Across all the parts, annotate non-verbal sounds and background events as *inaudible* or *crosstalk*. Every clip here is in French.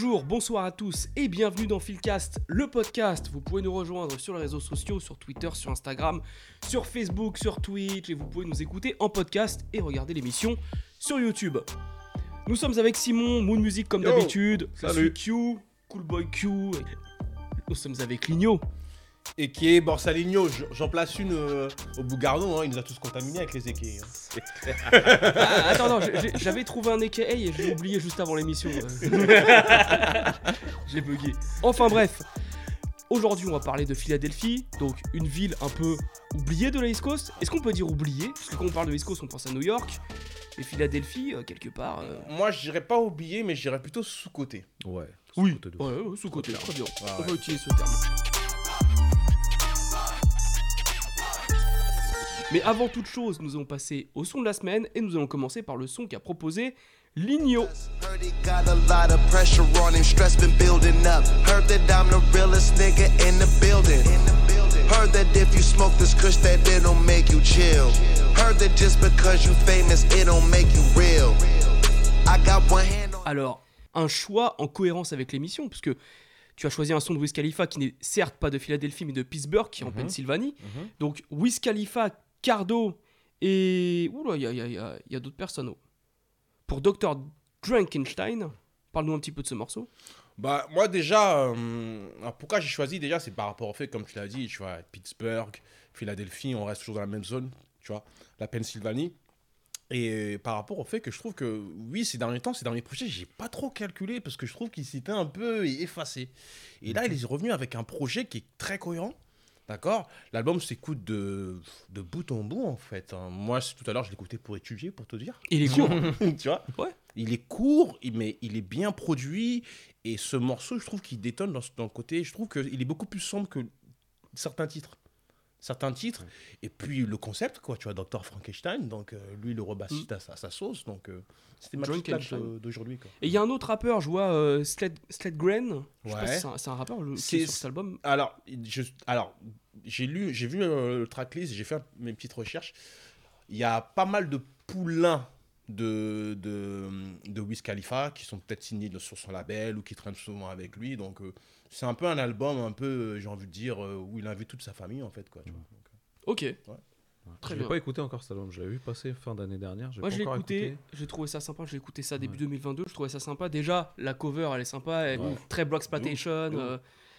Bonjour, bonsoir à tous et bienvenue dans Philcast, le podcast. Vous pouvez nous rejoindre sur les réseaux sociaux, sur Twitter, sur Instagram, sur Facebook, sur Twitch et vous pouvez nous écouter en podcast et regarder l'émission sur YouTube. Nous sommes avec Simon, Moon Music comme d'habitude. Salut. Q, Cool Boy Q. Nous sommes avec Ligno. Et qui est Borsalino, j'en place une euh, au Bougarnon, hein, il nous a tous contaminés avec les équilles. hein. *laughs* Ah, attends, non, j'avais trouvé un AKA et je l'ai oublié juste avant l'émission. *laughs* j'ai bugué. Enfin bref, aujourd'hui on va parler de Philadelphie, donc une ville un peu oubliée de la East Coast. Est-ce qu'on peut dire oubliée? Parce que quand on parle de East Coast, on pense à New York. Et Philadelphie, euh, quelque part. euh, Moi, je dirais pas oublié, mais je dirais plutôt sous-côté. Ouais. Oui, sous-côté de ouais, fou. ouais, sous-côté, très bien. Ouais, On ouais. va utiliser ce terme. Mais avant toute chose, nous allons passer au son de la semaine et nous allons commencer par le son qu'a proposé Ligno. Heard that. Heard that if you smoke this kush, that it don't make you chill. Heard that just because you famous, it don't make you real. I got one hand on. Alors, un choix en cohérence avec l'émission, puisque tu as choisi un son de Wiz Khalifa qui n'est certes pas de Philadelphie, mais de Pittsburgh, qui est en Pennsylvanie. Donc, Wiz Khalifa, Cardo et. Oula, il y a, il y a- il y a- il y a d'autres personnes. oh. Pour Dr. Drankenstein, parle-nous un petit peu de ce morceau. Bah, moi, déjà, euh, pourquoi j'ai choisi déjà, c'est par rapport au fait, comme tu l'as dit, tu vois, Pittsburgh, Philadelphie, on reste toujours dans la même zone, tu vois, la Pennsylvanie. Et par rapport au fait que je trouve que, oui, ces derniers temps, ces derniers projets, j'ai pas trop calculé parce que je trouve qu'il s'était un peu effacé. Et là, il est revenu avec un projet qui est très cohérent. D'accord? L'album s'écoute de, de bout en bout, en fait. hein. Moi, tout à l'heure, je l'écoutais pour étudier, pour te dire. Il est court. *laughs* tu vois? Ouais. Il est court, mais il est bien produit. Et ce morceau, je trouve qu'il détonne dans, dans le côté. Je trouve qu'il est beaucoup plus sombre que certains titres. Certains titres. Et puis le concept, quoi. Tu vois, Dr. Frankenstein. Donc, euh, lui, le rebassiste à, sa- à sa sauce. Donc, euh, c'était ma petite d'aujourd'hui. Et il y a un autre rappeur, je vois euh, Sled, Sledgren. Je sais pas Ouais. si c'est un- rappeur le, qui C'est- est sur cet album. Alors, je, alors j'ai lu, j'ai vu euh, le tracklist, j'ai fait mes petites recherches. Il y a pas mal de poulains de, de, de Wiz Khalifa qui sont peut-être signés de- sur son label ou qui traînent souvent avec lui. Donc, euh, c'est un peu un album, un peu, euh, j'ai envie de dire, où il invite toute sa famille, en fait. Quoi, tu vois. Donc, Ok. Très je l'ai pas écouté encore cet album, je l'avais vu passer fin d'année dernière. j'ai Moi je l'ai écouté, j'ai trouvé ça sympa, j'ai écouté ça début Ouais. 2022, je trouvais ça sympa. Déjà, la cover elle est sympa, elle est Ouais. très Block Exploitation. Euh,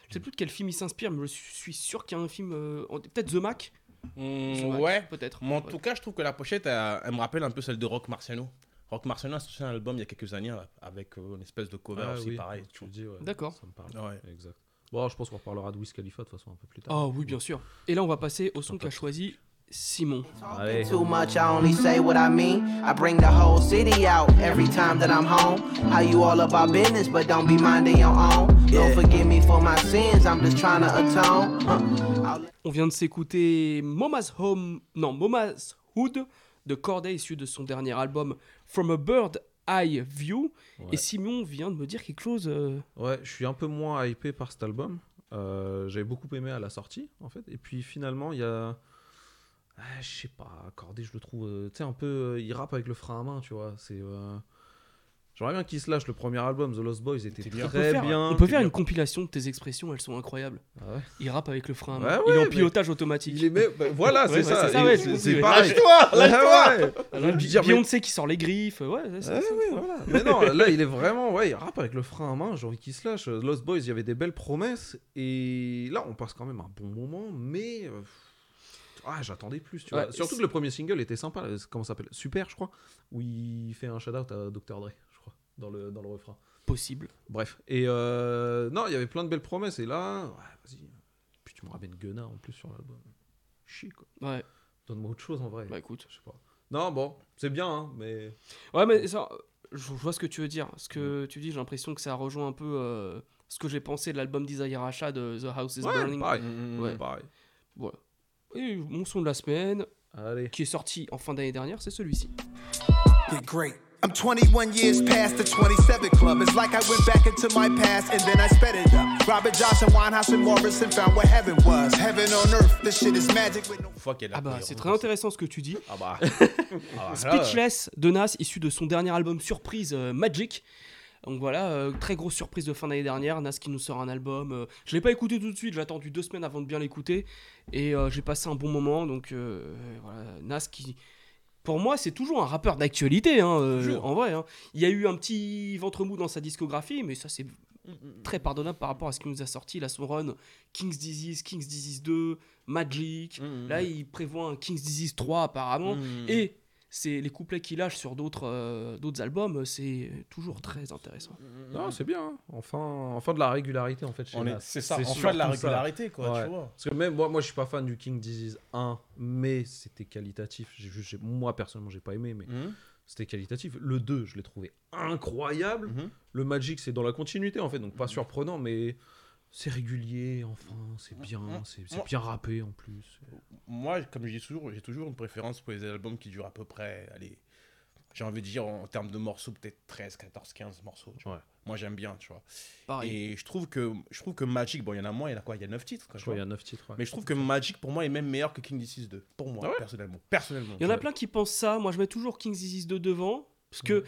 je sais plus de quel film il s'inspire, mais je suis sûr qu'il y a un film. euh, Peut-être The Mac The Mac, ouais, Peut-être. mais en Ouais. tout cas, je trouve que la pochette, elle, elle me rappelle un peu celle de Rock Marciano. Rock Marciano a sorti un album il y a quelques années avec euh, une espèce de cover Ah aussi, oui, pareil. Tu le dis, ouais. D'accord. Ça me parle. Ouais. Exact. Bon, je pense qu'on reparlera de Wiz Khalifa de toute façon un peu plus tard. Ah oui, bien sûr. Et là, on va passer au son qu'a choisi Simon. Allez. Too much, I only say what I mean. I bring the whole city out every time that I'm home. How you all about business, but don't be minding your own. Don't forgive me for my sins, I'm just trying to atone. Uh, On vient de s'écouter Mama's Home, non, Mama's Hood de Corday, issu de son dernier album From a Bird Eye View. Ouais. Et Simon vient de me dire quelque chose. euh, Ouais, je suis un peu moins hypé par cet album. Euh, J'avais beaucoup aimé à la sortie, en fait. Et puis finalement, il y a. Ah, je sais pas, accordé, je le trouve. euh, tu sais, un peu. euh, il rappe avec le frein à main, tu vois. C'est. euh, J'aimerais bien qu'il se lâche. Le premier album, The Lost Boys, était bien. très faire, bien. on peut faire bien. une compilation de tes expressions, elles sont incroyables. Ah ouais. Il rappe avec le frein à main. Ouais, il est en mais- pilotage automatique. Il est mais- bah, voilà, c'est ouais, ça. c'est pareil. Lâche-toi, lâche-toi Ouais, ouais. Alors, Je veux dire, mais- Beyoncé qui sort les griffes, ouais, c'est ça. Ouais, c'est ouais, ça. voilà. Mais non, là, il est vraiment. Ouais, il rappe avec le frein à main. J'ai envie qu'il se lâche. Lost Boys, il y avait des belles promesses. Et là, on passe quand même un bon moment. Mais. Ah, j'attendais plus, tu Ouais, vois. Surtout que le premier single était sympa. euh, Comment ça s'appelle Super, je crois. Où il fait un shout-out à Dr. Dre, je crois, dans le, dans le refrain. Possible. Bref. Et euh, non, il y avait plein de belles promesses. Et là, ouais, vas-y. Puis tu me ramènes Gunna en plus sur l'album. Chier, quoi. Ouais, Donne-moi autre chose en vrai. bah écoute. Je sais pas. Non, bon, c'est bien, hein, mais. Ouais, mais ça, je vois ce que tu veux dire. Ce que tu dis, j'ai l'impression que ça rejoint un peu euh, ce que j'ai pensé de l'album d'Isaiah Racha de The House is Ouais, Burning. pareil. Mm, Ouais. Pareil. Voilà. Et mon son de la semaine, Allez. qui est sorti en fin d'année dernière, c'est celui-ci. I'm 21 years past the 27 club. It's like I went back into my past and then I sped it up. Robert Josh and Winehouse and Morrison found where heaven was. Heaven on earth, this shit is magic with no Une fois qu'il y a la Ah bah, c'est très intéressant ce que tu dis. Ah bah. *laughs* ah bah, là, Speechless de Nas, issu de son dernier album surprise euh, Magic. Donc voilà, euh, très grosse surprise de fin d'année dernière, Nas qui nous sort un album. euh, je l'ai pas écouté tout de suite, j'ai attendu deux semaines avant de bien l'écouter. Et euh, j'ai passé un bon moment, donc euh, voilà, Nas qui... Pour moi, c'est toujours un rappeur d'actualité, hein, en vrai. hein. Il y a eu un petit ventre mou dans sa discographie, mais ça c'est très pardonnable par rapport à ce qu'il nous a sorti. Là, son run, King's Disease, King's Disease 2, Magic. Mm, Là, il prévoit un King's Disease 3 apparemment. Mm. Et c'est les couplets qu'il lâche sur d'autres euh, d'autres albums, c'est toujours très intéressant. Non, c'est bien. hein. Enfin, enfin de la régularité en fait. Chez On est- Nas. C'est ça, en fait de la ça. régularité, quoi, Ouais. tu vois. Parce que même moi, moi, je suis pas fan du King Disease 1, mais c'était qualitatif. J'ai juste- j'ai- moi personnellement, j'ai pas aimé, mais Mhm. c'était qualitatif. Le 2, je l'ai trouvé incroyable. Mhm. Le Magic, c'est dans la continuité en fait, donc pas surprenant, mais c'est régulier. Enfin, c'est bien, c'est bien rappé en plus. Moi, comme je dis toujours, j'ai toujours une préférence pour les albums qui durent à peu près, allez, j'ai envie de dire en termes de morceaux, peut-être 13, 14, 15 morceaux. tu vois. Ouais. Moi, j'aime bien, tu vois. Pareil. Et je trouve que, je trouve que Magic, bon, il y en a moins, il y en a quoi Il y a 9 titres, quoi, Je crois qu'il vois. y a 9 titres. ouais. Mais je trouve que Magic, pour moi, est même meilleur que King Disease 2. Pour moi, Ah ouais personnellement. Personnellement. Il y en a plein qui pensent ça. Moi, je mets toujours King's Disease 2 devant. Parce que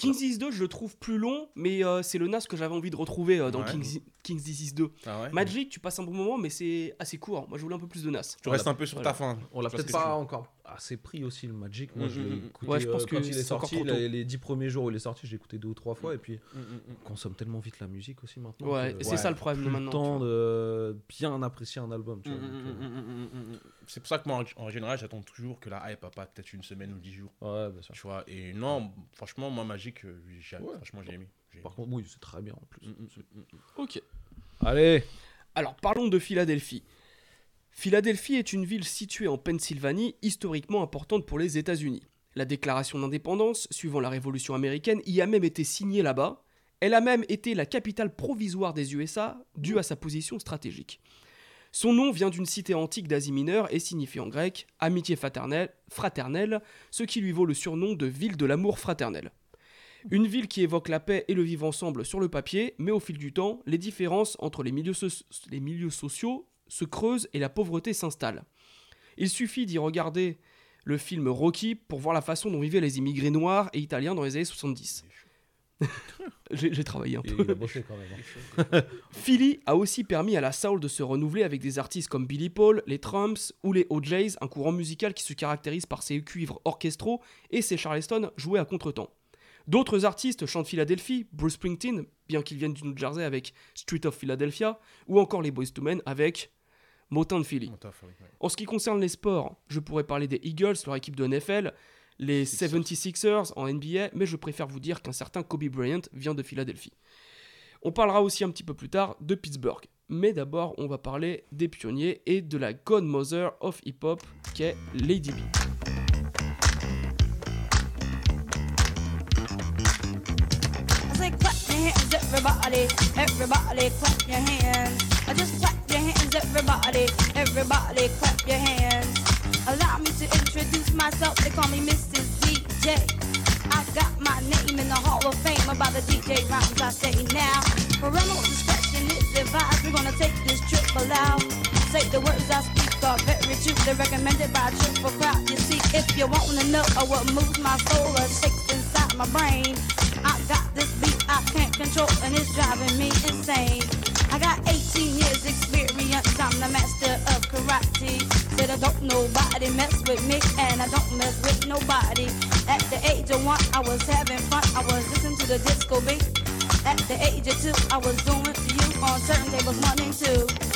King's Disease 2, je le trouve plus long, mais euh, c'est le Nas que j'avais envie de retrouver euh, dans Ouais. King's, King's Disease 2. Ah ouais Magic, tu passes un bon moment, mais c'est assez court. Moi, je voulais un peu plus de Nas. Tu restes un peu sur Voilà. ta fin. On l'a peut-être pas encore assez pris aussi le Magic. Moi, Mm, je l'ai mm, mm. écouté Ouais, je pense euh, que quand il est sorti, les, 10 premiers jours où il est sorti, je l'ai écouté deux ou trois fois. Et puis, Mm, mm, mm. on consomme tellement vite la musique aussi maintenant. Ouais, c'est ouais, ça le problème plus maintenant. temps de bien apprécier un album. Mm, mm, mm, mm, mm, mm, mm. C'est pour ça que moi, en en général, j'attends toujours que la hype a pas peut-être une semaine ou 10 jours. Ouais, bien sûr. Tu vois. Et non, franchement, moi, Magic, euh, j'ai- Ouais. franchement, j'ai aimé. J'ai Par aimé. contre, oui, c'est très bien en plus. Mm, mm, mm, mm. Ok. Allez Alors, parlons de Philadelphie. Philadelphie est une ville située en Pennsylvanie, historiquement importante pour les États-Unis. La déclaration d'indépendance, suivant la Révolution américaine, y a même été signée là-bas. Elle a même été la capitale provisoire des USA, due à sa position stratégique. Son nom vient d'une cité antique d'Asie mineure et signifie en grec amitié fraternelle, ce qui lui vaut le surnom de ville de l'amour fraternel. Une ville qui évoque la paix et le vivre ensemble sur le papier, mais au fil du temps, les différences entre les milieux sociaux se creusent et la pauvreté s'installe. Il suffit d'y regarder le film Rocky pour voir la façon dont vivaient les immigrés noirs et italiens dans les années 70. *laughs* J'ai travaillé un peu. il a bossé quand même. hein. *laughs* Philly a aussi permis à la soul de se renouveler avec des artistes comme Billy Paul, les Trumps ou les OJs, un courant musical qui se caractérise par ses cuivres orchestraux et ses charleston joués à contretemps. D'autres artistes chantent Philadelphie, Bruce Springsteen, bien qu'il vienne du New Jersey avec Street of Philadelphia, ou encore les Boys to Men avec Philly. T'as fait, ouais. En ce qui concerne les sports, je pourrais parler des Eagles, leur équipe de NFL, les 76ers en NBA, mais je préfère vous dire qu'un certain Kobe Bryant vient de Philadelphie. On parlera aussi un petit peu plus tard de Pittsburgh. Mais d'abord, on va parler des pionniers et de la godmother of hip-hop qu'est Lady B. I say clap your hands, everybody, everybody clap your hands. I just clap your hands, everybody, everybody clap your hands. Allow me to introduce myself, they call me Mrs. DJ. I got my name in the Hall of Fame about the DJ rhymes I say now. Parental discretion is advised, we're gonna take this trip aloud. Say the words I speak are very true, they're recommended by a triple crowd. You see, if you wanna know what moves my soul or shakes inside my brain, I got this beat I can't control and it's driving me insane. I got 18 years experience, I'm the master of karate. Said I don't nobody mess with me and I don't mess with nobody. At the age of one, I was having fun, I was listening to the disco beat. At the age of two, I was doing to you on certain turntables one and two.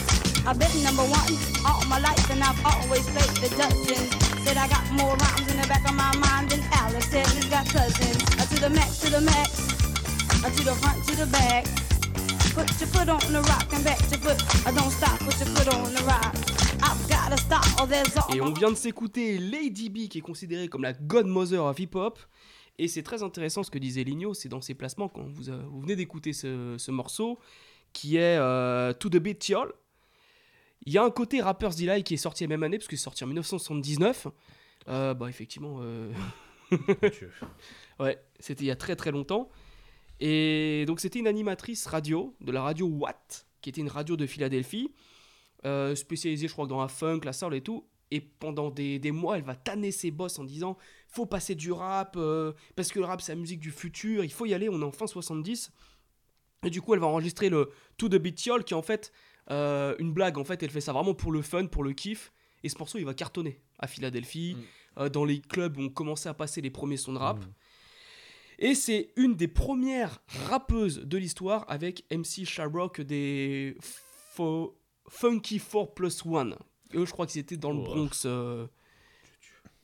I've been number one all my life and I've always played the dozens. Said I got more rhymes in the back of my mind than Alex said he's got cousins. Uh, to the max, to the max, uh, to the front, to the back. Put your foot on the rock and back your foot. Don't stop, put your foot on the rock. I've got to stop, there's all Et on vient de s'écouter Lady B, qui est considérée comme la godmother of hip-hop. Et c'est très intéressant ce que disait Ligno, c'est dans ses placements, quand vous, euh, vous venez d'écouter ce, ce morceau, qui est euh, To the Beat Y'all. Il y a un côté Rapper's Delight qui est sorti la même année, parce que c'est sorti en 1979. Euh, bah effectivement, euh, *laughs* ouais, c'était il y a très très longtemps. Et donc c'était une animatrice radio, de la radio Watt, qui était une radio de Philadelphie, euh, spécialisée je crois dans la funk, la soul et tout. Et pendant des, des mois, elle va tanner ses boss en disant faut passer du rap, euh, parce que le rap c'est la musique du futur, il faut y aller, on est en fin 70. Et du coup, elle va enregistrer le To The Beat Yol, qui est en fait euh, une blague. En fait, elle fait ça vraiment pour le fun, pour le kiff. Et ce morceau, il va cartonner à Philadelphie, Mm. euh, dans les clubs où on commençait à passer les premiers sons de rap. Mm. Et c'est une des premières rappeuses de l'histoire avec MC Sharrock des Fo- Funky 4 Plus 1. Et eux, je crois qu'ils étaient dans le Oh. Bronx. euh,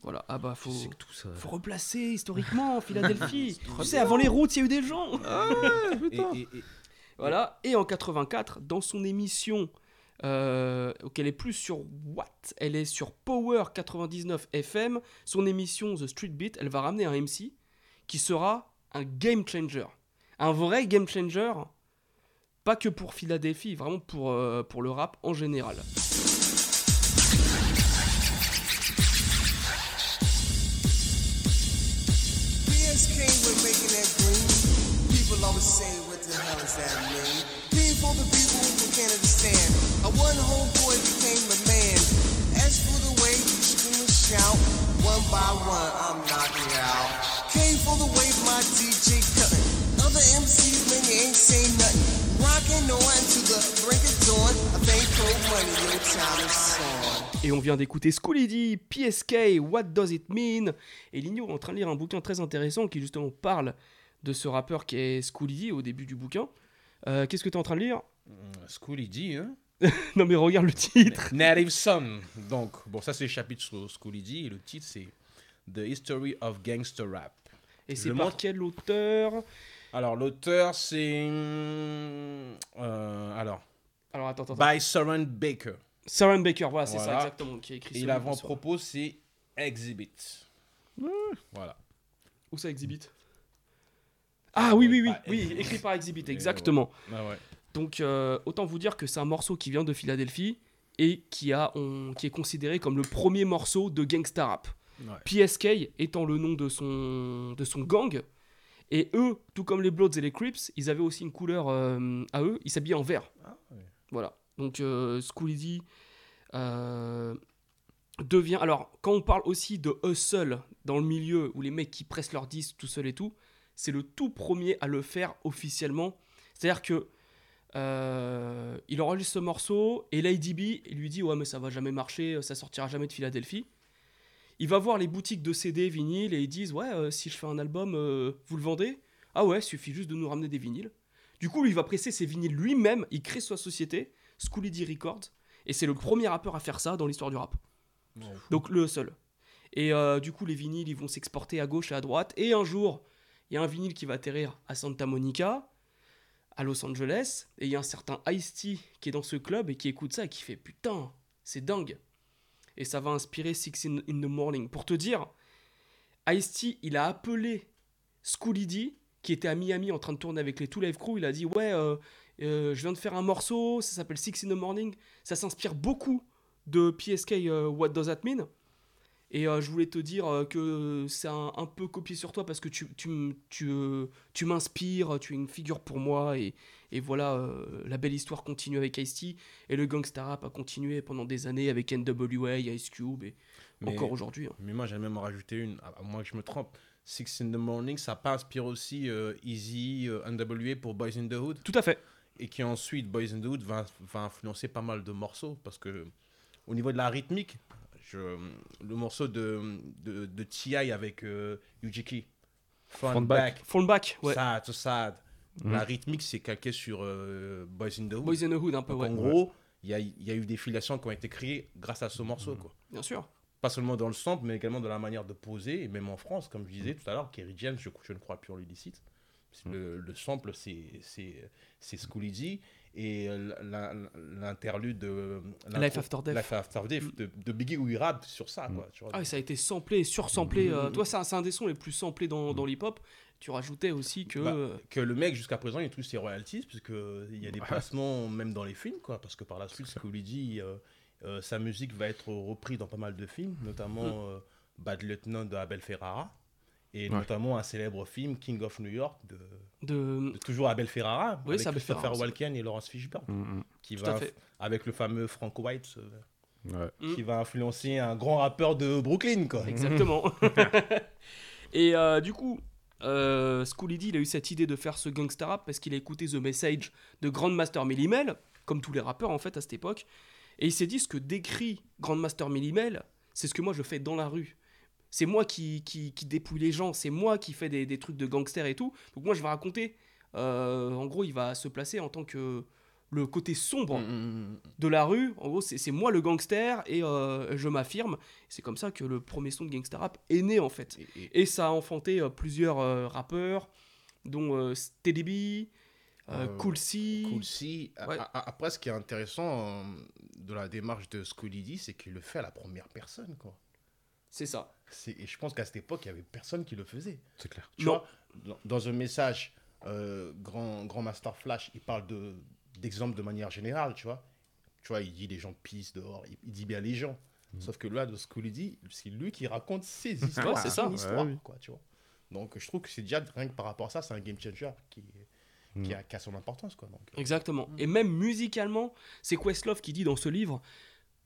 Voilà, ah bah faut, tout ça. faut replacer historiquement *laughs* Philadelphie. tu sais, avant les routes, il y a eu des gens. *laughs* Et, et- et- Voilà, et en 84, dans son émission, euh, donc elle est plus sur What Elle est sur Power 99 FM. Son émission The Street Beat, elle va ramener un MC qui sera un game changer. Un vrai game changer, pas que pour Philadelphie, vraiment pour, euh, pour le rap en général. For the way my DJ cutting. Other MCs when you ain't saying nothing. Rocking on to the brink of dawn. I cold money, your time is on. Et on vient d'écouter Schooly D, PSK, What Does It Mean? Et Ligno est en train de lire un bouquin très intéressant qui justement parle de ce rappeur qui est Schooly D au début du bouquin. Euh, Qu'est-ce que tu es en train de lire? Schooly D, hein *laughs* Non mais regarde le titre Native Son. Donc, bon, ça c'est le chapitre sur Schooly D et le titre c'est The History of Gangster Rap. Et c'est par quel auteur? Alors, l'auteur c'est. hum, euh, alors, Alors attends, attends. by Soren Baker. Sarah Baker, voilà, c'est ça exactement qui a écrit Et l'avant-propos c'est Exhibit. Voilà. Où ça Exhibit? Ah oui, oui, oui, oui, Exhibit. écrit par Exhibit, exactement. Ah ouais. Donc euh, autant vous dire que c'est un morceau qui vient de Philadelphie et qui, a, on- qui est considéré comme le premier morceau de gangsta rap. Ouais. PSK étant le nom de son, de son gang. Et eux, tout comme les Bloods et les Crips, ils avaient aussi une couleur euh, à eux, ils s'habillaient en vert. Ah, ouais. Voilà. Donc euh, euh, devient... Alors, quand on parle aussi de hustle dans le milieu, où les mecs qui pressent leurs disques tout seuls et tout, c'est le tout premier à le faire officiellement. C'est-à-dire que euh, il enregistre ce morceau et l'ADB lui dit ouais mais ça va jamais marcher, ça sortira jamais de Philadelphie. Il va voir les boutiques de CD, vinyles et ils disent ouais euh, si je fais un album, euh, vous le vendez? Ah ouais, suffit juste de nous ramener des vinyles. Du coup lui il va presser ses vinyles lui-même, il crée sa société, Schooly D Records, et c'est le premier rappeur à faire ça dans l'histoire du rap. Donc le seul. Et euh, du coup les vinyles ils vont s'exporter à gauche et à droite et un jour il y a un vinyle qui va atterrir à Santa Monica, à Los Angeles, et il y a un certain Ice-T qui est dans ce club et qui écoute ça et qui fait putain, c'est dingue. Et ça va inspirer Six in, the Morning. Pour te dire, Ice-T, il a appelé Schooly D, qui était à Miami en train de tourner avec les Two Live Crew. Il a dit Ouais, euh, euh, je viens de faire un morceau, ça s'appelle Six in the Morning. Ça s'inspire beaucoup de PSK euh, What Does That Mean? Et euh, je voulais te dire euh, que c'est un, un peu copié sur toi parce que tu, tu, tu, euh, tu m'inspires, tu es une figure pour moi. Et, et voilà, la belle histoire continue avec Ice-T. Et le gangsta rap a continué pendant des années avec NWA, Ice Cube et Mais- encore aujourd'hui. hein. Mais moi, j'ai même en rajouté une, à moins que je me trompe. Six in the Morning, ça pas inspiré aussi Easy, NWA pour Boys in the Hood Tout à fait. Et qui ensuite, Boys in the Hood va, va influencer pas mal de morceaux parce que au niveau de la rythmique, je, le morceau de, de, de T.I. avec euh, Ujiki, Front, Front Back, Back. Back, ouais. Sad to Sad, Mhm. la rythmique c'est calqué sur euh, Boys in the Hood. Boys in the Hood, un peu, Donc ouais. en gros, il y a, il y a eu des filiations qui ont été créées grâce à ce morceau. Quoi. Bien sûr. Pas seulement dans le sample, mais également dans la manière de poser, et même en France, comme je disais tout à l'heure, Kerry James, je, je ne crois plus en l'illicite. Le, le sample, c'est c'est c'est Schooly D, et euh, l'interlude de l'intro- Life After Death. Life After Death de, de Biggie où il rappe sur ça. Quoi, tu vois. Ah, ça a été samplé, sursamplé. euh, Mhm. toi, c'est un, c'est un des sons les plus samplés dans, dans l'hip-hop. Tu rajoutais aussi que. Bah, euh, que le mec jusqu'à présent il touche ses royalties puisque il y a des placements même dans les films quoi parce que par la suite Schooly D euh, euh, sa musique va être reprise dans pas mal de films notamment Mm. euh, Bad Lieutenant de Abel Ferrara et Ouais. notamment un célèbre film King of New York de, de... de toujours Abel Ferrara Oui, avec Christopher. Walken et Laurence Fishburne Mhm. qui Tout à va avec le fameux Frank White Ouais. Mm. qui va influencer un grand rappeur de Brooklyn, quoi. Exactement. *laughs* et euh, du coup, euh, Schooly D, il a eu cette idée de faire ce gangsta rap parce qu'il a écouté The Message de Grandmaster Millimel, comme tous les rappeurs en fait à cette époque. Et il s'est dit ce que décrit Grandmaster Millimel, c'est ce que moi je fais dans la rue. C'est moi qui, qui, qui dépouille les gens, c'est moi qui fais des, des trucs de gangster et tout. Donc moi je vais raconter. euh, en gros, il va se placer en tant que le côté sombre Mm, de la rue. En gros, c'est moi le gangster et euh, je m'affirme. C'est comme ça que le premier son de gangsta rap est né en fait. Et- et- Et ça a enfanté euh, plusieurs euh, rappeurs, dont Steady B, Cool C. Cool Ouais. a- Après, ce qui est intéressant de la démarche de Scully D, c'est qu'il le fait à la première personne, quoi. C'est ça. C'est- Et je pense qu'à cette époque, il y avait personne qui le faisait. C'est clair. Tu Non. vois, dans, dans un message, euh, grand, grand Master Flash, il parle de d'exemples de manière générale, tu vois. Tu vois, il dit les gens pissent dehors, il, il dit bien les gens. Sauf que là, de ce qu'il dit, c'est lui qui raconte ses histoires, c'est son ça. histoire, Ouais, oui. quoi, tu vois. Donc, je trouve que c'est déjà, rien que par rapport à ça, c'est un game changer qui, qui, a, qui a son importance, quoi. Donc, euh, Exactement. Et même musicalement, c'est Questlove qui dit dans ce livre.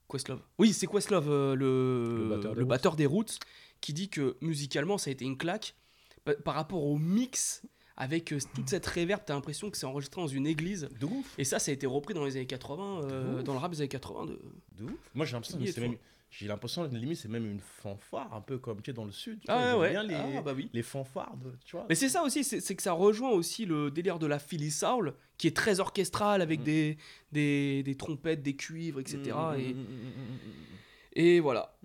Questlove. Oui, c'est Questlove, euh, le, Le batteur des le Roots. batteur des Roots, qui dit que musicalement, ça a été une claque. Pa- Par rapport au mix, avec euh, toute cette réverb, t'as l'impression que c'est enregistré dans une église. de ouf. Et ça, ça a été repris dans les années 80, euh, dans le rap des années 80. De... De ouf. Moi, j'ai l'impression que c'est même, j'ai l'impression, limite, c'est même une fanfare, un peu comme tu es dans le sud. tu Ah ouais, bien les, ah bah oui. les fanfares, de, tu vois. Mais c'est ça aussi, c'est c'est que ça rejoint aussi le délire de la Philly Soul, qui est très orchestral avec Mm. des, des, des trompettes, des cuivres, etc. Mm, et, mm, et voilà.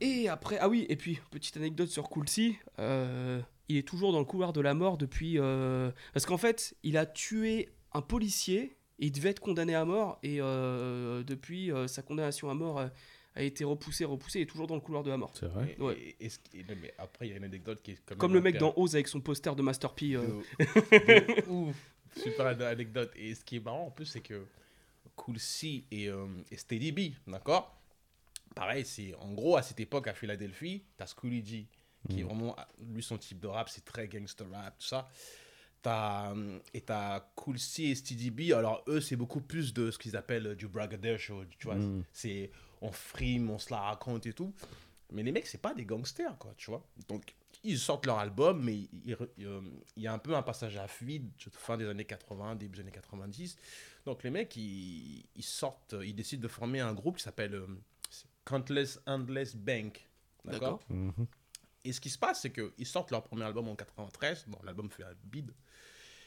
Et après, ah oui, et puis, petite anecdote sur Coolsey, euh, il est toujours dans le couloir de la mort depuis. euh, parce qu'en fait, il a tué un policier, et il devait être condamné à mort, et euh, depuis, euh, sa condamnation à mort euh, a été repoussée, repoussée, il est toujours dans le couloir de la mort. C'est vrai. Et- Ouais. et- et et- mais après, il y a une anecdote qui est quand même Comme le mec dans Oz avec son poster de Master P. euh, de- de ouf. *laughs* Super ane- anecdote. Et ce qui est marrant en plus, c'est que Cool C et, euh, et Steady B, d'accord? Pareil, c'est en gros à cette époque à Philadelphie, t'as Schooly G, qui est vraiment, lui, son type de rap, c'est très gangster rap, tout ça. T'as, euh, et t'as Cool C et Steady B, alors eux, c'est beaucoup plus de ce qu'ils appellent du braggadocio, tu vois. Mm. C'est on frime, on se la raconte et tout. Mais les mecs, c'est pas des gangsters, quoi, tu vois. Donc, ils sortent leur album, mais il, il- euh, il y a un peu un passage à vide, fin des années 80, début des années 90. Donc, les mecs, ils, ils sortent, ils décident de former un groupe qui s'appelle euh, Countless Endless Bank. D'accord? Mhm. Et ce qui se passe, c'est qu'ils sortent leur premier album en 93. Bon, l'album fait un bide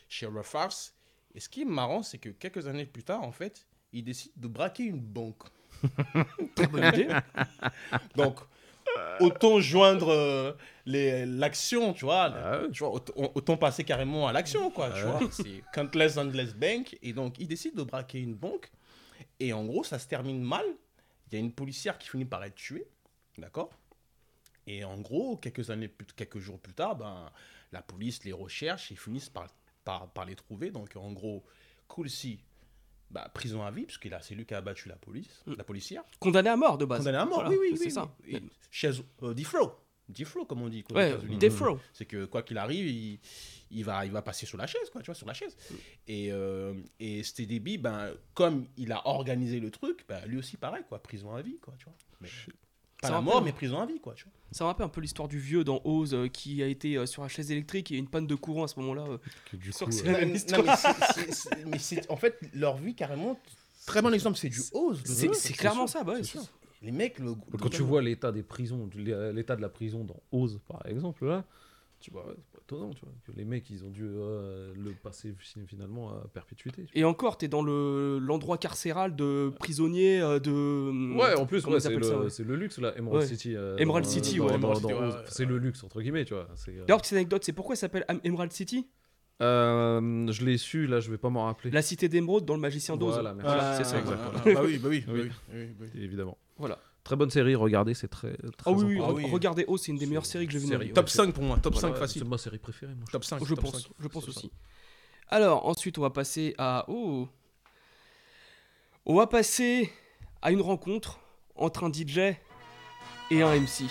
chez House. Et ce qui est marrant, c'est que quelques années plus tard, en fait, ils décident de braquer une banque. *laughs* très bonne idée. Donc, autant joindre euh, les- l'action, tu vois. Ah. Tu vois, autant, autant passer carrément à l'action, quoi. Tu Ah vois, c'est Countless Endless Bank. Et donc, ils décident de braquer une banque. Et en gros, ça se termine mal. Il y a une policière qui finit par être tuée. D'accord? Et en gros, quelques années plus, quelques jours plus tard, ben, la police les recherche et finissent par, par, par les trouver. Donc, en gros, Cool C, bah, prison à vie, parce que là, c'est lui qui a abattu la police, Mm. la policière. Condamné à mort de base. Condamné à mort, Voilà, oui, oui, c'est oui, ça. oui. Et Chez euh. D-Flow, comme on dit. Ouais, Row. C'est que quoi qu'il arrive, il, il va, il va passer sur la chaise, quoi, tu vois, sur la chaise. Et, euh, et ben, comme il a organisé le truc, ben, lui aussi pareil, quoi, prison à vie, quoi, tu vois. Mais, pas Ça la mort, mais prison à vie, quoi, tu vois. Ça me rappelle un peu l'histoire du vieux dans Oz euh, qui a été euh, sur la chaise électrique et une panne de courant à ce moment-là. euh. *laughs* Que du Sûr coup, que c'est euh, la même Non, histoire. mais c'est- mais en fait, leur vie, carrément, très bon exemple, c'est du ose. le C'est clairement ça, bah c'est. Les mecs, le. Quand tu vois l'état des prisons, l'état de la prison dans Oz, par exemple, là, tu vois, étonnant, tu vois, que les mecs, ils ont dû euh, le passer fi- finalement à perpétuité. Et encore, t'es dans le- l'endroit carcéral de prisonniers euh, de. Ouais, en plus, ouais, c'est le, ça, ouais. c'est le luxe, là, Emerald Ouais. City. euh, Emerald dans- City, dans- ouais. C'est le luxe, entre guillemets, tu vois. euh, D'ailleurs, petite anecdote, c'est pourquoi ça s'appelle Emerald City? Euh, je l'ai su, là, je vais pas m'en rappeler. La cité d'émeraude dans le magicien d'Oz. Voilà, Ah, c'est ça. exactement. ah, bah oui, bah oui, *laughs* bah Oui. oui, oui, bah oui. Évidemment. Voilà. Très bonne série, regardez, c'est très. très Ah oui, oui, Ah oui. regardez Oz, c'est une des meilleures séries que j'ai vues de ma vie. Top c'est- 5 pour moi, top Voilà, 5 facile. C'est ma série préférée, moi. je Top 5, Je top pense, 5. je pense aussi. Alors, ensuite, on va passer à. Oh On va passer à une rencontre entre un DJ et un MC.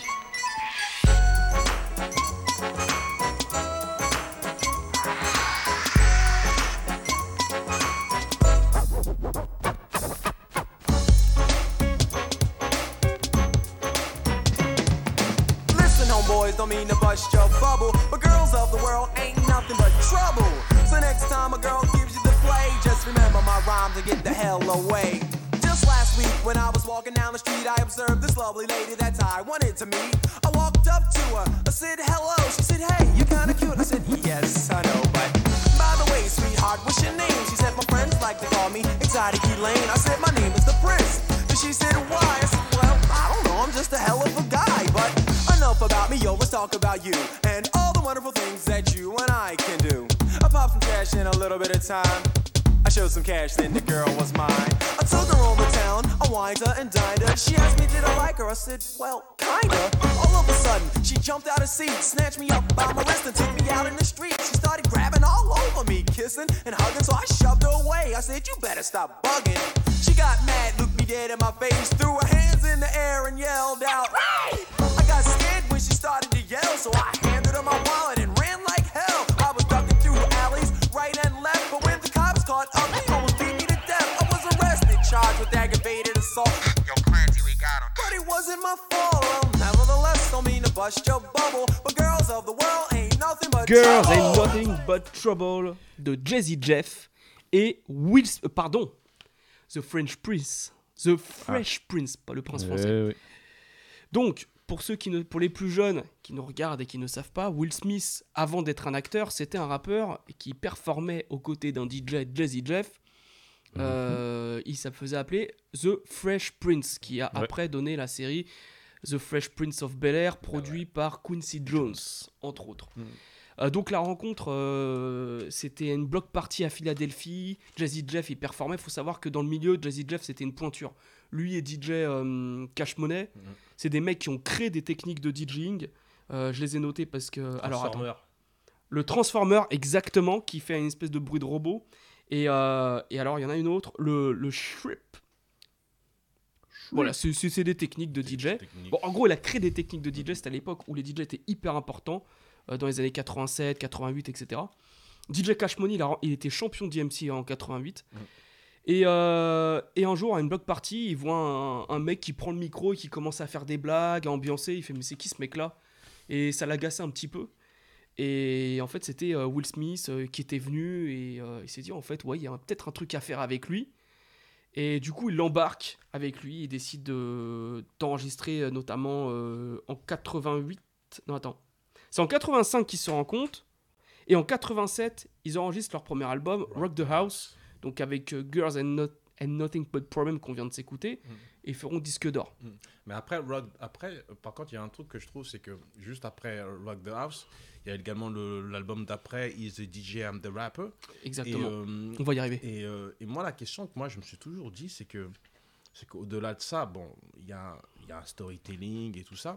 Bust your bubble. But girls of the world ain't nothing but trouble. So next time a girl gives you the play, just remember my rhymes and get the hell away. Just last week when I was walking down the street, I observed this lovely lady that I wanted to meet. I walked up to her, I said hello. She said, Hey, you're kinda cute. I said, Yes, I know, but by the way, sweetheart, what's your name? She said, My friends like to call me Exotic Elaine. I said, My name is the Prince. Talk about you and all the wonderful things that you and I can do. I popped some cash in a little bit of time. I showed some cash, then the girl was mine. I took her over town, I wined her and dined her. She asked me, did I like her? I said, well, kinda. All of a sudden, she jumped out of seat, snatched me up by my wrist and took me out in the street. She started grabbing all over me, kissing and hugging, so I shoved her away. I said, you better stop bugging. She got mad, looked me dead in my face, threw her hands in the air and yelled out, hey! I got so I handed her my wallet and ran like hell. I was ducking through alleys, right and left, but when the cops caught up, they almost beat me to death. I was arrested, charged with aggravated assault. Yo, Clancy, we got him. But it wasn't my fault. Well, nevertheless, don't mean to bust your bubble. But girls of the world ain't nothing but Girls trouble. Ain't Nothing But Trouble de Jazzy Jeff et Will. euh, pardon. The French Prince. The Fresh Prince, pas le prince français. Eh oui. Donc, pour ceux qui ne, pour les plus jeunes qui nous regardent et qui ne savent pas, Will Smith, avant d'être un acteur, c'était un rappeur qui performait aux côtés d'un DJ Jazzy Jeff. Euh, il se faisait appeler The Fresh Prince, qui a Ouais. après donné la série The Fresh Prince of Bel Air, produit par Quincy Jones, entre autres. Euh, donc la rencontre, euh, c'était une block party à Philadelphie. Jazzy Jeff, il performait. Il faut savoir que dans le milieu, Jazzy Jeff, c'était une pointure. Lui et DJ euh, Cash Money, c'est des mecs qui ont créé des techniques de DJing. Euh, je les ai notés parce que... Alors, attends. Transformer. Le Transformer, exactement, qui fait une espèce de bruit de robot. Et, euh, et alors, il y en a une autre, le, le Shrip. Voilà, c'est des techniques de DJ. Technique. Bon, en gros, il a créé des techniques de DJ. C'était à l'époque où les DJ étaient hyper importants, euh, dans les années 87, 88, etc. DJ Cash Money, il, a- il était champion d'IMC en 88. Et, euh, et un jour, à une block party, il voit un, mec qui prend le micro et qui commence à faire des blagues, à ambiancer. Il fait Mais c'est qui ce mec-là? Et ça l'agaçait un petit peu. Et en fait, c'était euh, Will Smith euh, qui était venu et il s'est dit En fait, ouais, il y a peut-être un truc à faire avec lui. Et du coup, il l'embarque avec lui. Il décide de- d'enregistrer notamment en 88. Non, attends. C'est en 85 qu'ils se compte. Et en 87, ils enregistrent leur premier album, Rock the House. Donc avec euh, Girls and, Not- and Nothing But Problem qu'on vient de s'écouter. Et ils feront disque d'or. Mais après, Rock, après, euh, par contre, il y a un truc que je trouve, c'est que juste après euh, Rock the House, il y a également le- l'album d'après, Is the DJ I'm the Rapper. Exactement. Et, euh, On va y arriver. Et, et moi, la question que moi, je me suis toujours dit, c'est que c'est qu'au-delà de ça, bon, il y a, y a un storytelling et tout ça,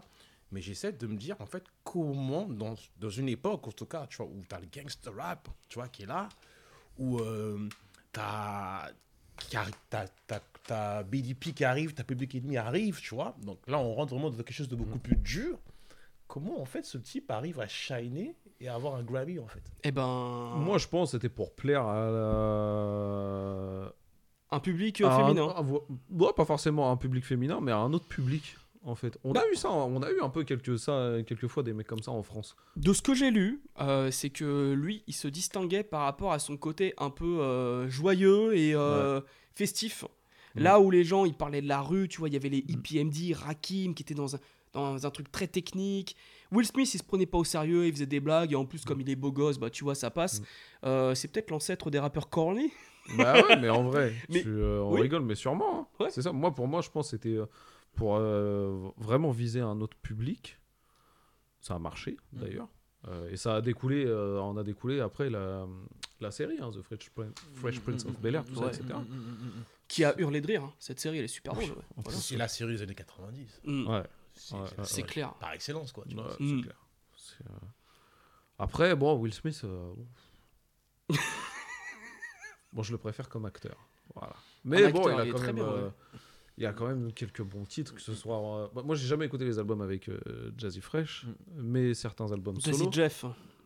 mais j'essaie de me dire, en fait, comment, dans, dans une époque, en tout cas, tu vois, où tu as le gangster rap, tu vois, qui est là, où euh. T'as, t'as, t'as BDP qui arrive, t'as Public Enemy arrive, tu vois. Donc là, on rentre vraiment dans quelque chose de beaucoup plus dur. Comment, en fait, ce type arrive à shiner et à avoir un Grammy, en fait? Eh ben. Moi, je pense que c'était pour plaire à la... Un public euh, à féminin. ouais, pas forcément à un public féminin, mais à un autre public, en fait. On a eu ça, on a eu un peu quelques, ça, quelques fois des mecs comme ça en France. De ce que j'ai lu, euh, c'est que lui, il se distinguait par rapport à son côté un peu euh, joyeux et euh, festif. Mm. Là où les gens, ils parlaient de la rue, tu vois, il y avait les EPMD, Rakim, qui étaient dans un, dans un truc très technique. Will Smith, il se prenait pas au sérieux, il faisait des blagues, et en plus, comme il est beau gosse, bah, tu vois, ça passe. Mm. Euh, c'est peut-être l'ancêtre des rappeurs corny. Bah ouais, mais en vrai, *laughs* Mais- tu, euh, on oui. rigole, mais sûrement. hein. Ouais. C'est ça. Moi, pour moi, je pense que c'était euh, pour euh, vraiment viser un autre public. Ça a marché, Mm. d'ailleurs. Euh, et ça a découlé, euh, on a découlé après la, la série, hein, The Fresh, Prin- Fresh Prince of Bel Air, tout Ouais. ça, etc. qui a hurlé de rire. hein. Cette série, elle est super drôle. ouais. Voilà. C'est la série des années 90. Mm. Ouais, C'est clair. par excellence, quoi. Tu ouais, vois. c'est Mm. clair. Euh, Après, bon, Will Smith, euh, bon. *laughs* bon, je le préfère comme acteur. Voilà. Mais bon, acteur, il a quand même. bien, ouais. euh, Il y a quand même quelques bons titres, que ce soit. euh, bah, moi, j'ai jamais écouté les albums avec euh, Jazzy Fresh, mais certains albums Jazzy solo. Jeff.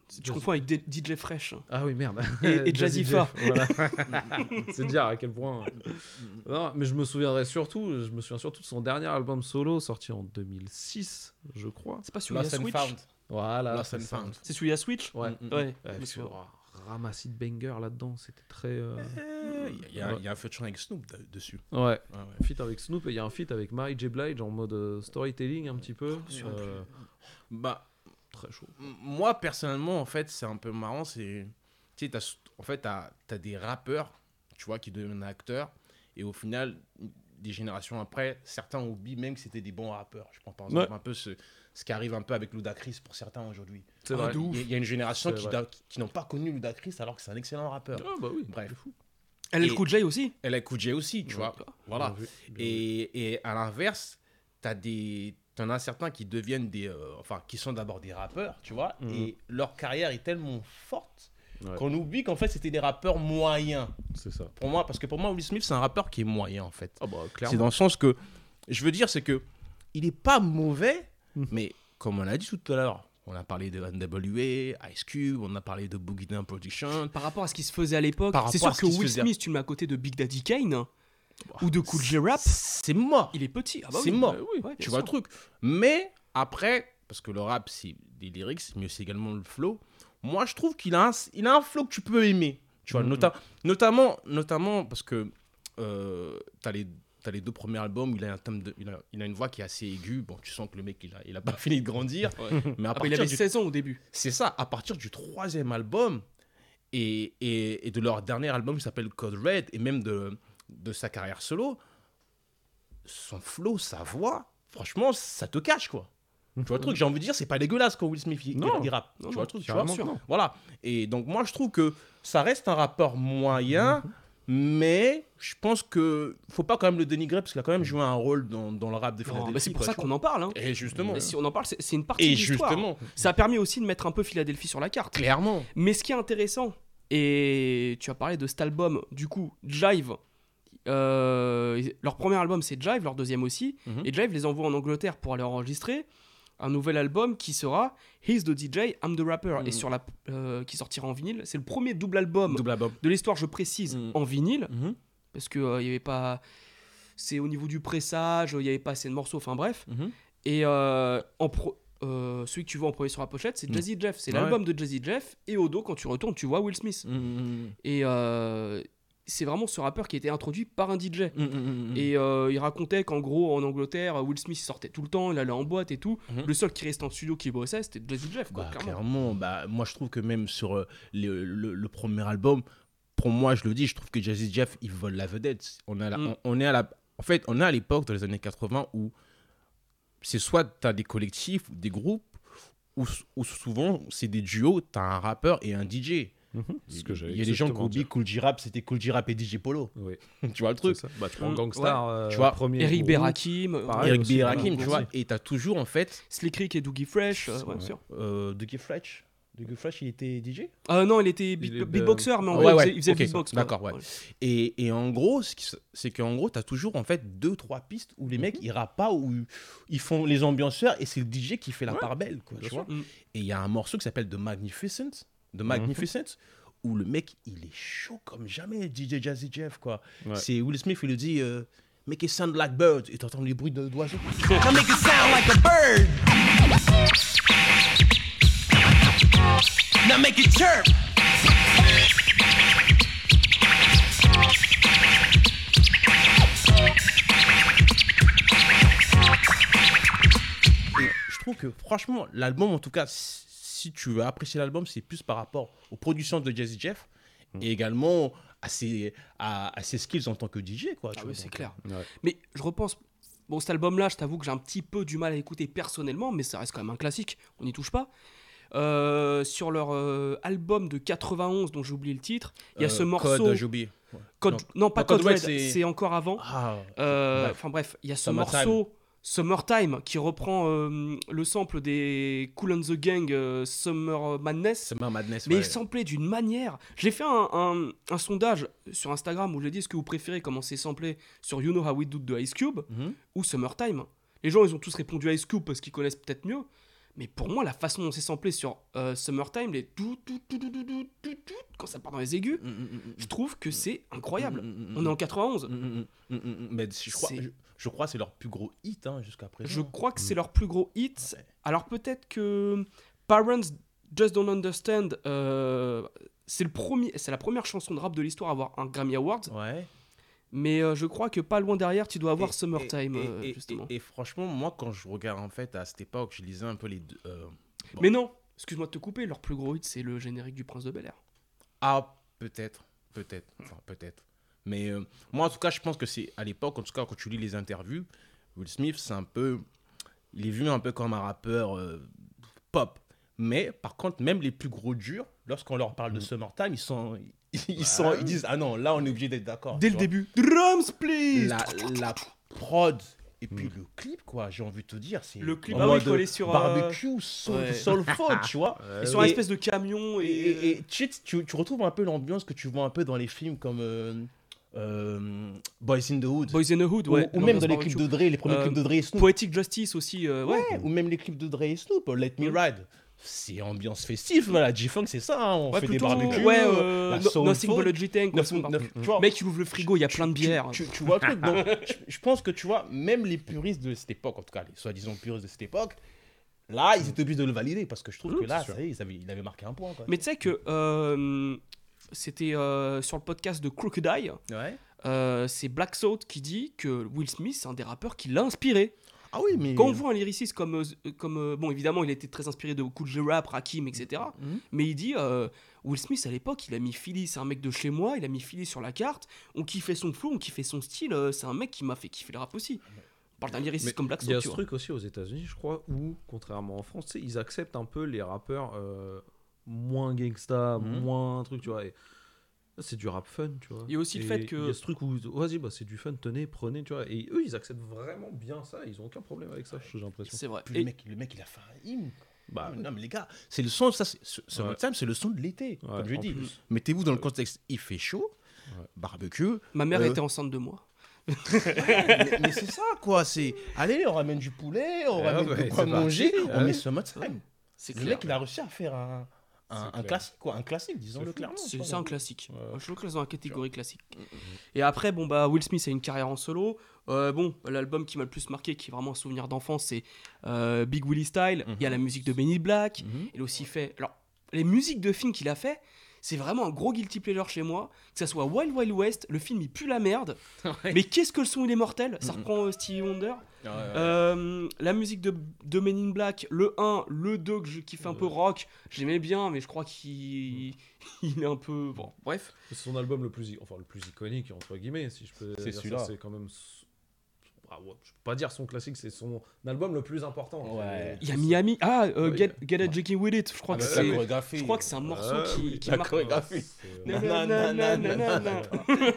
Tu Jazzy- confonds avec D- DJ Fresh. Ah oui, merde. Et- et *laughs* Jazzy Fa. Voilà. *laughs* *laughs* C'est dire à quel point. Non, mais je me souviendrai surtout, je me souviens surtout de son dernier album solo sorti en 2006, je crois. C'est pas and Switch Found. Voilà, c'est and ça. Found. C'est celui à Switch Ouais. Mm, mm, Ouais. Ouais, ramassis de bangers là-dedans, c'était très. euh, Il y, a- Ouais. il y a un featuring avec Snoop de- dessus. Ouais. Ouais, ouais. Feat avec Snoop et il y a un feat avec Mary J. Blige en mode euh, storytelling un petit peu. Sur- Euh, Bah, très chaud. moi, personnellement, en fait, c'est un peu marrant. C'est. Tu sais, t'as- en fait, t'as as des rappeurs, tu vois, qui deviennent acteurs. Et au final, des générations après, certains oublient même que c'était des bons rappeurs. Je prends par exemple un peu ce, ce qui arrive un peu avec Ludacris pour certains aujourd'hui. C'est Ah, vrai. de ouf. Il y a- il y a une génération qui, n'ont pas connu Ludacris alors que c'est un excellent rappeur. Ah bah oui. Bref. fou. Elle est Et- le coup de J aussi. Elle a J aussi, tu vois. Voilà. Bien. Et, et à l'inverse, t'as des, t'en as certains qui deviennent des, euh, enfin, qui sont d'abord des rappeurs, tu vois, Mhm. et leur carrière est tellement forte Ouais. qu'on oublie qu'en fait c'était des rappeurs moyens. C'est ça. Pour moi, parce que pour moi, Will Smith c'est un rappeur qui est moyen en fait. Ah bah C'est dans le sens que, je veux dire, c'est que il est pas mauvais, Mhm. mais comme on a dit tout à l'heure, on a parlé de NWA, Ice Cube, on a parlé de Boogie Down Production. Par rapport à ce qui se faisait à l'époque, c'est sûr que Will. Smith, tu le mets à côté de Big Daddy Kane ou de Cool J Rap, C'est mort. il est petit. Ah bah C'est oui. mort. Ouais, oui, ouais, bien tu vois le truc. Mais après, parce que le rap, c'est des lyrics, mais c'est également le flow. Moi, je trouve qu'il a, un, il a un flow que tu peux aimer. Tu vois, nota- notamment, notamment parce que euh, t'as les, t'as les deux premiers albums, il a, un thème de, il, a, il a une voix qui est assez aiguë. Bon, tu sens que le mec, il a, il a pas *laughs* fini de grandir. Mais à bah, il avait du 16 ans au début. c'est ça, à partir du troisième album et, et, et de leur dernier album qui s'appelle Code Red et même de, de sa carrière solo, son flow, sa voix, franchement, ça te cache quoi. Tu vois le truc, j'ai envie de dire, c'est pas dégueulasse quand Will Smith il, Non. il rappe. Non, tu vois le truc, tu vois sûr. Voilà. Et donc, moi, je trouve que ça reste un rappeur moyen, mais je pense que faut pas quand même le dénigrer parce qu'il a quand même joué un rôle dans, dans le rap des Non, Philadelphie. bah, c'est pour quoi, ça qu'on en parle. hein. Et justement. Mais si on en parle, c'est c'est une partie Et de l'histoire. justement, Ça a permis aussi de mettre un peu Philadelphie sur la carte. clairement. Mais ce qui est intéressant, et tu as parlé de cet album, du coup, Jive. euh, leur premier album c'est Jive, leur deuxième aussi. Mhm. Et Jive les envoie en Angleterre pour aller enregistrer un nouvel album qui sera He's the DJ, I'm the Rapper. Et Mhm. sur la, euh, qui sortira en vinyle. C'est le premier double album Double album. de l'histoire, je précise, Mhm. en vinyle. Mhm. Parce qu'il n'y avait pas. C'est au niveau du pressage, il n'y avait pas assez de morceaux, enfin bref. Et euh, en pro- euh, celui que tu vois en premier sur la pochette, c'est. Jazzy Jeff. C'est Ouais. l'album de Jazzy Jeff. Et au dos, quand tu retournes, tu vois Will Smith. Et euh, c'est vraiment ce rappeur qui a été introduit par un DJ. Mhm. Et euh, il racontait qu'en gros, en Angleterre, Will Smith sortait tout le temps, il allait en boîte et tout. Mhm. Le seul qui restait en studio qui bossait, c'était Jazzy Jeff. Quoi, Bah, clairement. clairement, bah, moi je trouve que même sur euh, le, le- le premier album, pour moi je le dis, je trouve que Jazzy Jeff il vole la vedette. On, la- Mm. on, on est à la, en fait, on est à l'époque dans les années 80 où c'est soit tu as des collectifs ou des groupes, ou, ou souvent c'est des duos, tu as un rappeur et un DJ. Mhm, que Il y a des gens qui exactement oublient. Cool J Rap, c'était Cool J Rap et DJ Polo. Oui, *laughs* tu vois le truc. Bah, tu prends Gangstar, euh, Tu vois, premier Eric groupe. Berakim, Pareil. Eric aussi, B. voilà, Rakim, tu vois, et tu as toujours en fait Slick Rick et Doogie Fresh. euh, ouais, sûr. euh, Dougie Fresh. Dougie Fresh, il était DJ Euh, non, il était beat- beatboxer, mais en Ouais, il faisait, il faisait ok, le beatbox. d'accord, ouais. Et, et en gros, c'est qu'en gros, tu as toujours en fait deux, trois pistes où les mecs ils rappent pas, où ils font les ambianceurs et c'est le DJ qui fait la Ouais, part belle. Quoi, tu vois. Et il y a un morceau qui s'appelle The Magnificent, The Magnificent où le mec il est chaud comme jamais, DJ Jazzy Jeff. quoi. Ouais. C'est Will Smith, il le dit euh, Make it sound like birds. Et t'entends les bruits de- d'oiseaux. *laughs* Make it sound like a bird. Now make it chirp. Et je trouve que franchement, l'album, en tout cas, si tu veux apprécier l'album, c'est plus par rapport aux productions de Jazzy Jeff et également à ses, à, à ses skills en tant que DJ. Quoi, tu Ah vois, oui, c'est clair. Ouais. Mais je repense. Bon, cet album-là, je t'avoue que j'ai un petit peu du mal à écouter personnellement, mais ça reste quand même un classique, on n'y touche pas. Euh, sur leur euh, album de 91, dont j'ai oublié le titre, il y a euh, ce morceau. Code, j'ai oublié. Ouais. Code- Non. non, pas Non, Code Code Red, Red, c'est- c'est encore avant. Ah, Euh, bref. Enfin bref, il y a ce morceau Summertime, qui reprend euh, le sample des Cool and the Gang euh, Summer Madness. Summer Madness, Mais ouais. il samplait d'une manière. J'ai fait un, sondage sur Instagram où je j'ai dit ce que vous préférez, comment c'est samplé sur You Know How We Do de Ice Cube mhm. ou Summertime. Les gens, ils ont tous répondu Ice Cube parce qu'ils connaissent peut-être mieux. Mais pour moi, la façon dont c'est samplé sur euh, Summertime, les tout, tout, tout, tout, tout, tout, tout, quand ça part dans les aigus, mm, mm, mm, je trouve que c'est incroyable. On est en 91. Mais si je crois je crois que c'est leur plus gros hit hein, jusqu'à présent. Je crois que c'est leur plus gros hit. Ouais. Alors peut-être que Parents Just Don't Understand, euh, c'est le premier, c'est la première chanson de rap de l'histoire à avoir un Grammy Award. Ouais. Mais euh, je crois que pas loin derrière, tu dois avoir Et- Summertime, et- euh, et- justement. Et, et franchement, moi, quand je regarde en fait à cette époque, je lisais un peu les deux. euh, bon. Mais non, excuse-moi de te couper, leur plus gros hit, c'est le générique du Prince de Bel Air. Ah, peut-être, peut-être, enfin peut-être. Mais euh, moi, en tout cas, je pense que c'est à l'époque, en tout cas, quand tu lis les interviews, Will Smith, c'est un peu, il est vu un peu comme un rappeur euh, pop. Mais par contre, même les plus gros durs, lorsqu'on leur parle Mm. de Summertime, ils sont, *laughs* ils sont, ils disent, ah non, là, on est obligé d'être d'accord. Dès le vois. début, drums please la, la prod et puis le clip quoi j'ai envie de te dire c'est Le clip, en ah oui, mode collé sur, euh, barbecue soul, ouais. soulful *laughs* tu vois Ils sont un Et- espèce de camion et, et, et- et tu, sais, tu, tu retrouves un peu l'ambiance que tu vois un peu dans les films comme euh, euh, Boys in the Hood Boys in the Hood, ou, ouais. ou même dans les clips de Dre les premiers Euh, clips de Dre et Snoop Poetic Justice aussi, euh, ouais. Ouais, ou même les clips de Dre et Snoop Let Me Mm. Ride c'est ambiance festive voilà G-Funk c'est ça hein, on Ouais, fait plutôt, des barbecues ouais, euh, euh, no- Nothing but a G-Tank, tu Mec, il ouvre le frigo, il y a plein de tu- bières. Tu, tu vois le truc. Donc, *laughs* je, je pense que tu vois, même les puristes de cette époque, en tout cas les soi-disant puristes de cette époque, là, ils étaient obligés de le valider parce que je trouve Mmh, que là, ça y est, ils avaient, il avait marqué un point. Quoi. Mais tu sais que euh, c'était euh, sur le podcast de Crocodile, ouais. euh, c'est Black Thought qui dit que Will Smith, c'est un des rappeurs qui l'a inspiré. Ah oui, mais. Quand on voit un lyriciste comme, euh, comme bon, évidemment, il était très inspiré de Cool J Rap, Rakim, etc. Mhm. Mais il dit, euh, Will Smith à l'époque, il a mis Philly, c'est un mec de chez moi, il a mis Philly sur la carte. On kiffait son flow, on kiffait son style. c'est un mec qui m'a fait kiffer le rap aussi. On parle d'un lyriciste comme Black Il y a ce vois. truc aussi aux États-Unis, je crois, où, contrairement en France, ils acceptent un peu les rappeurs euh, moins gangsta, Mhm. moins truc, tu vois. Et c'est du rap fun, tu vois. Il y a aussi le fait que- Il y a ce truc où, vas-y, bah, c'est du fun, tenez, prenez, tu vois. Et eux, ils acceptent vraiment bien ça, ils ont aucun problème avec ça, j'ai l'impression. C'est vrai. Puis Et- le, mec, le mec, il a fait un hymne. Bah, non, mais les gars, c'est le son, ça, c'est, ce, ce Ouais. time, c'est le son de l'été, Ouais, comme je dis. Mettez-vous dans le contexte, il fait chaud, Ouais. barbecue. Ma mère Euh, était enceinte de moi. *laughs* mais, mais c'est ça, quoi. C'est, allez, on ramène du poulet, on Ouais, ramène ouais, de quoi manger, on Ouais. met Summertime. C'est Le mec, il a réussi à faire un, un, classique, quoi. Un classique, disons-le clairement. C'est un classique. Ouais. Je le classe dans la catégorie classique. Et après, bon, bah, Will Smith a une carrière en solo. Euh, bon, l'album qui m'a le plus marqué, qui est vraiment un souvenir d'enfance, c'est euh, Big Willie Style. Il y a la musique de Benny Black. Mhm. Il a aussi fait. Alors, les musiques de films qu'il a fait, c'est vraiment un gros guilty pleasure chez moi. Que ça soit Wild Wild West, le film il pue la merde. *laughs* Mais qu'est-ce que le son il est mortel? Ça reprend euh, Stevie Wonder. Ouais, ouais. Euh, la musique de, de Men in Black, le 1, le 2 que je kiffe un peu rock, j'aimais bien, mais je crois qu'il *laughs* il est un peu. Bon, bref. C'est son album le plus, enfin, le plus iconique, entre guillemets, si je peux C'est dire ça, celui-là. C'est quand même. Ah ouais, je peux pas dire son classique, c'est son album le plus important. Ouais. Il y a Miami. Ah, euh, Ouais, Get, Get With It. Je crois Ah que bah, c'est. Je crois que c'est un morceau Ouais, qui, qui la marque. chorégraphie. *laughs* *laughs*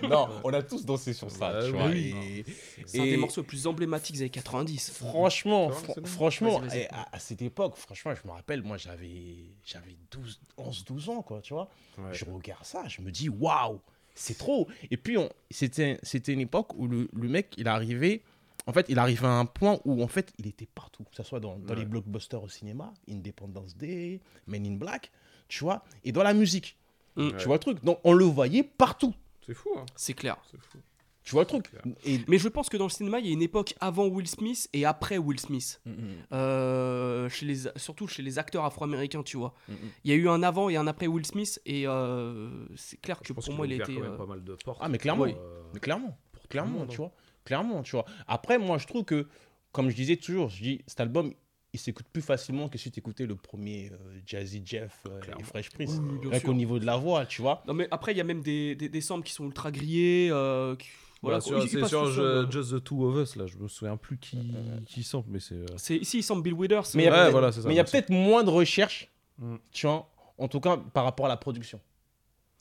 Non, on a tous dansé sur ça, Ouais, tu vois. oui. Et, C'est un des morceaux les plus emblématiques des années 90. franchement, bon. franchement, et à, à cette époque, franchement, je me rappelle, moi, j'avais, j'avais 12, 11, 12 ans, quoi, tu vois. Ouais. Je regarde ça, je me dis, waouh, c'est trop. Et puis, on- c'était, c'était une époque où le, le mec, il arrivait, en fait, il arrivait à un point où, en fait, il était partout, que ce soit dans, dans Ouais. les blockbusters au cinéma, Independence Day, Men in Black, tu vois, et dans la musique. Mm. Tu vois le truc Donc, on le voyait partout. C'est fou, hein. C'est clair. C'est fou. Tu vois le truc. Et, Mais je pense que dans le cinéma, il y a une époque avant Will Smith et après Will Smith. Mm, mm, Euh, chez les, surtout chez les acteurs afro-américains, tu vois. mm. Il y a eu un avant et un après Will Smith, et euh, c'est clair que Je pense pour moi, il a ouvert été. quand même euh, pas mal de portes. Ah, mais clairement. Euh, Mais clairement, pour clairement, monde, tu hein. vois. Clairement, tu vois. Après, moi, je trouve que, comme je disais toujours, je dis, cet album, il s'écoute plus facilement que si tu écoutais le premier euh, Jazzy Jeff euh, et. Fresh Prince. Oui, Rien qu'au niveau de la voix, tu vois. Non, mais après, il y a même des, des, des samples qui sont ultra grillés. euh, qui- voilà, sur- c'est sur. Just the Two of Us, là, je me souviens plus qui, qui sample, mais c'est. C'est ici, il semble Bill Withers. Mais il y a Ouais, voilà, y peut-être moins de recherche, Mm. tu vois, en tout cas par rapport à la production.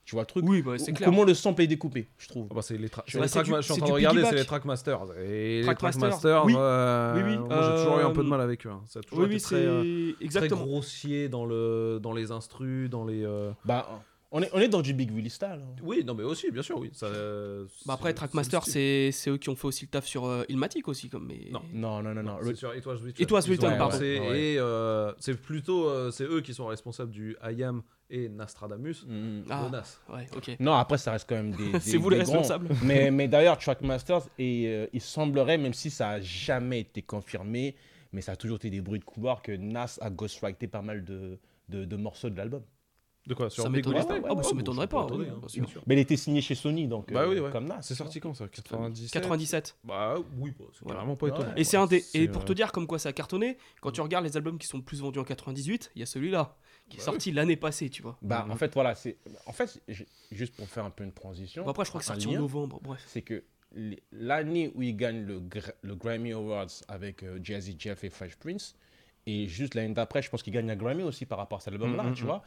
Tu vois le truc Oui, bah, c'est clair. Comment le sample est découpé, je trouve. Ah bah, c'est les, tra- les track- je suis en train de regarder, c'est les Trackmasters. Et les Trackmasters, oui. euh, Oui, oui, moi j'ai toujours eu un peu euh, de mal avec eux. hein. Ça a toujours Oui, été oui, très, c'est euh, très grossier dans, le, dans les instrus, dans les. euh, Bah, on est, on est dans du Big Willie style. hein. Oui, non, mais aussi, bien sûr, oui. Ça, euh, Bah après, c'est- Trackmaster, c'est c'est c'est eux qui ont fait aussi le taf sur euh, Ilmatic aussi. Comme, mais... Non. Non, non, non, non. C'est sur It Was Written. It Was Written, pardon. Et euh, c'est plutôt euh, c'est eux qui sont responsables du I Am et Nostradamus. Mm. Ah. de Nas. Ouais, ok. Non, après, ça reste quand même des. *laughs* C'est des- vous les responsables. *laughs* mais, mais d'ailleurs, Trackmasters, et, euh, il semblerait, même si ça a jamais été confirmé, mais ça a toujours été des bruits de couloir que Nas a ghostwrité pas mal de, de, de morceaux de l'album. De quoi Sur Ça m'étonnerait pas. Ah, bah, ça m'étonnerait pas, oui, hein, bien sûr. Mais il était signé chez Sony, donc Bah euh, oui, ouais. comme Nas. C'est sorti quand ça 97 97. Bah oui, bah, c'est Voilà. carrément pas étonnant. Et c'est un des. Et pour euh, te dire comme quoi ça a cartonné, quand tu regardes les albums qui sont le plus vendus en 98, il y a celui-là qui est Bah sorti l'année passée, tu vois. Bah, en fait, voilà, c'est. En fait, j'ai- juste pour faire un peu une transition. Bon, après, je crois que c'est un sorti en lien, novembre. Bref. C'est que les- l'année où il gagne le, Gra- le Grammy Awards avec euh, Jazzy Jeff et Fresh Prince, et juste l'année d'après, je pense qu'il gagne un Grammy aussi par rapport à cet album-là, Mhm, tu mhm. vois.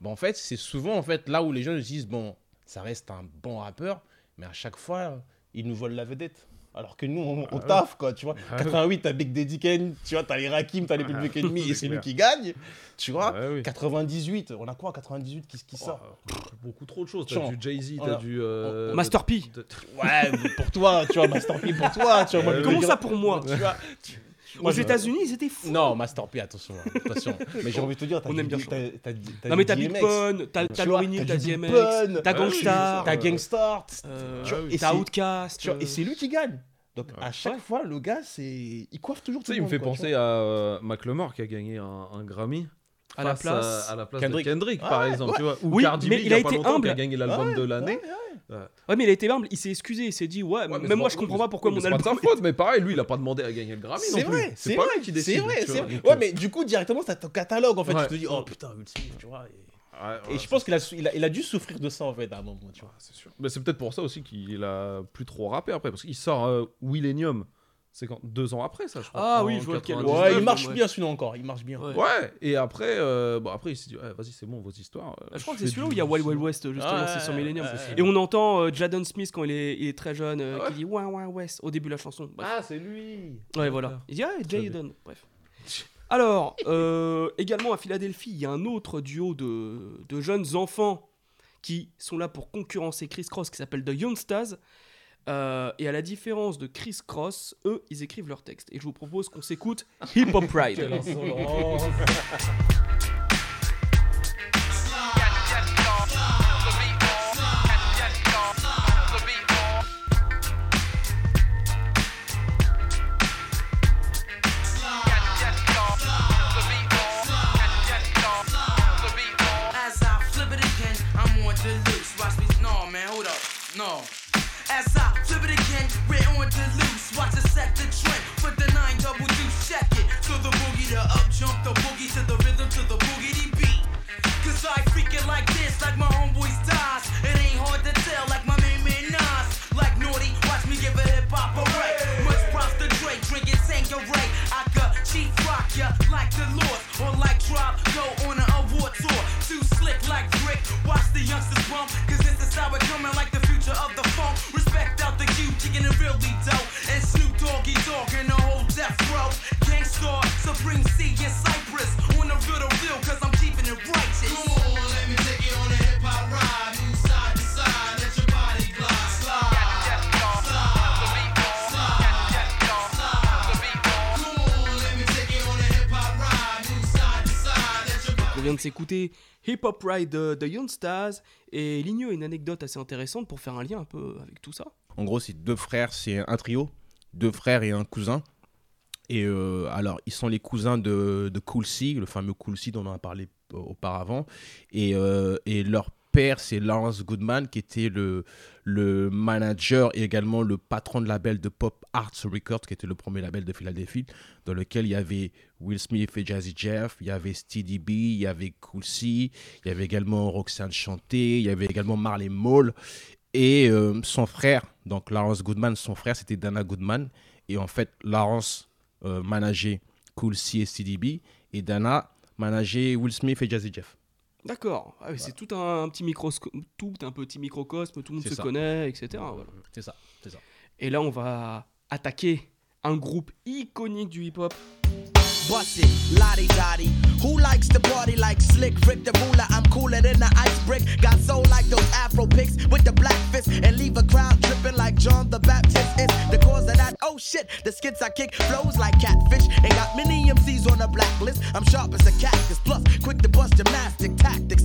Bon, en fait, c'est souvent en fait là où les gens se disent bon, ça reste un bon rappeur, mais à chaque fois, il nous vole la vedette. Alors que nous, on, on ouais. taffe, quoi, tu vois. Ah ouais. 88, t'as Big Daddy Kane, tu vois, t'as les Rakim, t'as les Public Enemy, et *laughs* C'est lui qui gagne, tu vois. Ouais, oui. 98, on a quoi en 98 Qu'est-ce qui sort? Oh, pff, beaucoup trop de choses. T'as du Jay-Z, t'as du. euh, Master P. de- Ouais, pour toi, tu vois, Master P pour toi, tu vois. moi, Comment dire- ça pour moi Tu vois, Aux États-Unis, ils étaient fous. Non, Master P, attention, hein, attention. *laughs* Mais j'ai envie de te dire, t'as On aime bien t'as- chanter. t'as- t'as Non, mais t'as Big Pun, t'as tu t'as DMX, t'as Gangstar, T'as. Gangstar. t'as Outcast. vois, euh, Et c'est lui qui gagne. Donc Ouais. à chaque Ouais. fois, le gars, c'est il coiffe toujours Tu tout sais, il me fait quoi, penser à euh, Macklemore qui a gagné un, un Grammy. À la place. à, la place Kendrick. de Kendrick, par ouais, exemple, ouais. tu vois. Ou Oui, Cardi B, mais il il a été longtemps, qui a humble. gagné l'album Ouais, de l'année. ouais, Ouais, mais il a été humble, il s'est excusé, il s'est dit Ouais, même c'est moi je comprends pas pourquoi mon c'est album. sa faute, mais pareil, lui, il a pas demandé à gagner le Grammy C'est non plus. vrai, C'est pas vrai, lui qui décide. C'est vrai, c'est vrai. Ouais, euh, mais du coup, directement, t'as ton catalogue en fait. Tu te dis, oh putain, Will Smith, tu vois. Et, ouais, et ouais, je pense qu'il a, il a, il a dû souffrir de ça en fait à un moment, tu vois. c'est sûr. Mais c'est peut-être pour ça aussi qu'il a plus trop rappé après, parce qu'il sort euh, Willenium. C'est quand deux ans après ça, je crois. Ah oui, je vois lequel. 99. Ouais, il marche ouais. bien celui-là encore, il marche bien. Ouais. Ouais, et après, euh, bon, après il s'est dit, vas-y, c'est bon, vos histoires. euh, Je crois que c'est celui-là où il y a Wild Wild West, justement, Ouais, c'est sur Millennium. ouais, ouais. Et on entend euh, Jadon Smith quand il est, il est très jeune, euh, Ah ouais qui dit Ouais, ouais, West au début de la chanson. Bref. Ah, c'est lui ouais, voilà. Il dit Ah, Jadon. Bref. Alors, euh, également à Philadelphie, il y a un autre duo de, de jeunes enfants qui sont là pour concurrencer Chris Cross qui s'appelle The Youngsters. Euh, et à la différence de Chris Cross, eux, ils écrivent leurs textes. Et je vous propose qu'on s'écoute Hip Hop Pride. No As I flip it again, we're on the loose. Watch us set the trend. Put the nine double deuce, check it. To the boogie, the up jump, the boogie to the rhythm, to the boogity beat. Cause I freak it like this, like my homeboys dies. It ain't hard to tell, like my main man Nas. Like naughty, watch me give a hip hop a ray. Much props to Dre, drinking Tanqueray. I could cheap rock ya like the Lord, or like drop, go On vient de s'écouter Hip Hop Ride de, de Youngstars et Ligno a une anecdote assez intéressante pour faire un lien un peu avec tout ça. En gros, c'est deux frères, c'est un trio, deux frères et un cousin. Et euh, alors, ils sont les cousins de, de Cool C, le fameux Cool C dont on a parlé auparavant. Et, euh, et leur père, c'est Lawrence Goodman, qui était le, le manager et également le patron de label de Pop Arts Records, qui était le premier label de Philadelphie, dans lequel il y avait Will Smith et Jazzy Jeff, il y avait Steady B, il y avait Cool C, il y avait également Roxanne Chanté, il y avait également Marley Mole. Et euh, son frère, donc Lawrence Goodman, son frère, c'était Dana Goodman. Et en fait, Lawrence euh, manageait Cool C et CDB. Et Dana manageait Will Smith et Jazzy Jeff. D'accord, Ah c'est tout un, petit microscope, tout un petit microcosme, tout le monde se ça. connaît, etc. Voilà. C'est ça, c'est ça. Et là, on va attaquer un groupe iconique du hip-hop. Bust it, lottie dottie. Who likes to party like slick Rick the ruler? I'm cooler than the ice brick. Got soul like those Afro pics with the black fist and leave a crowd tripping like John the Baptist. It's the cause of that. Oh shit, the skits I kick flows like catfish. And got many MCs on the blacklist. I'm sharp as a cactus, plus quick to bust gymnastic tactics.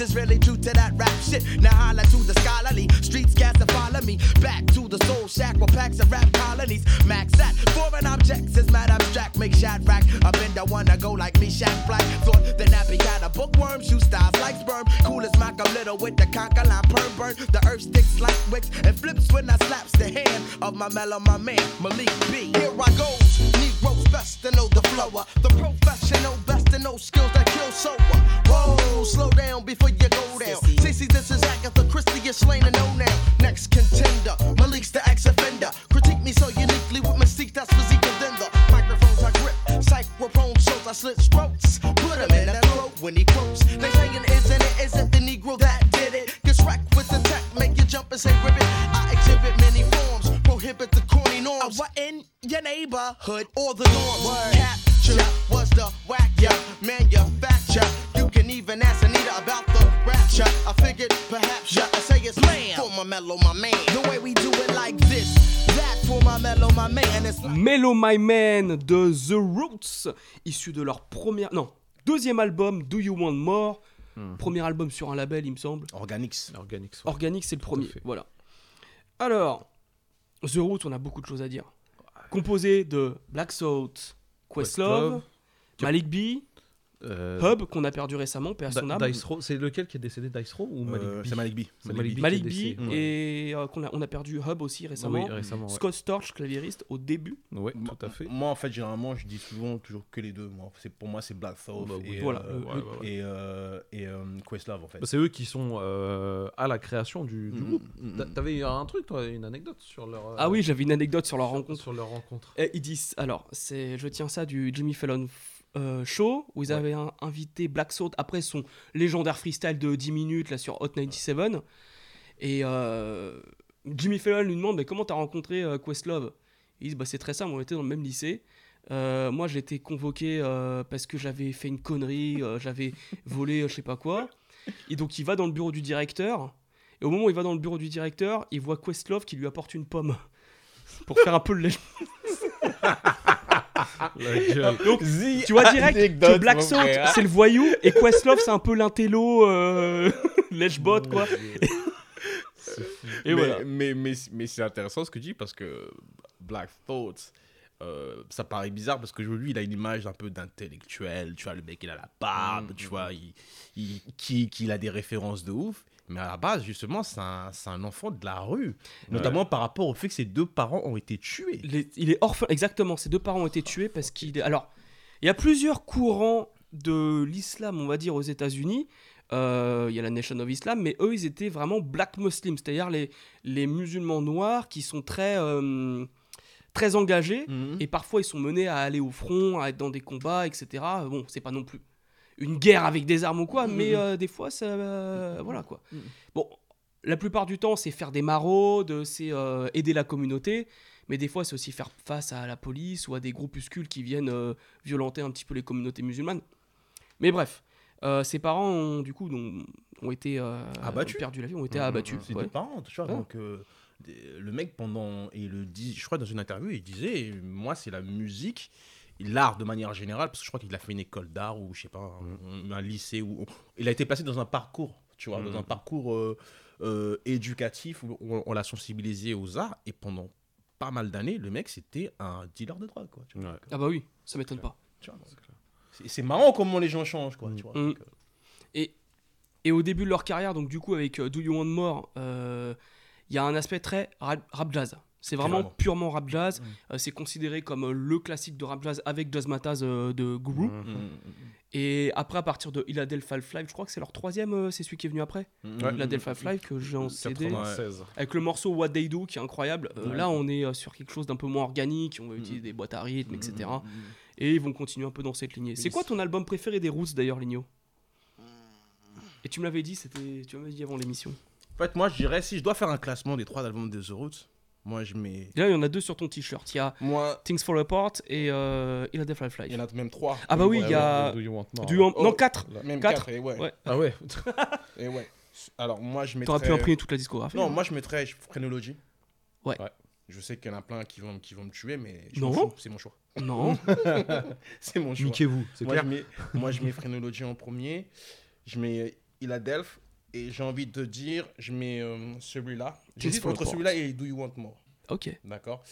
Is really true to that rap shit. Now holla to the scholarly streets, gas to follow me. Back to the soul shack where packs of rap colonies. Max at foreign objects is mad abstract. Make shot rack. Up in the one to go like me, Shaq Black. Thought the nappy got a bookworm, shoe styles like sperm. Cool as Malcolm Little with the conker perm burn. The earth sticks like wicks and flips when I slaps the hand of my mellow, my man, Malik B. Here I go, Negroes best to know the flower. The professional best to know skills that kill sober. Whoa, slow down before you go down. This is Agatha Christie, you're slain and know now. Next contender, Malik's the ex offender. Critique me so uniquely with mystique that's physique and then the microphones I grip. Psychrophone shows I slit throats. Put him in the throat when he quotes. They saying isn't it, isn't the Negro that did it? Gets wrecked with the tech, make you jump and say ribbit. I exhibit many forms, prohibit the corny norms. I was in your neighborhood or the norm. Capture was the whack ya manufacture. You can even ask Anita about the rapture. I figured perhaps ya I say it's for my mellow, my man. The way we do it like this, my mellow, my man. It's Mellow My Man de The Roots, issu de leur premier, non, deuxième album Do You Want More, premier album sur un label il me semble. Organix. Organix. ouais. Organic c'est le premier, voilà. Alors, The Roots on a beaucoup de choses à dire. Composé de Black Salt, Questlove, Malik B, Euh, Hub qu'on a perdu récemment, paix à son Da- âme. Dice Row, c'est lequel qui est décédé Dice Row ou Malik Euh, B C'est Malik B. Malik B. Malik et euh, qu'on a, on a perdu Hub aussi récemment. Oui, récemment. ouais. Scott Storch, claviériste, au début. Moi- tout à fait. Moi, en fait, généralement, je dis souvent toujours que les deux. Moi, c'est pour moi, c'est Black Thought Bah oui. et, Voilà. euh, Ouais, ouais, ouais. et, euh, et euh, Questlove, en fait. Bah, c'est eux qui sont euh, à la création du, du Mm, groupe. mm, mm, T'a-. T'avais un truc, toi, une anecdote sur leur. euh, Ah oui, j'avais une anecdote sur leur rencontre. Sur leur rencontre. Et ils disent, alors, c'est, je tiens ça du Jimmy Fallon euh, Show, où ils Ouais. avaient un- invité Black Salt après son légendaire freestyle de 10 minutes là sur Hot 97. Et euh, Jimmy Fallon lui demande, mais comment t'as rencontré euh, Questlove? Il dit, bah, c'est très simple, on était dans le même lycée. Moi, j'ai été convoqué parce que j'avais fait une connerie, j'avais *laughs* volé je sais pas quoi. Et donc, il va dans le bureau du directeur. Et au moment où il va dans le bureau du directeur, il voit Questlove qui lui apporte une pomme. Pour faire un peu le gueule. *laughs* *laughs* Donc, tu vois direct que Black Salt, c'est le voyou, et Questlove, c'est un peu l'intello euh, *laughs* quoi. Et mais, voilà. mais, mais, mais c'est intéressant ce que tu dis parce que Black Thoughts, euh, ça paraît bizarre parce que lui, il a une image un peu d'intellectuel. Tu vois, le mec, il a la barbe, tu vois, il, il, qui, qui a des références de ouf. Mais à la base, justement, c'est un, un enfant de la rue. Notamment par rapport au fait que ses deux parents ont été tués. Il est, il est orphelin, exactement. Ses deux parents ont été tués parce qu'il. Alors, il y a plusieurs courants de l'islam, on va dire, aux États-Unis. Euh, Il y a la Nation of Islam, mais eux, ils étaient vraiment black muslims, c'est-à-dire les, les musulmans noirs qui sont très, euh, très engagés. Mhm. Et parfois, ils sont menés à aller au front, à être dans des combats, etc. Bon, c'est pas non plus une guerre avec des armes ou quoi, mais euh, des fois, ça. euh, voilà quoi. Bon, la plupart du temps, c'est faire des maraudes, c'est euh, aider la communauté, mais des fois, c'est aussi faire face à la police ou à des groupuscules qui viennent violenter un petit peu les communautés musulmanes. Mais bref, ses parents ont du coup ont, ont été Abattus. ont perdu la vie, ont été abattus. C'est ouais. deux parents, tu vois. Donc, des- le mec, pendant. Il le dit, je crois, dans une interview, il disait Moi, c'est la musique, l'art de manière générale, parce que je crois qu'il a fait une école d'art ou je sais pas, un, un lycée. Où, il a été placé dans un parcours, tu vois, dans un parcours euh, euh, éducatif où on, on l'a sensibilisé aux arts. Et pendant pas mal d'années, le mec, c'était un dealer de drogue, quoi. tu vois. Ouais. Ah bah oui, ça m'étonne pas. C'est- marrant comment les gens changent, quoi. Tu vois, Mm. donc, euh, Et, et au début de leur carrière, donc du coup avec euh, Do You Want More, euh, il y a un aspect très rap, rap jazz. C'est vraiment Clairement. purement rap jazz. Euh, c'est considéré comme euh, le classique de rap jazz avec Jazz Mataz euh, de Guru. Mhm. mm, Et après, à partir de Philadelphia Five, je crois que c'est leur troisième, euh, c'est celui qui est venu après. mm, Ouais. mm, Philadelphia Five que j'ai en CD. 96. Avec le morceau What They Do qui est incroyable. Euh, Ouais. Là, on est sur quelque chose d'un peu moins organique. On va utiliser des boîtes à rythme, etc. Et ils vont continuer un peu dans cette lignée. C'est quoi ton album préféré des Roots d'ailleurs, Ligno? Et tu me l'avais dit, c'était, tu m'avais dit avant l'émission. En fait, moi, je dirais, si je dois faire un classement des trois albums de The Roots, moi, je mets. Là, il y en a deux sur ton t-shirt. Il y a Moi, Things Fall Apart et euh, il Fly. y en a même trois. Ah bah oui, Ouais, il y a ouais, Do You Want More. du non Oh. quatre. Même Quatre. quatre, et ouais. Ouais. Ah ouais. *laughs* Et ouais. Alors, moi, je mettrais. T'aurais pu imprimer toute la discographie. Non, hein. moi, je mettrais Phrenology. Ouais. Ouais. Je sais qu'il y en a plein qui vont, qui vont me tuer, mais je Non. c'est mon choix. Non. *laughs* c'est mon choix. Niquez-vous, c'est Moi clair. je, mets, moi, je mets Phrenology en premier. Je mets Philadelphia. Et j'ai envie de dire, je mets euh, celui-là. J'hésite entre celui-là et Do You Want More. Ok. D'accord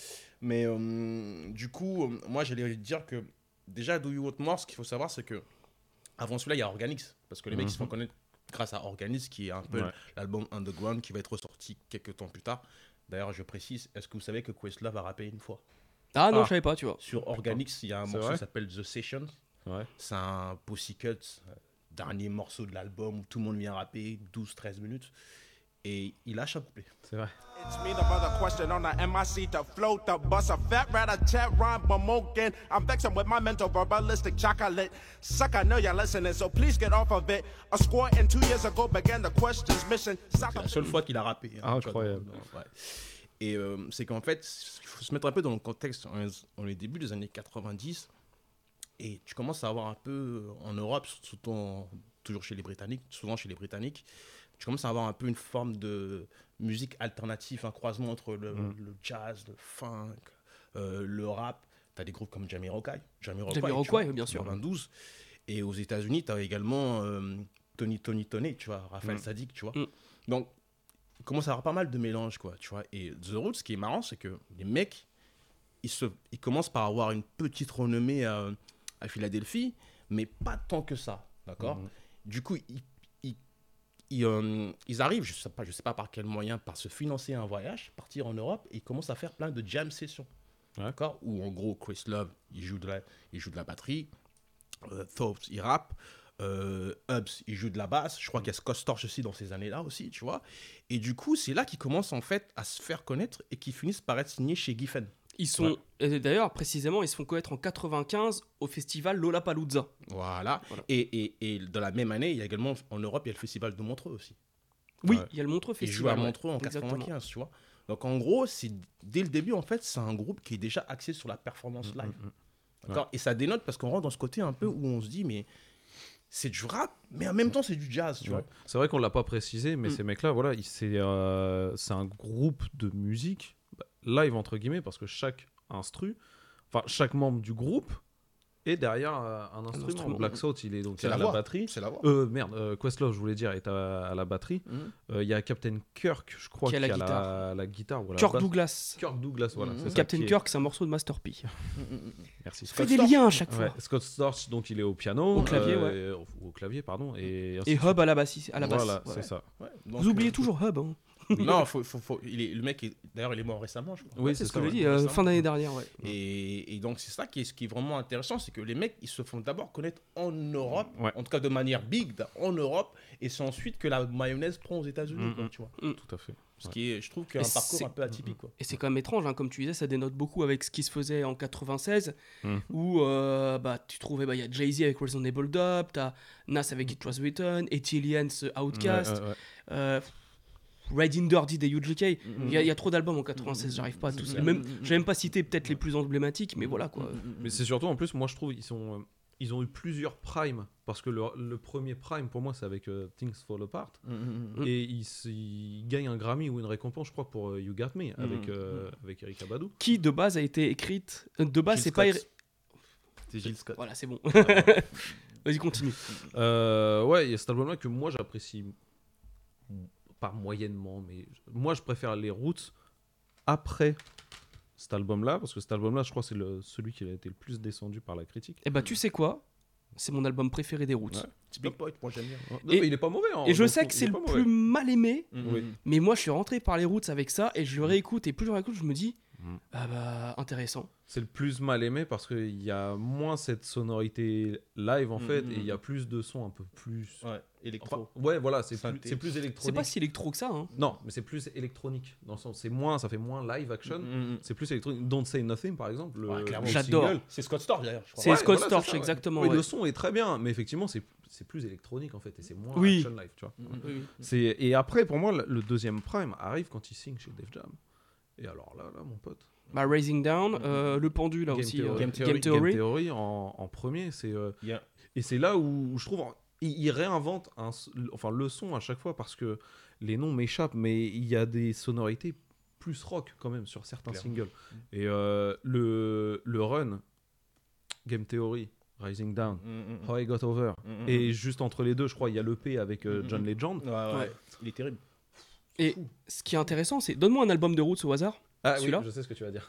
Mais euh, du coup, euh, moi, j'allais dire que déjà, Do You Want More, ce qu'il faut savoir, c'est que avant celui-là, il y a Organix. Parce que les mecs, ils se font Mhm. connaître grâce à Organix, qui est un peu Ouais. l'album Underground qui va être ressorti quelques temps plus tard. D'ailleurs, je précise, est-ce que vous savez que Questlove a rappé une fois? Ah non, Ah. je savais pas, tu vois. Sur Organix, il y a un morceau qui s'appelle The Session. Ouais. C'est un Pussycut, dernier morceau de l'album où tout le monde vient rapper, 12-13 minutes. Et il lâche un couplet. C'est vrai. It's me, the brother question on the MIC to float the bus. A fat rat, a chat rhyme, Momokin. I'm vexing with my mental verbalistic chocolate. Suck, I know you're listening, so please get off of it. A score in two years ago began the questions mission. C'est la seule fois qu'il a rappé. hein, Ah, incroyable. ouais. Et euh, c'est qu'en fait, il faut se mettre un peu dans le contexte. On est on est début des années 90. Et tu commences à avoir un peu euh, en Europe, surtout en- toujours chez les Britanniques, souvent chez les Britanniques, tu commences à avoir un peu une forme de musique alternative, un croisement entre le, le jazz, le funk, euh, le rap. Tu as des groupes comme Jamiroquai. Jamiroquai, Jamiroquai, vois, bien sûr. 92. Et aux États-Unis, tu as également euh, Tony Tony Tony, tu vois, Raphaël Mm. Sadik, tu vois. Mm. Donc, il commence à avoir pas mal de mélanges, quoi, tu vois. Et The Roots, ce qui est marrant, c'est que les mecs, ils, se, ils commencent par avoir une petite renommée à, à Philadelphie, mais pas tant que ça, d'accord Mhm. Du coup, ils, ils, ils, euh, ils arrivent, je sais pas, je sais pas par quel moyen, par se financer un voyage, partir en Europe, et ils commencent à faire plein de jam sessions, Ouais. d'accord Où en gros, Chris Love, il joue de la, il joue de la batterie, euh, Thorpe, il rappe, euh, Hubs, il joue de la basse. Je crois qu'il y a Scott Storch aussi dans ces années-là aussi, tu vois. Et du coup, c'est là qu'ils commencent en fait à se faire connaître et qu'ils finissent par être signés chez Giffen. Ils sont. D'ailleurs, précisément, ils se font connaître en 95 au festival Lollapalooza. Voilà. Voilà. Et, et, et dans la même année, il y a également en Europe, il y a le festival de Montreux aussi. Oui, il y a le Montreux Ils jouent Festival. à ouais. Montreux en Exactement. 95, tu vois. Donc en gros, c'est dès le début, en fait, c'est un groupe qui est déjà axé sur la performance live. Mm, mm. D'accord Et ça dénote parce qu'on rentre dans ce côté un peu où on se dit, mais c'est du rap, mais en même temps, c'est du jazz, tu Ouais. vois. C'est vrai qu'on l'a pas précisé, mais Mm. ces mecs-là, voilà, c'est euh, c'est un groupe de musique live entre guillemets parce que chaque instru, enfin chaque membre du groupe est derrière euh, un instrument. instrument. Black Thought, il est donc C'est à la la, voix. batterie. C'est la voix. Euh, merde, euh, Questlove, je voulais dire, est à, à la batterie. Mhm. Euh, Il y a Captain Kirk, je crois, Qui a la guitare. la guitare. ou la Kirk basse. Douglas. Kirk Douglas, voilà. Mhm. Captain Kirk, c'est un morceau de Master P. *laughs* Merci. Fais Scott des Storch. liens à chaque Ouais, fois. Scott Storch, donc il est au piano. Au clavier, euh, au, au clavier, pardon. Et. Hub à la basse. À la basse. Voilà, ouais. c'est ça. Ouais, donc, Vous oubliez toujours Hub. Hein. Non, faut, faut, faut- il est, le mec, est- d'ailleurs, il est mort récemment, je crois. Oui, c'est ce que je dis, euh, fin d'année dernière. Ouais. Et, et donc, c'est ça qui est, ce qui est vraiment intéressant, c'est que les mecs, ils se font d'abord connaître en Europe, Ouais. en tout cas de manière big, en Europe, et c'est ensuite que la mayonnaise prend aux États-unis, Mhm. quoi, tu vois. Tout à fait. Ce qui est, je trouve, qu'un parcours c'est- un peu atypique, quoi. Et c'est quand même étrange, hein, comme tu disais, ça dénote beaucoup avec ce qui se faisait en 96, Mm. où euh, bah, tu trouvais, bah, il y a Jay-Z avec Reasonable Doubt, t'as Nas avec It Was Written, Eti Aliens, Outcast, Ouais, ouais, ouais. euh, Red in Dirty des UGK. Il Mm. y, a- il y a trop d'albums en 96, j'arrive pas à tous. Même, je vais même pas citer peut-être les plus emblématiques, mais voilà quoi. Mais c'est surtout en plus, moi je trouve ils sont, euh, ils ont eu plusieurs primes parce que le, le premier prime pour moi c'est avec euh, Things Fall Apart Mm. et ils, gagnent un Grammy ou une récompense je crois pour euh, You Got Me avec euh, avec Eric Abadou. Qui de base a été écrite. euh, De base, c'est pas. C'est Gilles Scott. Voilà, c'est bon. *laughs* Vas-y, continue. Euh, ouais, il y a cet album là que moi j'apprécie pas moyennement mais moi je préfère les Roots après cet album là parce que cet album là je crois que c'est le, celui qui a été le plus descendu par la critique. Et bah, tu sais quoi? C'est mon album préféré des Roots. Ouais. Point, moi j'aime bien. Non, Et- mais il est pas mauvais. hein, Et je sais que c'est est le plus mal aimé, Oui. mais moi je suis rentré par les Roots avec ça et je le réécoute et plus je le réécoute, je me dis Mm. ah bah intéressant. C'est le plus mal aimé parce qu'il y a moins cette sonorité live en Mm, fait et il y a plus de sons un peu plus. Ouais, électro. Enfin, ouais, voilà, c'est plus, c'est plus C'est électronique. pas si électro que ça. Hein. Non, mais c'est plus électronique dans le sens, c'est moins, ça fait moins live action. Mm, mm. C'est plus électronique. Don't Say Nothing par exemple. Ouais, J'adore. C'est Scott Storch d'ailleurs. C'est Ouais, Scott voilà, Storch, ouais. exactement. Oui, ouais. le son est très bien, mais effectivement c'est c'est plus électronique en fait et c'est moins Oui. action live, tu vois. Mm. C'est et après pour moi le- deuxième prime arrive quand il signe chez Def Jam. Et alors là, là mon pote. Bah, Raising Down, euh, le pendu là Game aussi. Theory. euh, Game Game Theory. Game Theory en, en premier, c'est euh, et c'est là où, où je trouve il, il réinvente un, enfin le son à chaque fois parce que les noms m'échappent, mais il y a des sonorités plus rock quand même sur certains singles. Et euh, le, le run, Game Theory, Rising Down, Mm, mm, mm. How I Got Over, Mm, mm, et juste entre les deux, je crois, il y a l'EP avec euh, Mm, John mm. Legend. Ouais, ouais. Ouais. Il est terrible. Et ce qui est intéressant, c'est donne-moi un album de Roots au hasard. Ah oui, Celui-là je sais ce que tu vas dire.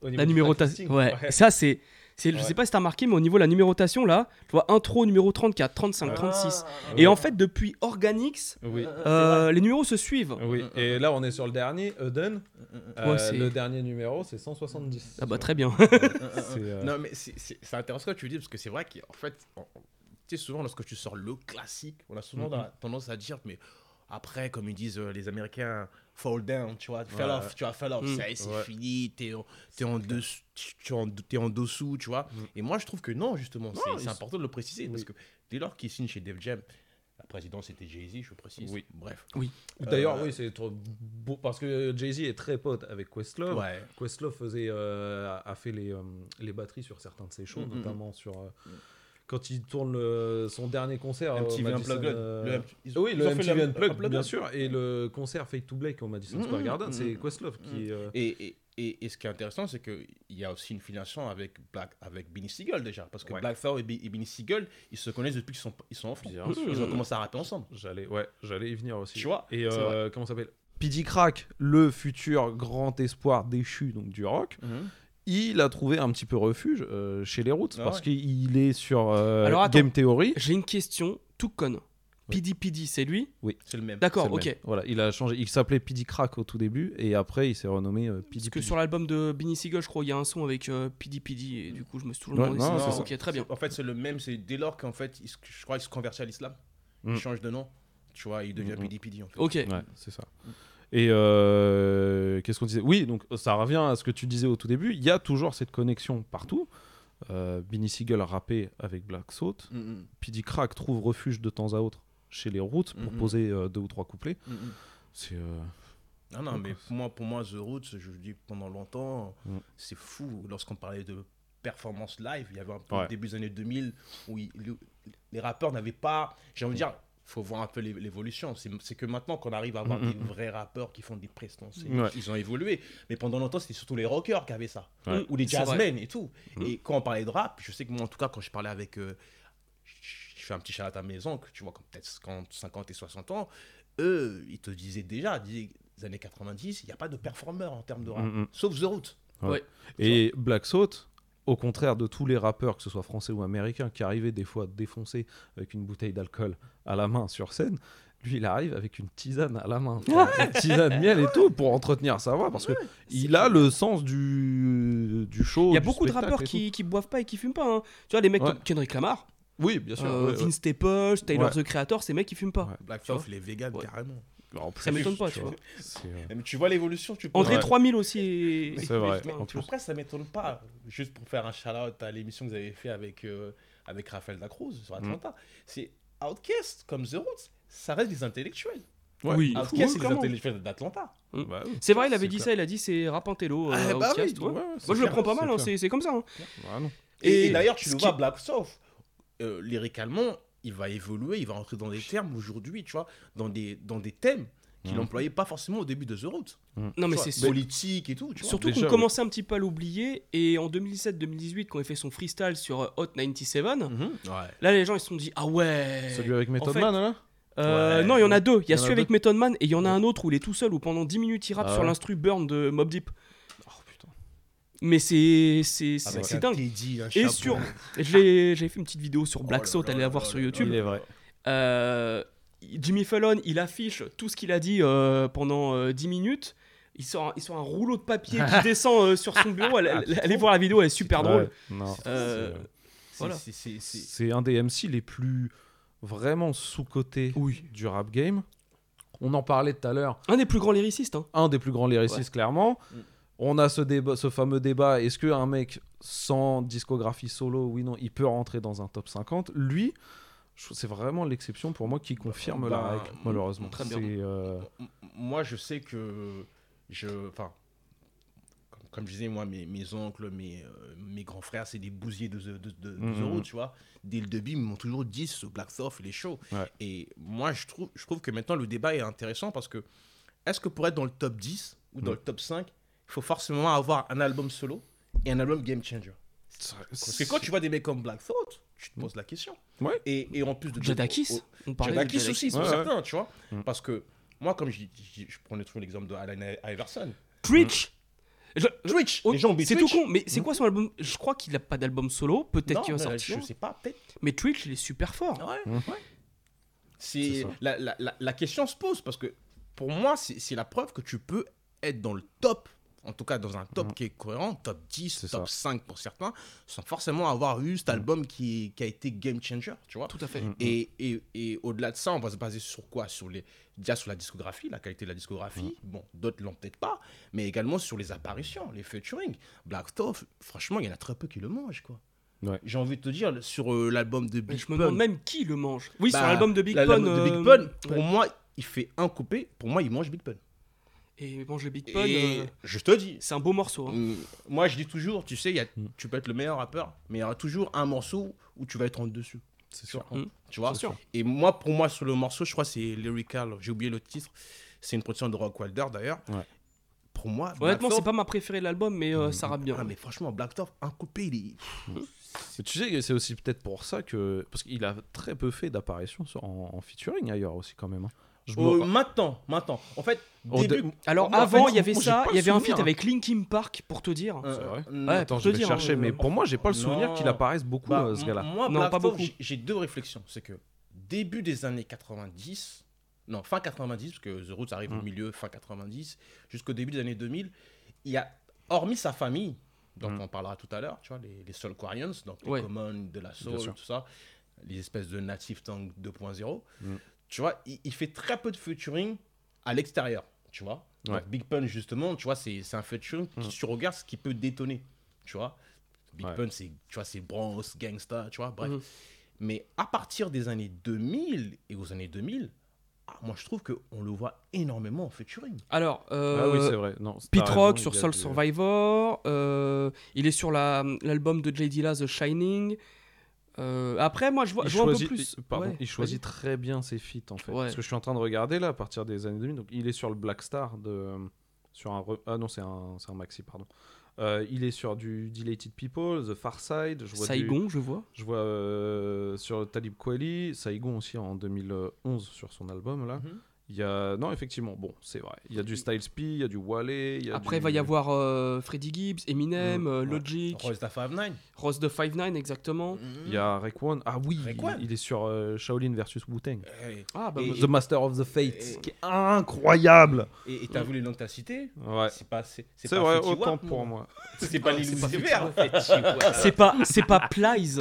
Au La tracklist, Ouais. Ça, c'est. C'est- Je Ouais. sais pas si t'as remarqué, mais au niveau de la numérotation, là, je vois intro numéro 34, 35, 36. Ah, Et en fait, depuis Organix, Oui. euh, les numéros se suivent. Oui, et là on est sur le dernier, Eden. Euh, Ouais, c'est- le dernier numéro c'est 170. Ah bah très bien. *laughs* C'est, euh, Non, mais c'est- c'est c'est intéressant ce que tu dis parce que c'est vrai qu'en fait, on- tu sais, souvent lorsque tu sors le classique, on a souvent tendance à dire, mais après, comme ils disent euh, les Américains, fall down, tu vois, fell Ouais. off, tu vois, fell off, Mm. c'est Ouais. fini, t'es en, tu en, t'es en dessous, tu vois. Mm. Et moi, je trouve que non, justement, c'est- important de le préciser parce Oui. que dès lors qu'ils signent chez Def Jam, la présidence c'était Jay-Z, je précise. Oui. Bref. D'ailleurs, Euh, oui, c'est trop beau parce que Jay-Z est très pote avec Questlove. Ouais. Questlove faisait, euh, a- fait les, euh, les batteries sur certains de ses shows, Mm, mm, notamment sur. euh, Quand il tourne le- son dernier concert au MTV Madison, Unplugged. euh, ils- oui, ils le MTV Unplugged, Unplugged. bien sûr, et le concert Fake to Black au Madison Square mm, Garden, c'est mm. Questlove qui. euh, Et, et, et, et ce qui est intéressant, c'est qu'il y a aussi une filiation avec, Black, avec Benny Siegel déjà. Parce que Ouais. Black Thor et, Be- et Benny Siegel, ils se connaissent depuis qu'ils sont, ils sont enfants. Ils ont commencé à rapper ensemble. J'allais, ouais, j'allais y venir aussi. Tu vois, Et euh, comment ça s'appelle? P.D. Crack, le futur grand espoir déchu donc du rock, il a trouvé un petit peu refuge euh, chez les Roots Ah parce ouais. qu'il est sur euh, Alors, attends. Game Theory. J'ai une question tout conne. PD PD, c'est lui C'est le même. D'accord, ok. même. Voilà, il a changé. Il s'appelait P.D. Crack au tout début et après il s'est renommé euh, P.D. Parce que sur l'album de Benny Siegel, je crois, il y a un son avec euh, PD PD, et du coup, je me suis toujours Ouais, demandé non, si. Ok, très bien. En fait, c'est le même. C'est dès lors qu'en fait, il je crois qu'il se convertit à l'islam. Mm. Il change de nom. Tu vois, il devient Mm, mm. PDPD en fait. Ok. Ouais, c'est ça. Et euh, qu'est-ce qu'on disait? Oui, donc ça revient à ce que tu disais au tout début. Il y a toujours cette connexion partout. Euh, Benny Siegel a rappé avec Black Salt. Mm, mm, P.D. Crack trouve refuge de temps à autre chez les Roots pour Mhm. poser euh, deux ou trois couplets. mm, mm. C'est euh, Non, non, mais pour moi, pour moi, The Roots, je le dis pendant longtemps, Mm. c'est fou. Lorsqu'on parlait de performance live, il y avait un peu Ouais. au début des années 2000 où il- le- les rappeurs n'avaient pas. J'ai envie de dire, faut voir un peu l'é- l'évolution. C'est que maintenant qu'on arrive à avoir Mm, des vrais rappeurs qui font des prestations, Ouais. ils ont évolué. Mais pendant longtemps, c'était surtout les rockers qui avaient ça. Ouais. Ou les jazzmen et tout. Mm. Et quand on parlait de rap, je sais que moi, en tout cas, quand je parlais avec. euh, je fais un petit shout à mes oncles, tu vois, comme peut-être 50, 50 et 60 ans, eux, ils te disaient déjà, disaient, les années 90, il n'y a pas de performeur en termes de rap, Mm, mm. sauf The Root. Et Black Salt, au contraire de tous les rappeurs, que ce soit français ou américains, qui arrivaient des fois défoncés avec une bouteille d'alcool à la main sur scène, lui, il arrive avec une tisane à la main. Une tisane miel et tout pour entretenir sa voix parce que il a le sens du, du show. Il y a beaucoup de rappeurs qui, qui boivent pas et qui fument pas. hein. Tu vois, les mecs Ouais. comme Kendrick Lamar, Oui, bien sûr. euh, ouais, ouais. Vince Staples, Taylor Ouais. the Creator, ces mecs qui fument pas. Ouais. Black Tu vois Thought, les véganes, Ouais. Alors, Ça m'étonne pas, tu vois. Euh, Mais tu vois l'évolution, tu peux. André Ouais. 3000 aussi. est- c'est vrai. Mais en plus. après, ça m'étonne pas. Juste pour faire un shout-out à l'émission que vous avez fait avec, euh, avec Raphaël Dacruz sur Atlanta. C'est Outcast, comme The Roots, ça reste des intellectuels. Oui, Outcast, c'est des intellectuels d'Atlanta. Bah oui. C'est vrai, il avait dit clair. ça, il a dit c'est Rapantello. Ah, euh, bah Outcast, ouais. Ouais, ouais, c'est Moi je le prends pas mal, c'est hein, c'est comme ça. hein. Ah. Et, d'ailleurs, tu le vois, Black Soft, euh, lyricalement, il va évoluer, il va rentrer dans des termes aujourd'hui, tu vois, dans des, dans des thèmes qu'il n'employait pas forcément au début de The Route. Non, Tu mais c'est politique et tout, tu vois. Surtout qu'on commençait un petit peu à l'oublier. Et en 2017-2018, quand il fait son freestyle sur euh, Hot 97, Mhm. Ouais. là les gens ils se sont dit Ah ouais Celui avec Method fait- Man, là Euh, Ouais. Non, il y en a deux. Il y a celui avec deux. Method Man et il y en a un autre où il est tout seul, où pendant 10 minutes il rappe Ah sur l'instru Burn de Mob Deep. Oh. Mais c'est c'est un dingue. Teddy, un Et sur. J'ai j'avais fait une petite vidéo sur Oh Black Salt, là allez la voir sur YouTube. Il est vrai. Euh, Jimmy Fallon, il affiche tout ce qu'il a dit euh, pendant euh, 10 minutes. Il sort, il sort un rouleau de papier qui *laughs* descend euh, sur son bureau. Allez, allez- allez voir la vidéo, elle est super drôle. Euh, C'est un des MC les plus vraiment sous-cotés du rap game. On en parlait tout à l'heure. Un des plus grands lyricistes. hein. Un des plus grands lyricistes, clairement. Mm. On a ce, débat, ce fameux débat est-ce qu'un mec sans discographie solo, oui, non, il peut rentrer dans un top 50 Lui, c'est vraiment l'exception pour moi qui confirme la bah, règle, malheureusement. très bien. Euh, moi, je sais que je. Enfin, comme, comme je disais, moi, mes, mes oncles, mes, euh, mes grands frères, c'est des bousiers de, de, de, de Mhm. Tu vois. Dès le début, ils m'ont toujours dit ce Black Soft, il est chaud. Ouais. Et moi, je trouve, je trouve que maintenant, le débat est intéressant parce que est-ce que pour être dans le top 10 ou dans Mm. le top 5, il faut forcément avoir un album solo et un album game changer. Parce que quand tu vois des mecs comme Black Thought, tu te poses la question. Ouais. Et, et en plus de Jadakis On de Jadakis Jadakis. aussi, c'est Ouais, certain, tu vois. Mm. Parce que moi, comme je, je, je prenais toujours l'exemple de Allen Iverson. Twitch Je- Twitch, Oh, les gens oublient C'est tout con, mais c'est Mm. quoi son album? Je crois qu'il a pas d'album solo, peut-être qu'il va mais sortir. Je sais pas, peut-être. Mais Twitch, il est super fort. Ouais. C'est la, la, la, la question se pose parce que pour moi, c'est c'est la preuve que tu peux être dans le top, en tout cas dans un top Mhm. qui est cohérent, top 10, C'est top ça. 5 pour certains, sans forcément avoir eu cet album qui, qui a été game changer, tu vois. Tout à fait. Mm. Et, et, et au-delà de ça, on va se baser sur quoi? Sur les déjà sur la discographie, la qualité de la discographie. Bon, d'autres l'ont peut-être pas, mais également sur les apparitions, les featuring. Black Thought, franchement, il y en a très peu qui le mangent, quoi. Ouais. J'ai envie de te dire sur euh, l'album de Big je me Pun. demande même qui le mange. Oui, sur Bah, l'album de Big Pun. euh, Pun, pour ouais. moi, il fait un coupé. Pour moi, il mange Big Pun. Et mange le Big Pun. Et euh, je te dis, C'est un beau morceau. hein. mm, moi, je dis toujours, tu sais, il y a- Mm. tu peux être le meilleur rappeur, mais il y aura toujours un morceau où tu vas être en dessus. C'est sûr. Mm. Tu vois? C'est sûr. Et moi, pour moi, sur le morceau, je crois que c'est Lyrical. J'ai oublié le titre. C'est une production de Rock Wilder, d'ailleurs. Ouais. Pour moi, Honnêtement, c'est pas ma préférée de l'album, mais euh, ça rappe bien. Ah, mais franchement, Black Thought, un coupé, il est. Mais tu sais que c'est aussi peut-être pour ça que. Parce qu'il a très peu fait d'apparitions en featuring ailleurs aussi, quand même. hein. Euh, maintenant, maintenant. En fait, début. dé- Alors Moi, en avant, fait, il y avait moi, ça, il y avait un feat hein. avec Linkin Park, pour te dire. euh, C'est vrai Ouais, Attends, je vais dire, chercher, euh, mais pour moi, j'ai pas le souvenir qu'il apparaisse beaucoup, Bah, euh, ce gars-là. Moi, Non, pas beaucoup. j'ai- deux réflexions. C'est que début des années 90, non, fin 90, parce que The Roots arrive au Mm. milieu, fin 90, jusqu'au début des années 2000, il y a, hormis sa famille, dont Mm. on parlera tout à l'heure, tu vois, les, les Soul Quarians, donc les Ouais. Common, de la Soul, tout ça, les espèces de Native Tongue 2.0, Mm. Tu vois, il, il fait très peu de featuring à l'extérieur, tu vois. Ouais. Donc, Big Pun, justement, tu vois, c'est c'est un featuring, Mm. tu regardes ce qui peut détonner, tu vois. Big Ouais. Pun, c'est, tu vois, c'est Bronx, Gangsta, tu vois, bref. Mhm. Mais à partir des années 2000 et aux années 2000, ah, moi je trouve qu'on le voit énormément en featuring. Alors, Ah euh, oui, c'est vrai. Non, Pete Rock sur Soul du- Survivor. euh, il est sur la- l'album de J. Dilla, The Shining. Euh, après, moi, je vois, il je vois un peu plus. il- pardon, Ouais, il choisit très bien ses feats en fait. Ouais. Parce que je suis en train de regarder là à partir des années 2000. Donc il est sur le Black Star de sur un ah non c'est un un maxi pardon. Euh, il est sur du Dilated People, The Far Side. Je vois du- Saigon, je vois. je vois euh, sur Talib Kweli, Saigon aussi en 2011 sur son album là. Mhm. Il y a non effectivement bon c'est vrai. Il y a du Styles P, il y a du Wale. il y a Après, il du- va y avoir euh, Freddie Gibbs, Eminem, Mm, euh, ouais. Logic, Royce da 59. Ross the 5'9 exactement. Il y a Raekwon. Ah oui, il, il est sur euh, Shaolin versus Wu-Tang. Hey. Ah, bah, Et- The Master of the Fates, Et- qui est incroyable. Et et t'as vu les noms que t'as cités Ouais. C'est pas c'est c'est C'est pas vrai, Fetty autant Wap, pour moi. *laughs* C'est pas Wap. *laughs* c'est pas, c'est pas Plies.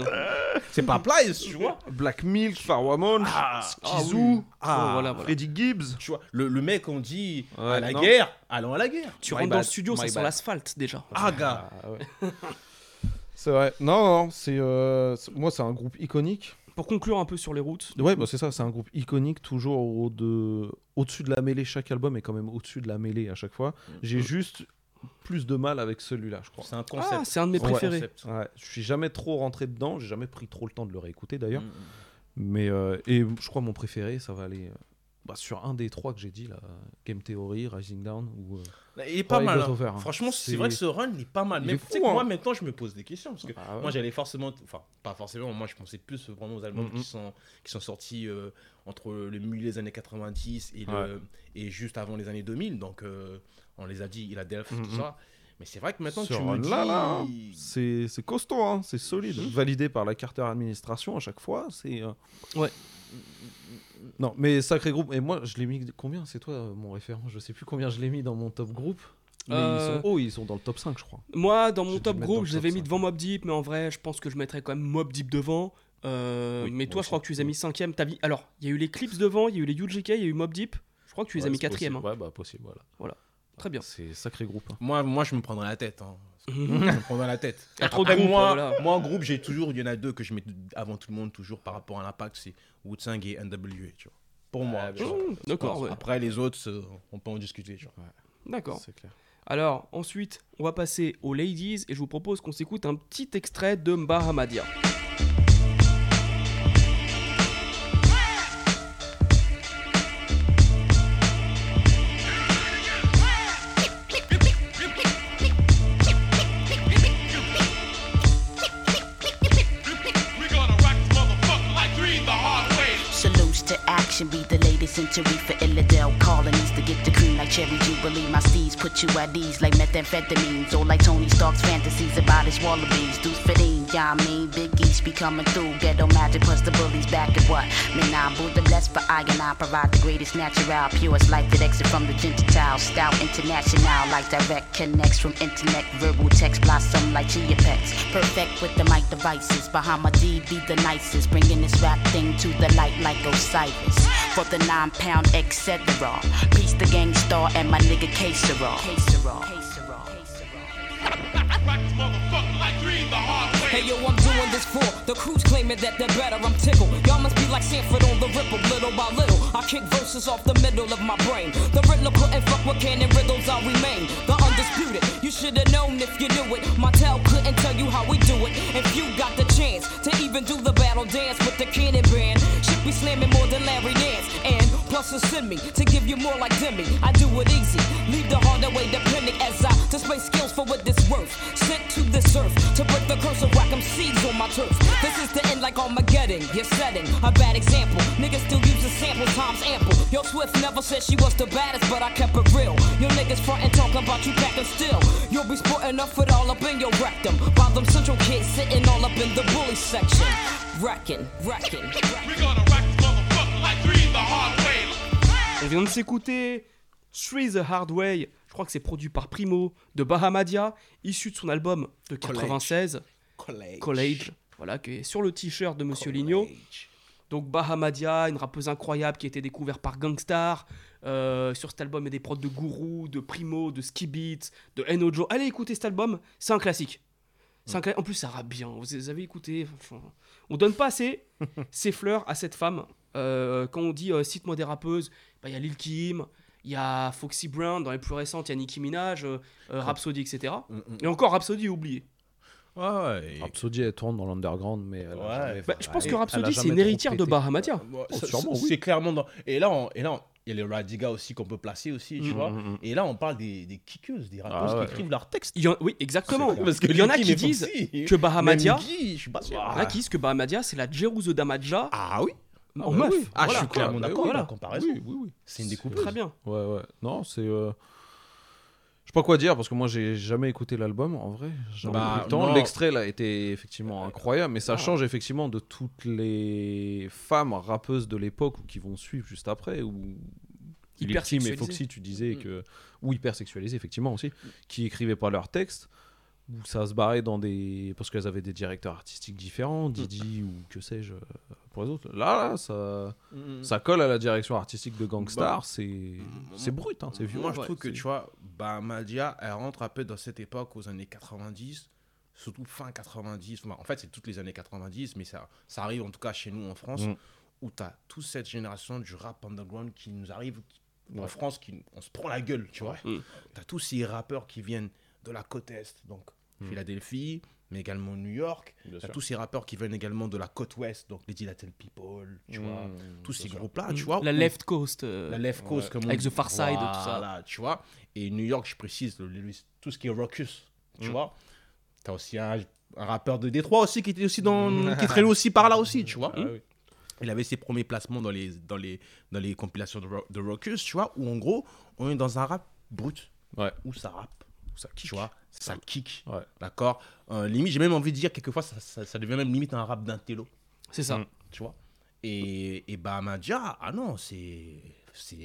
C'est pas Plies, tu vois. Black Milk, Farwamon, Ah, Skizoo, oui. Ah, Oh. Freddie Gibbs. Tu vois, le, le mec on dit à Ouais, la non. guerre, allons à la guerre. Tu My rentres dans le studio, ça sent l'asphalte déjà. Ah gars. Ah, ouais. c'est vrai. Non, non, c'est euh, c'est- moi c'est un groupe iconique. Pour conclure un peu sur les routes. Ouais, bah c'est ça, c'est un groupe iconique, toujours au de... au-dessus de la mêlée. Chaque album est quand même au-dessus de la mêlée à chaque fois. J'ai juste plus de mal avec celui-là, je crois. C'est un concept. Ah, c'est un de mes préférés. concept. Ouais, je suis jamais trop rentré dedans, j'ai jamais pris trop le temps de le réécouter d'ailleurs. Mm. Mais euh, et je crois mon préféré, ça va aller euh, bah, sur un des trois que j'ai dit là, Game Theory, Rising Down ou. euh, Il est pas mal. Hein. Over, hein. Franchement, c'est vrai que ce run il est pas mal. Il Mais fou, hein. moi maintenant je me pose des questions parce que Ah ouais. moi j'allais forcément, enfin pas forcément, moi je pensais plus vraiment aux albums qui sont qui sont sortis euh, entre le milieu des années 90 et le Ouais. et juste avant les années 2000. Donc euh, on les a dit, il a Delph tout ça. Mais c'est vrai que maintenant Ce tu me dis. là, là, hein, c'est costaud, hein, c'est solide, Mhm. validé par la Carter Administration à chaque fois. C'est euh, Ouais. Non, mais sacré groupe. Et moi, je l'ai mis combien? C'est toi euh, mon référent Je sais plus combien je l'ai mis dans mon top groupe. Mais Euh, ils sont hauts, ils sont dans le top 5, je crois. Moi, dans mon top groupe, je les avais mis devant Mob Deep, mais en vrai, je pense que je mettrais quand même Mob Deep devant. Euh, Oui, mais toi, je crois que tu les as mis cinquième. T'as vu Alors, il y a eu les clips devant, il y a eu les UGK, il y a eu Mob Deep. Je crois que tu les as mis c'est quatrième. possible. hein. Ouais, bah possible, voilà. Très bien. C'est sacré groupe. hein. Moi, moi, je me prendrais la tête. hein. Je me prendrais la tête. y a trop de Après, groupes, moi, voilà. moi, en groupe, j'ai toujours, il y en a deux que je mets avant tout le monde, toujours par rapport à l'impact, c'est Wu-Tang et NWA, tu vois. Pour moi. Ah. Mmh, D'accord, ouais. Après, les autres, euh, on peut en discuter, tu vois. D'accord. C'est clair. Alors, ensuite, on va passer aux ladies et je vous propose qu'on s'écoute un petit extrait de Bahamadia. Connection be the century for Illidale. Colonies to get the cream like cherry jubilee. My seeds put you at ease like methamphetamines or like Tony Stark's fantasies about his wallabies. Deuce fitting, I mean, Big East be coming through. Ghetto magic plus the bullies back at what? Man, I'm the less for I and I provide the greatest natural, purest life that exit from the gentile. Style international, like direct connects from internet, verbal text blossom like chia pets. Perfect with the mic devices. My D be the nicest, bringing this rap thing to the light like Osiris. For the nine pound etc. Peace the gang star and my nigga K-Sera. K-Sera. *laughs* Hey yo, I'm doing this for the crews claiming that they're better. I'm tickled. Y'all must be like Sanford on the ripple, little by little. I kick verses off the middle of my brain. The Riddler couldn't fuck with cannon riddles. I remain the undisputed. You should have known if you knew it. My couldn't tell you how we do it. If you got the chance to even do the battle dance with the cannon band, should be slamming more than Larry Dance. And plus, to send me to give you more like Demi. I do it easy. Leave the harder way depending as I display skills for what this worth. Sent to this earth to break the curse of whack seeds on my turf. This is the end like Armageddon. You're setting a bad example. Niggas still use the sample times ample. Yo, Swift never said she was the baddest, but I kept it real. Yo, niggas frontin' talking about you packing still. You'll be sporting up it all up in your rectum. While them central kids sitting all up in the bully section. Wrecking, wrecking. We gonna wreck On vient de s'écouter Three the Hard Way. Je crois que c'est produit par Primo de Bahamadia, issu de son album de 96, College. College. Voilà, qui est sur le t-shirt de Monsieur Ligno. Donc Bahamadia, une rappeuse incroyable qui a été découverte par Gangstar. Euh, sur cet album, il y a des prods de Guru, de Primo, de Ski Beats, de Enojo. Allez écouter cet album, c'est un classique. Un cla- En plus, ça rappe bien. Vous avez écouté. enfin, on donne pas assez *laughs* ses fleurs à cette femme. Euh, quand on dit euh, cite-moi des rappeuses, bah, il y a Lil Kim, il y a Foxy Brown, dans les plus récentes, il y a Nicki Minaj, euh, euh, Rhapsody, etc. Et encore Rhapsody oublié. Ouais, ouais. et- Rhapsody, elle tourne dans l'underground, mais elle a Ouais. jamais- Bah, je pense que Rhapsody, c'est une héritière de. Bahamadia. Oh, sûrement, oui. C'est clairement dans. Et là, on- et là, on- il y a les Radiga aussi qu'on peut placer aussi, tu Mhm. vois. Et là, on parle des, des kickeuses, des rappeuses Ah ouais. qui écrivent leurs textes. En- Oui, exactement. Parce que Il y en a qui disent que Bahamadia. même Guy, je suis pas sûr. Il y en a qui disent que Bahamadia, c'est la Jeruzo Damaja Ah oui en bah meuf. oui. Ah, Voilà. je suis clairement Bah d'accord voilà. comparaison. Oui, oui, oui. C'est une C'est découpeuse. Très bien. Ouais, ouais. Non, c'est. euh, Je sais pas quoi dire parce que moi j'ai jamais écouté l'album en vrai. Bah, le temps. L'extrait là était effectivement incroyable, mais ça Ah. change effectivement de toutes les femmes rappeuses de l'époque ou qui vont suivre juste après. Ou Hyper et sexualisées. Foxy, tu disais Mm. que. Ou hyper sexualisées, effectivement aussi, qui écrivaient pas leurs textes. Où ça se barrait dans des. Parce qu'elles avaient des directeurs artistiques différents, Didi *laughs* ou que sais-je euh, pour les autres. Là, là ça, Mm. ça colle à la direction artistique de Gangstar. Bah, c'est c'est brut, hein, c'est vieux. Moi, je Ouais, trouve que, tu vois, Bahamadia, elle rentre un peu dans cette époque aux années 90, surtout fin 90. Enfin, en fait, c'est toutes les années 90, mais ça, ça arrive en tout cas chez nous en France, Mm. où tu as toute cette génération du rap underground qui nous arrive qui- en. France, qui, on se prend la gueule, tu vois. Mm. Tu as tous ces rappeurs qui viennent de la côte Est, donc Mm. Philadelphie, mais également New York. Bien Tu as sûr. tous ces rappeurs qui viennent également de la côte Ouest, donc les Dilated People, tu vois. Mm, Tous ces groupes-là, tu vois. La où- Left Coast. euh, la left coast Ouais. comme on Avec. The Far Side, tout ça. Voilà, tu vois. Et New York, je précise, le- le- tout ce qui est raucus, tu vois. T'as aussi un, un rappeur de Détroit aussi qui était aussi dans, *laughs* qui traînait aussi par là aussi, tu vois. Ah oui. Il avait ses premiers placements dans les, dans les, dans les compilations de, de raucus, tu vois, où en gros, on est dans un rap brut, Ouais. où ça rappe, Ça tu vois, ça kick, Ouais. d'accord. Euh, limite, j'ai même envie de dire quelquefois, ça, ça, ça devient même limite un rap d'intello C'est ça. Mm. tu vois? Et, et Bahamadia, ah non, c'est. c'est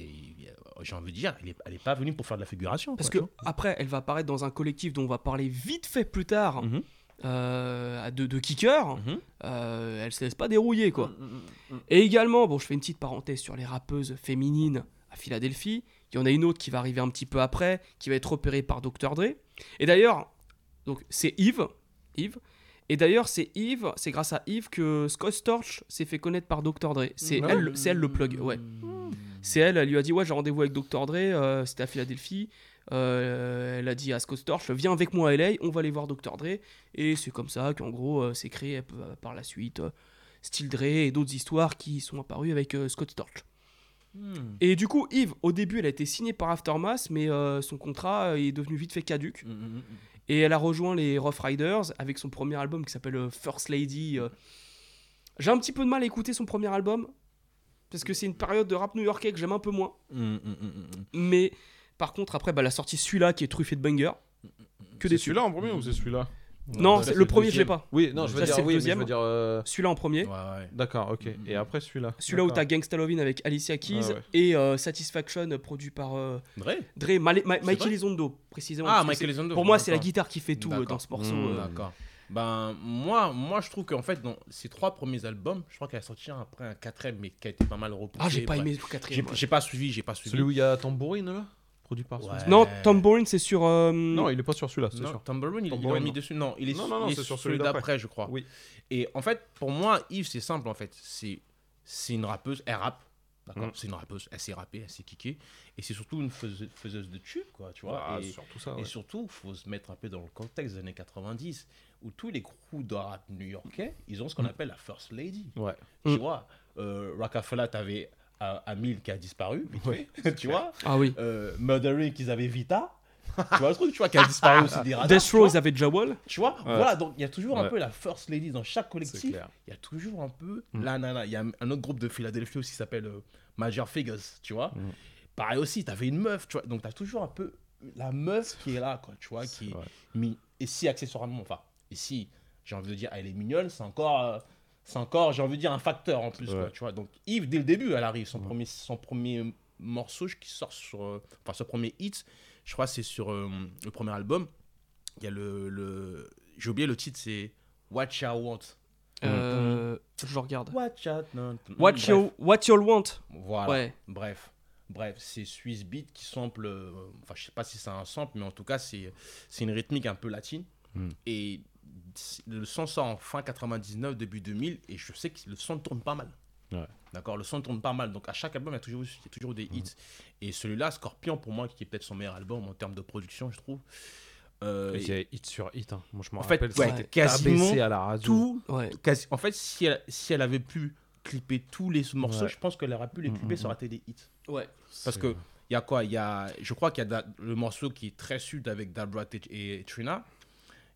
J'ai envie de dire, elle est, elle est pas venue pour faire de la figuration. Parce que quoi, tu après, elle va apparaître dans un collectif dont on va parler vite fait plus tard, euh, de, de. Mhm. Euh, elle se laisse pas dérouiller, quoi. Et également, bon, je fais une petite parenthèse sur les rappeuses féminines à Philadelphie. Il y en a une autre qui va arriver un petit peu après, qui va être repérée par Dr. Dre. Et d'ailleurs, donc c'est Yves, Yves. Et d'ailleurs, c'est Yves, c'est grâce à Yves que Scott Storch s'est fait connaître par Dr. Dre. C'est Ah elle, c'est elle le plug, ouais. C'est elle, elle lui a dit ouais j'ai rendez-vous avec Dr Dre, euh, c'était à Philadelphie. Euh, elle a dit à Scott Storch viens avec moi à LA, on va aller voir Dr Dre. Et c'est comme ça qu'en gros euh, c'est créé euh, par la suite Still Dre et d'autres histoires qui sont apparues avec Scott Storch. Hmm. Et du coup Yves au début elle a été signée par Aftermath mais euh, son contrat euh, est devenu vite fait caduque. Mhm, mhm. Et elle a rejoint les Rough Riders avec son premier album qui s'appelle euh, First Lady. euh. J'ai un petit peu de mal à écouter son premier album. parce que c'est une période de rap new-yorkais que j'aime un peu moins. Mais par contre, après, bah, la sortie celui-là qui est truffé de bangers. Que des celui-là en premier ou c'est celui-là? Non, le premier, je l'ai pas. Oui, non, je veux Ça, dire, c'est le oui, je deuxième. veux dire. euh, Celui-là en premier. Ouais, ouais. D'accord, ok. Mm, Et après celui-là. Celui-là où t'as Gangsta Lovin' avec Alicia Keys Ah ouais. et euh, Satisfaction produit par euh, Dre Dre, Michael Elizondo précisément. Ah, Michael Elizondo, Pour moi, c'est la guitare qui fait tout dans ce morceau. Mmh, euh. D'accord. Ben, moi, moi, je trouve qu'en fait, dans ces trois premiers albums, je crois qu'elle a sorti un- après un quatrième, mais qui a été pas mal repoussé. Ah, j'ai pas aimé le quatrième. j'ai pas suivi, j'ai pas suivi. Celui où il y a Tambourine là? Produit par Ouais. Non, Tom Bourne, c'est sur. euh, Non, il est pas sur celui-là, c'est sûr. Tambourine, il, il Tambourine, l'a mis dessus. Non, il est, Non, non, non, il est c'est sur celui celui d'après. je crois. Oui. Et en fait, pour moi, Yves, c'est simple en fait. C'est c'est une rappeuse, elle rappe. D'accord Mm. C'est une rappeuse, elle sait rapper, elle sait kicker. Et c'est surtout une faise- faiseuse de tube, quoi, tu vois. Ah, et, surtout ça. et surtout, faut se mettre un peu dans le contexte des années 90, où tous les crews de rap new-yorkais, ils ont ce qu'on appelle la First Lady. Ouais. Tu Mm. vois, euh, Rockefeller, t'avais euh, Amil qui a disparu, *laughs* tu vois. Ah oui. Euh, Murdering, ils avaient Vita. tu vois le truc, tu vois, qui a *laughs* disparu aussi des radars. Death Row, ils avaient Jawal. Tu vois, voilà, donc il y a toujours un peu la First Lady dans chaque collectif. Il y a toujours un peu Mm. la nana. Il y a un autre groupe de Philadelphie aussi qui s'appelle euh, Major Figures, tu vois. Mm. Pareil aussi, t'avais une meuf, tu vois. Donc t'as toujours un peu la meuf qui est là, quoi, tu vois, qui est vrai. mis. Et si accessoirement, enfin, et si j'ai envie de dire, elle est mignonne, c'est encore. euh, c'est encore, j'ai envie de dire, un facteur en plus, quoi, tu vois. Donc Yves, dès le début, elle arrive, son, premier, son premier morceau qui sort sur. euh, Enfin, son premier hit, je crois, c'est sur euh, le premier album. Il y a le. le j'ai oublié le titre, c'est Watch I Want. Euh, je le regarde. Watch out. non, What bref, you, what you want. Voilà. Ouais. Bref. Bref, c'est Swiss Beat qui sample. euh, Enfin, je sais pas si c'est un sample, mais en tout cas, c'est c'est une rythmique un peu latine. Mm. Et le son sort en fin 99, début 2000, et je sais que le son tourne pas mal. Ouais. D'accord, le son tourne pas mal. Donc à chaque album, il y a toujours, il y a toujours des hits. Et celui-là, Scorpion, pour moi, qui est peut-être son meilleur album en termes de production, je trouve. Euh, Il y a hit sur hit. hein. Moi, je En fait, rappelle, ouais, c'était quasiment à la radio. tout, Ouais. quasi- en fait, si elle, si elle avait pu clipper tous les morceaux, Ouais. je pense qu'elle aurait pu les clipper, mm, ça aurait été des hits. Ouais. Parce que il y a quoi? Il y a, je crois qu'il y a da- le morceau qui est très sud avec Dabra et Trina.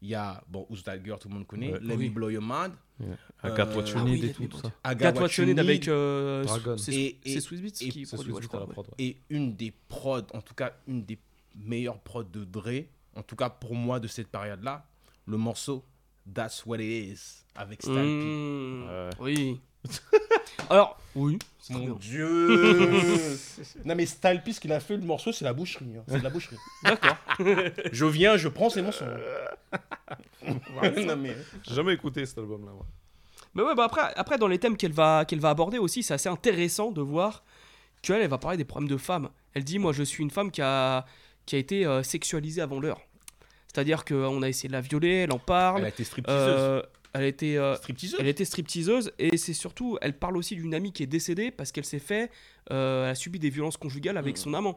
Il y a bon Girl, tout le monde connaît. Ouais. Let Oui. Me Blow Your Mind. I got what you Euh, need ah oui, et tout, ça. I Got What What You You Need Need. avec euh, Et- et- Swiss Beats et- qui produit, crois. prod, ouais. Et une des prods, en tout cas une des meilleures prods de Dre, en tout cas pour moi de cette période-là, le morceau That's What It Is avec P. Mmh. Oui. *laughs* Alors, oui. Mon bien. Dieu *laughs* Non mais Styles P, ce qu'il a fait, le morceau, c'est la boucherie. hein. C'est de la boucherie. D'accord. *laughs* Je viens, je prends, non mais... J'ai jamais écouté cet album-là. Mais ouais, bah après, après dans les thèmes qu'elle va, qu'elle va aborder aussi, c'est assez intéressant de voir qu'elle, elle va parler des problèmes de femmes. Elle dit, moi, je suis une femme qui a, qui a été euh, sexualisée avant l'heure. C'est-à-dire qu'on a essayé de la violer, elle en parle. Elle a été stripteaseuse. euh, elle été, euh, Stripteaseuse elle était stripteaseuse et c'est surtout, elle parle aussi d'une amie qui est décédée parce qu'elle s'est fait, euh, elle a subi des violences conjugales avec son amant.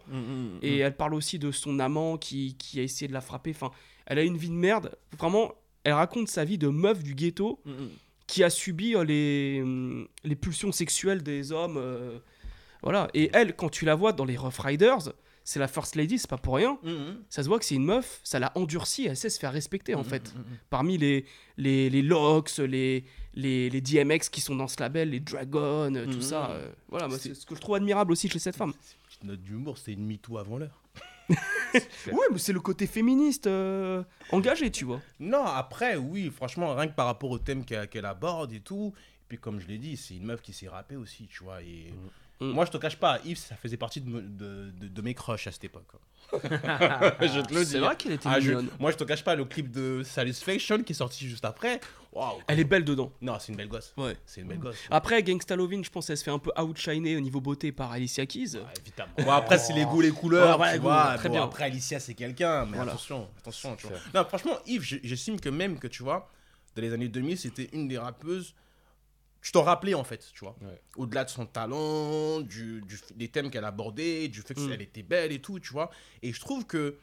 Et elle parle aussi de son amant qui, qui a essayé de la frapper. Enfin, elle a une vie de merde. Vraiment, elle raconte sa vie de meuf du ghetto qui a subi euh, les, les pulsions sexuelles des hommes. voilà. Et elle, quand tu la vois dans les Rough Riders, c'est la First Lady, c'est pas pour rien. Ça se voit que c'est une meuf, ça l'a endurcie, elle sait se faire respecter en fait. Parmi les, les, les Lox, les, les, les DMX qui sont dans ce label, les Dragon, euh, tout ça. euh, voilà, moi, C'est- c'est ce que je trouve admirable aussi chez cette femme. Petite note d'humour, c'était une MeToo avant l'heure. *laughs* Ouais, mais c'est le côté féministe euh, engagé, tu vois. Non, après, oui, franchement, rien que par rapport au thème qu'elle aborde et tout. Et puis, comme je l'ai dit, c'est une meuf qui sait rapper aussi, tu vois. Et Mm. moi, je te cache pas, Yves, ça faisait partie de, me- de, de- de mes crushs à cette époque. *laughs* je te le dis. C'est vrai qu'elle était Ah, je- moi, je te cache pas, le clip de Satisfaction qui est sorti juste après. Waouh. Elle est belle dedans. Non, c'est une belle gosse. Ouais. C'est une belle gosse. Après, Gangsta Lovin', je pense qu'elle se fait un peu outshiner au niveau beauté par Alicia Keys. Ouais, évidemment. Bon, après, c'est les goûts, les couleurs. Ouais, ouais, tu goût, vois. très Bon, bien. Après, Alicia, c'est quelqu'un. Mais Voilà. attention, attention. Tu vois. Non, franchement, Yves, j'estime que même que tu vois, dans les années 2000, c'était une des rappeuses. Tu t'en rappelais en fait, tu vois. Ouais. Au-delà de son talent, du, du- des thèmes qu'elle abordait, du fait Mm. qu'elle était belle et tout, tu vois. Et je trouve que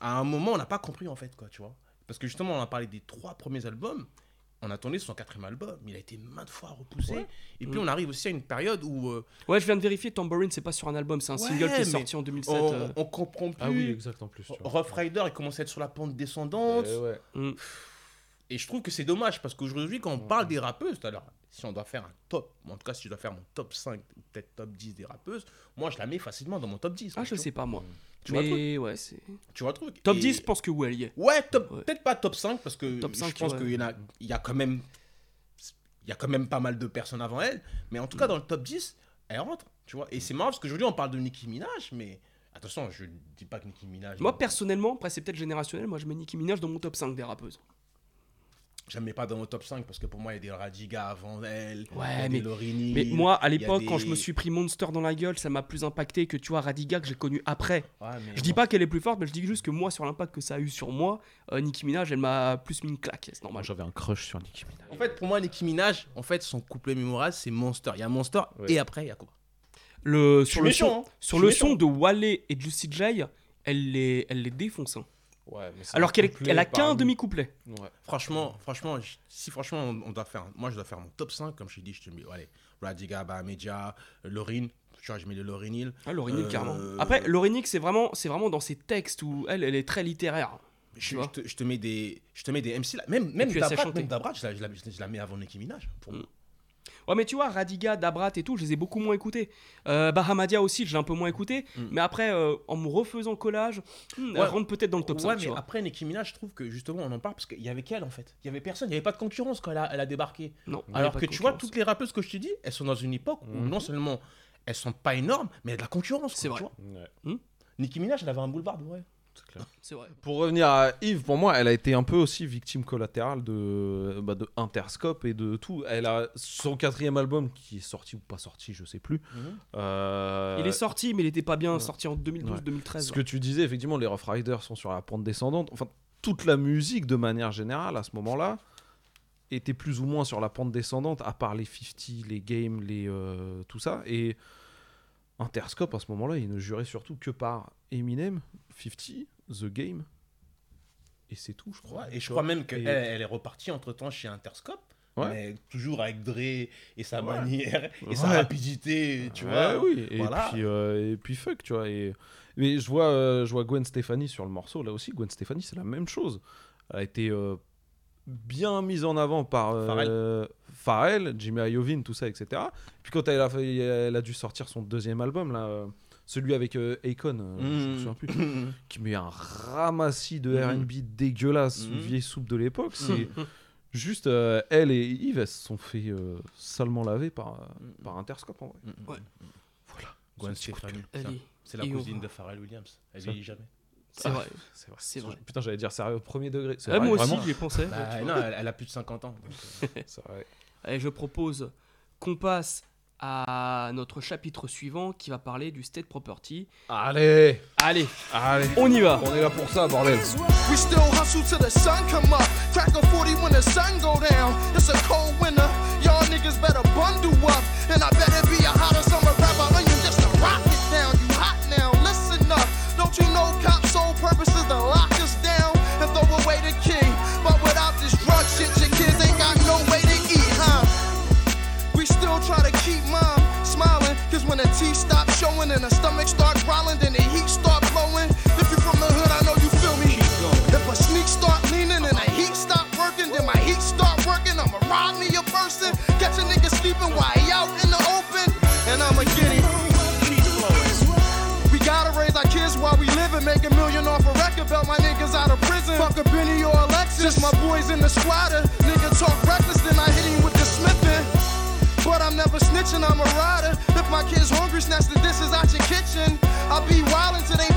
à un moment, on n'a pas compris en fait, quoi, tu vois. Parce que justement, on a parlé des trois premiers albums. On attendait son quatrième album, il a été maintes fois repoussé. Ouais. Et puis Mm. on arrive aussi à une période où euh, Ouais, je viens de vérifier, Tambourine, c'est pas sur un album, c'est un Ouais, single qui est sorti en 2007. on, euh. on comprend plus. Ah oui, exact en plus. Rough Rider, il commence à être sur la pente descendante. Eh ouais. Mm. Et je trouve que c'est dommage parce qu'aujourd'hui, quand on parle des rappeuses, alors, si on doit faire un top, en tout cas, si je dois faire mon top 5 ou peut-être top 10 des rappeuses, moi, je la mets facilement dans mon top 10. Ah, je sais pas moi. Tu vois Mais ouais, c'est. Tu vois le truc? Top Et- 10, je pense que ouais, elle y est. Ouais, top- peut-être pas top 5 parce que Top 5, je pense ouais. qu'il y a, il y a quand même, il y a quand même pas mal de personnes avant elle. Mais en tout cas, dans le top 10, elle rentre, tu vois. Et c'est marrant parce qu'aujourd'hui, on parle de Nicki Minaj, mais attention, je dis pas que Nicki Minaj. Moi, personnellement, après, c'est peut-être générationnel, moi, je mets Nicki Minaj dans mon top 5 des rappeuses. Je la mets pas dans mon top 5 parce que pour moi, il y a des Radiga avant elle. il y a Ouais, des mais, Lauryn mais moi, à l'époque, quand je des- me suis pris Monster dans la gueule, ça m'a plus impacté que, tu vois, Radiga que j'ai connu après. Ouais, mais je dis bon. pas qu'elle est plus forte, mais je dis juste que moi, sur l'impact que ça a eu sur moi, euh, Nicki Minaj, elle m'a plus mis une claque, c'est normal. J'avais un crush sur Nicki Minaj. En fait, pour moi, Nicki Minaj, en fait, son couplet mémorable, c'est Monster. Il y a Monster et après, il y a quoi Le, sur le méchant, son, hein. sur le son de Wale et Juicy J, elle les, elle les défonce. hein. Ouais, mais Alors qu'elle elle a qu'un demi-couplet. Ouais. Franchement, franchement, si franchement on, on doit faire, moi je dois faire mon top 5, comme je t'ai dit, je te mets, allez, Radiga, Bahamedia, Lauryn, tu vois, je mets le Lauryn Hill. Ah, Lauryn Hill, Euh, carrément. Après, Lauryn Hill, c'est vraiment, c'est vraiment dans ses textes où elle, elle est très littéraire. je, je te, je te mets des, je te mets des MC là, même, même Dabrat, même Dabrat, je la, je la- je la mets avant Nicki Minaj, pour moi. Ouais, mais tu vois, Radiga, Dabrat et tout, je les ai beaucoup moins écoutés. Euh, Bahamadia aussi, je l'ai un peu moins écouté. Mais après, euh, en me refaisant collage, hmm, elle rentre peut-être dans le top 5. Ouais, tu mais vois. après Nicki Minaj, je trouve que justement on en parle parce qu'il y avait qu'elle en fait. Il y avait personne, il y avait pas de concurrence quand elle a, elle a débarqué. Non, Alors que tu vois, toutes les rappeuses que je te dis, elles sont dans une époque où non seulement elles sont pas énormes, mais il y a de la concurrence. C'est vrai. Ouais. Nicki Minaj, elle avait un boulevard, ouais. *laughs* C'est vrai. Pour revenir à Yves, pour moi, elle a été un peu aussi victime collatérale de, bah, de Interscope et de tout. Elle a son quatrième album qui est sorti ou pas sorti, je sais plus. Mhm. Euh, Il est sorti, mais il était pas bien ouais. sorti en 2012-2013. Ce que tu disais, effectivement, les Rough Riders sont sur la pente descendante. Enfin, toute la musique, de manière générale, à ce moment-là, était plus ou moins sur la pente descendante, à part les 50, les games, les, euh, tout ça. Et Interscope, à ce moment-là, il ne jurait surtout que par Eminem, 50, The Game. Et c'est tout, je crois. Ouais, et je crois même qu'elle elle est repartie entre temps chez Interscope. Ouais. Mais toujours avec Dre et sa Ouais. manière et sa rapidité, tu vois. oui. Et, Voilà. puis, euh, et puis fuck, tu vois. Et... Mais je vois, euh, je vois Gwen Stefani sur le morceau, là aussi. Gwen Stefani, c'est la même chose. Elle a été euh, bien mise en avant par euh, Pharrell, Jimmy Iovine, tout ça, etc. Puis quand elle a, fait- elle a dû sortir son deuxième album, là, euh, celui avec euh, Akon, euh, je me souviens plus, qui met un ramassis de Mhm. R&B dégueulasse, Mhm. vieille soupe de l'époque. C'est Mhm. juste euh, elle et Yves, elles se sont fait euh, salement laver par, par Interscope en vrai. Ouais. Voilà. Gwen Stefani, c'est- c'est la cousine de Pharrell Williams. Elle vieillit jamais. C'est vrai. C'est vrai. C'est vrai. Putain, j'allais dire sérieux, premier degré. C'est Ah, vrai, moi aussi, vraiment j'y ai pensé. Bah, non, elle, elle a plus de 50 ans. euh, *laughs* C'est vrai. Et je propose qu'on passe à notre chapitre suivant qui va parler du state property. Allez Allez, Allez on y va. On est là pour ça, bordel We still hustle till the sun come up. Crack a 40 when the sun go down. It's a cold winter. Y'all niggas better bundle up. And I better be a hotter summer and the stomach start growling, then the heat start blowing. If you from the hood, I know you feel me. If a sneak start leaning and the heat stop working, then my heat start working. I'ma rob me a person. Catch a nigga sleeping while he out in the open. And I'ma get him. We gotta raise our kids while we live and make a million off a record belt. My niggas out of prison. Fuck a Benny or a Lexus. My boys in the squatter. Nigga talk reckless, then I hit him with the smithing. But I'm never snitching, I'm a rider. Kid's hungry, snatch the dishes out your kitchen. I'll be wild until they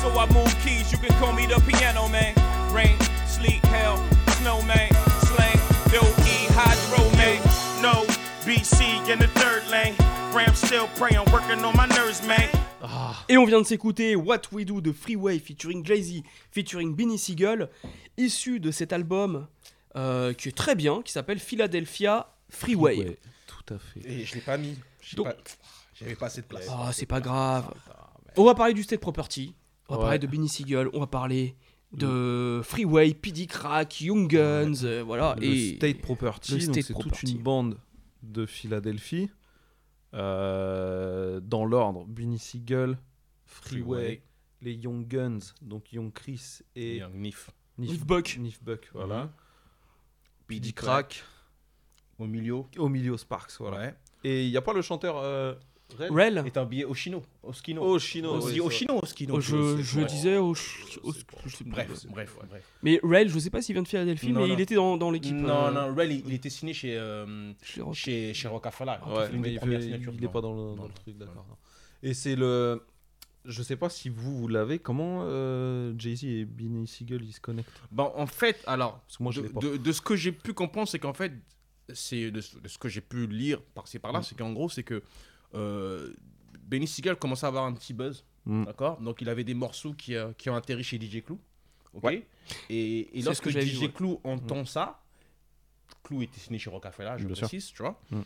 So I move keys, you can call me the piano, man. Rain, hell, snow. Slang, E, hydro. No, BC in the third lane. Man. Et on vient de s'écouter What We Do de Freeway featuring Jay-Z, featuring Benny Siegel, issu de cet album euh, qui est très bien, qui s'appelle Philadelphia Freeway. Ouais, tout à fait. Et je l'ai pas mis. Donc- pas- J'avais pas assez de place. Ah, c'est pas grave. On va parler du State Property, on va Ouais. parler de Benny Siegel, on va parler de Freeway, PD Crack, Young Guns, euh, voilà. Le et State Property, c'est toute une bande de Philadelphie. euh, dans l'ordre, Bunny Siegel, Freeway, Freeway. les Young Guns, donc Young Chris et Young Nif. Nif Buck. Nif Buck, voilà. Mhm. P.D. Crack, Au milieu. Emilio Sparks, voilà. Ouais. Et il n'y a pas le chanteur euh, Rel Rel t'as oublié Oshino. Oskino. Oshino. Oshino, Oskino. Oh, je, je disais au, au- plus. Bref, bref, bref. Mais Rel, je sais pas s'il vient de Philadelphie, Non, mais non. il était dans, dans l'équipe. Non, euh, non, Rel, il, il était signé chez, euh, chez Rock. chez. Ouais, mais il, est Non. pas dans le, dans truc, d'accord. Et c'est le. Je sais pas si vous, vous l'avez. Comment euh, Jay-Z et Benny Siegel ils se connectent? Bon, en fait, alors, moi de, ce que j'ai pu comprendre, c'est qu'en fait, c'est de, ce- de ce que j'ai pu lire par-ci par-là, Mm. c'est qu'en gros, c'est que euh, Benny Siegel commençait à avoir un petit buzz, Mm. d'accord? Donc, il avait des morceaux qui, euh, qui ont atterri chez DJ Clou, ok? Ouais. Et, lorsque DJ vu, ouais. Clou entend ça, Clou était signé chez Rockefeller, je précise, tu vois? Mm.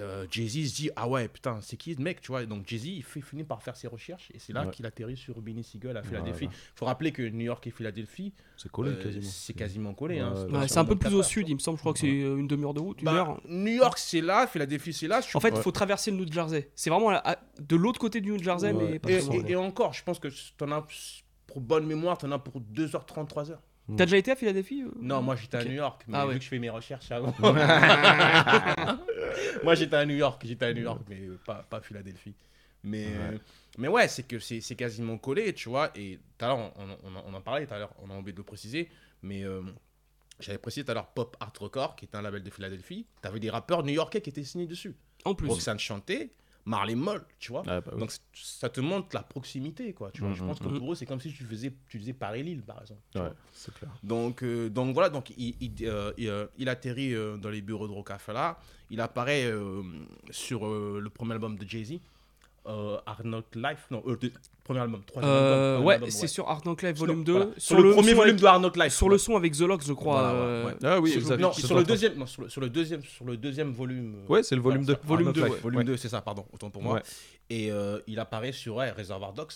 Euh, Jay-Z se dit ah ouais putain c'est qui ce mec tu vois donc Jay-Z il fait finit par faire ses recherches et c'est là Ouais. qu'il atterrit sur Benny Siegel à Philadelphie Voilà. faut rappeler que New York et Philadelphie C'est collé euh, quasiment. c'est quasiment collé hein. C'est un peu 24 plus au heures, sud, tu il me semble. Je crois que c'est euh, une demi-heure de route, une. Bah, heure. New York c'est là Philadelphie c'est là je En fait, il faut traverser le New Jersey. C'est vraiment à- à- de l'autre côté du New Jersey, Ouais. mais pas et, et- et encore je pense que t'en as pour bonne mémoire t'en as pour 2h30 3h T'as déjà été à Philadelphie euh non moi j'étais à New York mais Ah vu ouais. que je fais mes recherches avant. *laughs* Moi j'étais à New York j'étais à New York mais pas, pas Philadelphie. Mais euh, mais ouais c'est que c'est c'est quasiment collé tu vois. Et tout à l'heure on, on, on en- on en parlait tout à l'heure on a oublié de le préciser mais euh, j'avais précisé tout à l'heure Pop Art Record qui est un label de Philadelphie t'avais des rappeurs new-yorkais qui étaient signés dessus. En plus. Roxane Chanté Marley Moll tu vois Ah, bah oui. donc ça te montre la proximité quoi tu vois je Mhm, pense que mhm. pour eux c'est comme si tu faisais tu faisais Paris Lille par exemple Ouais, c'est clair. Donc, euh, donc voilà, donc il, il, euh, il, euh, il atterrit dans les bureaux de Rockefeller. Il apparaît sur le premier album de Jay-Z, euh, Life. Non, euh, premier album, troisième. Euh, ouais, album, c'est sur Art Knock Live Sur- Volume 2. voilà, Sur, le, premier son volume avec- de Hard Knock Life. Sur le son avec The Locks, je crois. Voilà, ouais, euh, ouais. Ah oui, Sur- exact. non, sur le deuxième, non, sur le, sur le deuxième, sur le deuxième volume. euh, Ouais, c'est le volume voilà, 2. Volume Hard 2, Knock Life, volume ouais. 2, c'est ça, pardon, autant pour moi. Ouais. Et euh, il apparaît sur ouais, Reservoir Dogs.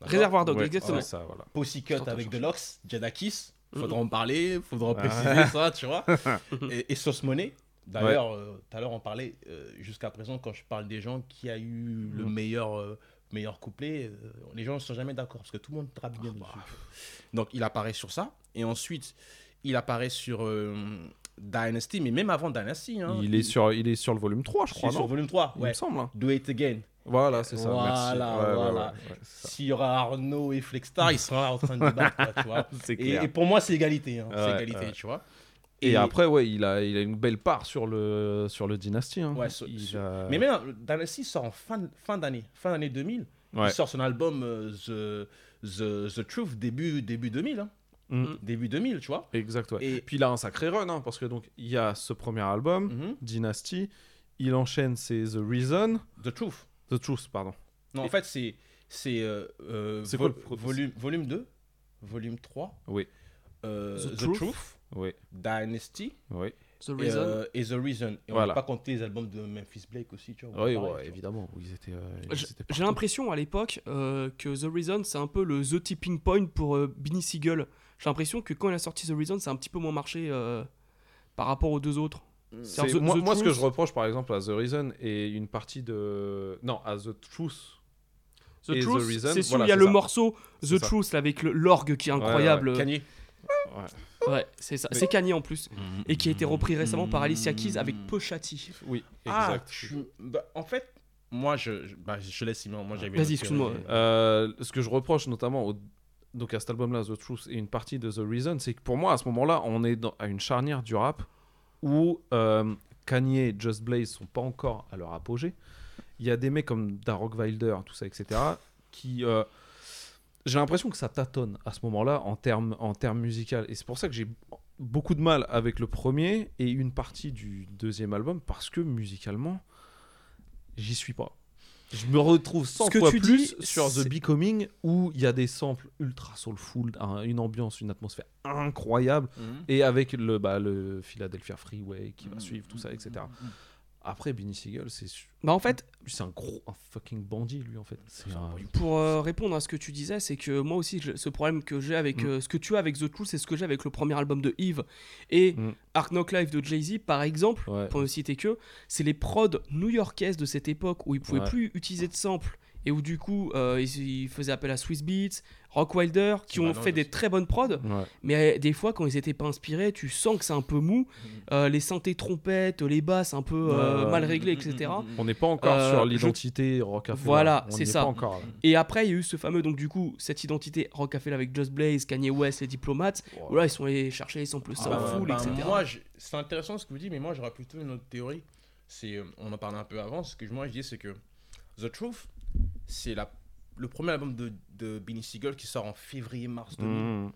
d'accord Réservoir Dog, Ouais, exactement. c'est ça, voilà. Pussycut avec. The Locks, Jadakis, faudra en parler, faudra Ah. préciser *laughs* ça, tu vois. *laughs* et, Sauce Money. D'ailleurs, tout à l'heure on parlait, jusqu'à présent, quand je parle des gens qui a eu le Mhm. meilleur, euh, meilleur couplet, euh, les gens ne sont jamais d'accord parce que tout le monde trappe Ah, bien bah. dessus. Donc il apparaît sur ça. Et ensuite, il apparaît sur euh, Dynasty, mais même avant Dynasty. Hein, Il est sur, il est sur le volume 3, je il est crois, sur non volume 3. Il Ouais. me semble. hein. Do It Again. Voilà, c'est ça. merci. Voilà, ouais, voilà. ouais. S'il y aura Arnaud et Flexstar, ils seront là en train de débattre, tu vois. *laughs* Et, clair. et pour moi, c'est égalité. hein, c'est égalité, ouais. tu vois. Et, après, ouais, il a, il a une belle part sur le, sur le Dynasty. hein. Ouais, sur- Il sur- a- Mais même Dynasty sort en fin, fin d'année, fin d'année 2000. Ouais. Il sort son album euh, The, The, The Truth début, début 2000. hein. Mm. Début 2000, tu vois. Exact, ouais. Et- Puis il a un sacré run, hein, parce que donc il y a ce premier album, Mhm. Dynasty. Il enchaîne, c'est The Reason. The Truth. The Truth, pardon. Non, en fait, c'est c'est euh, euh, vol- volume, volume 2, volume 3, Oui, euh, The The, Truth. Truth, oui, Dynasty The oui. Reason. euh, et The Reason. Et on Voilà. n'a pas compté les albums de Memphis Blake aussi, tu vois. Oui, ouais, évidemment. où Ils étaient, euh, J'ai l'impression à l'époque euh, que The Reason c'est un peu le The Tipping Point pour euh, Benny Siegel. J'ai l'impression que quand il a sorti The Reason, c'est un petit peu moins marché euh, par rapport aux deux autres. The- moi, The moi, ce que Truth- je reproche par exemple à The Reason et une partie de. Non, à The Truth. The et The Truth, Reason, c'est sûr, voilà, il y a le ça. morceau The. Truth avec le- l'orgue qui est ouais, incroyable. Kanye. Ouais. Ouais, c'est ça. Mais- C'est Kanye en plus. Et qui a été repris récemment par Alicia Keys avec Pochati. Oui, Ah, exact. bah, en fait, moi, je, je, bah, je laisse Simon. Moi, j'avais Vas-y, excuse-moi. euh, Euh, ce que je reproche notamment au- donc à cet album-là, The Truth, et une partie de The Reason, c'est que pour moi, à ce moment-là, on est dans, à une charnière du rap où euh, Kanye et Just Blaze sont pas encore à leur apogée. Il y a des mecs comme Darok Wilder, tout ça, etc., qui. euh, j'ai l'impression que ça tâtonne à ce moment-là en termes en termes musicaux. Et c'est pour ça que j'ai beaucoup de mal avec le premier et une partie du deuxième album parce que musicalement, j'y suis pas. Je me retrouve 100 Ce que fois tu plus dis, sur The Becoming où il y a des samples ultra soulful, un- une ambiance, une atmosphère incroyable Mhm. et avec le, bah, le Philadelphia Freeway qui va Mhm. suivre, tout ça, etc. Après, Benny Siegel, c'est Bah en fait, c'est un gros, un fucking bandit, lui, en fait. C'est un- pour euh, répondre à ce que tu disais, c'est que moi aussi, je- ce problème que j'ai avec Mm. euh, ce que tu as avec The Truth, c'est ce que j'ai avec le premier album de Eve et Mm. Ark Knock Live de Jay-Z, par exemple, Ouais. pour ne citer que, c'est les prods new-yorkaises de cette époque où ils pouvaient Ouais. plus utiliser de samples et où du coup euh, ils, ils faisaient appel à Swiss Beats, Rock Wilder, qui ont fait des très bonnes prods, Ouais. mais euh, des fois quand ils étaient pas inspirés, tu sens que c'est un peu mou, Euh, les synthés trompettes, les basses un peu euh, mal réglées, etc. On n'est pas encore Euh, sur je- l'identité Rockefeller. Voilà, On c'est ça. Pas encore, là. Et après, il y a eu ce fameux, donc du coup, cette identité Rockefeller avec Just Blaze, Kanye West, les diplomates, où là, ils sont allés chercher les samples Ah, soulful, bah, etc. Moi, je- c'est intéressant ce que vous dites, mais moi, j'aurais plutôt une autre théorie. C'est, on en parlait un peu avant. Ce que moi, je dis, c'est que The Truth, c'est la, le premier album de, de Benny Siegel qui sort en février-mars 2000. Mhm.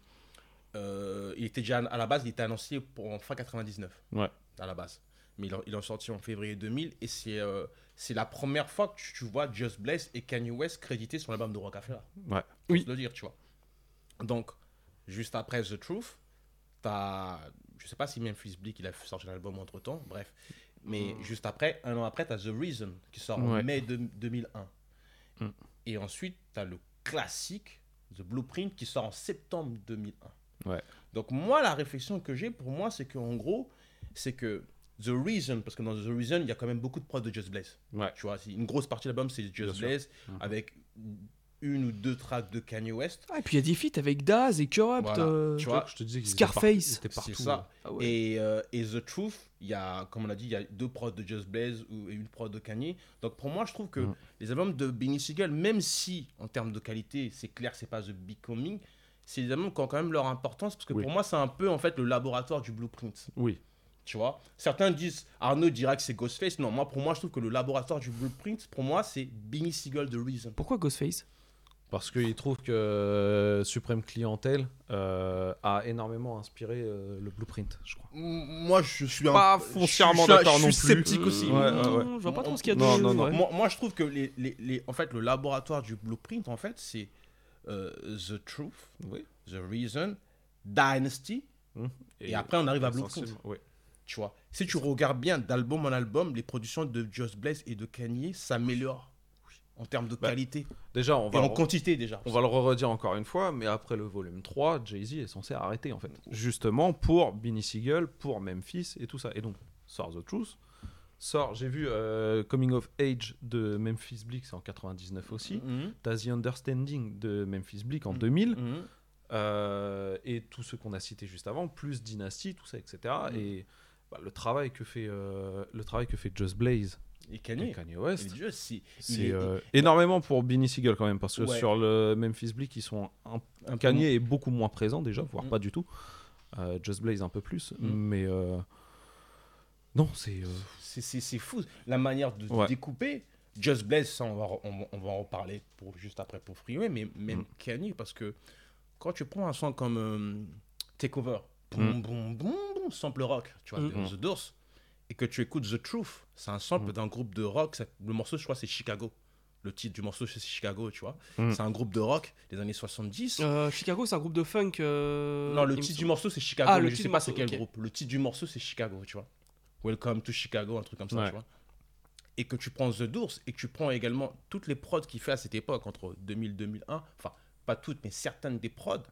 Euh, il était déjà à la base, il était annoncé pour en fin 99 Ouais. à la base. Mais il, en- il est sorti en février 2000 et c'est euh, c'est la première fois que tu, tu vois Just Blaze et Kanye West crédités sur l'album de Rockefeller. Ouais. Faut se le dire, tu vois. Donc, juste après The Truth, t'as. Je sais pas si Memphis Bleak il a sorti un album entre temps, bref. Mais juste après, un an après, t'as The Reason qui sort en mai de- 2001. Mm. Et ensuite, t'as le classique The Blueprint qui sort en septembre 2001. Ouais. Donc, moi, la réflexion que j'ai pour moi, c'est qu'en gros, c'est que The Reason, parce que dans The Reason, il y a quand même beaucoup de prods de Just Blaze. Ouais. Tu vois, une grosse partie de l'album, c'est Just. Blaze, Mhm. avec une ou deux tracks de Kanye West. Ah, et puis il y a des feats avec Daz et Corrupt, Voilà. euh, tu vois, je te disais qu'ils étaient Scarface. c'est partout, ça. Ah ouais. Et, euh, et The Truth, il y a, comme on a dit, il y a deux prods de Just Blaze et une prod de Kanye. Donc pour moi, je trouve que Mm. les albums de Benny Siegel, même si en termes de qualité, c'est clair, c'est pas The Becoming, c'est des albums qui ont quand même leur importance parce que Oui. pour moi, c'est un peu en fait le laboratoire du Blueprint. Oui. Tu vois? Certains disent, Arnaud dira que c'est Ghostface. Non, moi, pour moi, je trouve que le laboratoire du Blueprint, pour moi, c'est Benny Siegel The Reason. Pourquoi Ghostface? Parce qu'il trouve que euh, Supreme Clientèle euh, a énormément inspiré euh, le Blueprint, je crois. Moi, je suis un- pas je- foncièrement je suis- d'accord je non suis plus. sceptique aussi. Ouais, ouais, ouais. Je vois pas trop ce qu'il y a Non, de- non, non. ouais. Moi, moi, je trouve que les, les, les- en fait, le laboratoire du Blueprint, en fait, c'est euh, The Truth, Oui. The Reason, Dynasty, Hum. et, après on arrive à Blueprint. oui. Tu vois, si tu regardes bien d'album en album, les productions de Just Blaze et de Kanye s'améliorent en termes de Bah, qualité Déjà, on et va, en quantité déjà. on va le redire encore une fois, mais après le volume 3, Jay-Z est censé arrêter, en fait. Justement pour Benny Siegel, pour Memphis et tout ça. Et donc, sort The Truth. Sort, j'ai vu euh, Coming of Age de Memphis Bleak, c'est en 99 aussi. Mhm. T'as The Understanding de Memphis Bleak en Mhm. 2000. Mhm. Euh, et tous ceux qu'on a cités juste avant, plus Dynasty, tout ça, etc. Mm. Et bah, le travail que fait euh, le travail que fait Just Blaze Et Kanye. et Kanye West, Et c'est est- euh, énormément pour Benny Siegel quand même, parce que Ouais. sur le Memphis Bleak, ils sont un- Un peu Kanye est beaucoup moins présent déjà, voire Mm. pas du tout. Euh, Just Blaze un peu plus, Mm. mais euh, non, c'est C'est- C'est c'est fou. La manière de Ouais. découper. Just Blaze, ça, on va, on, va- on va en reparler pour, juste après pour Freeway, mais même Mm. Kanye, parce que quand tu prends un son comme Takeover, boum, Mm. boum, boum, boum, sample rock, tu vois, de The Doors, et que tu écoutes The Truth, c'est un sample Mm. d'un groupe de rock, le morceau, je crois, c'est Chicago. Le titre du morceau, c'est Chicago, tu vois. Mm. C'est un groupe de rock des années 70. Euh, Chicago, c'est un groupe de funk. euh, Non, le titre du morceau c'est Chicago, Ah, le je titre sais pas c'est quel groupe. Le titre du morceau c'est Chicago, tu vois. Welcome to Chicago, un truc comme ça, Ouais. tu vois. Et que tu prends The Doors et que tu prends également toutes les prods qu'il fait à cette époque, entre 2000 et 2001, enfin, pas toutes, mais certaines des prods,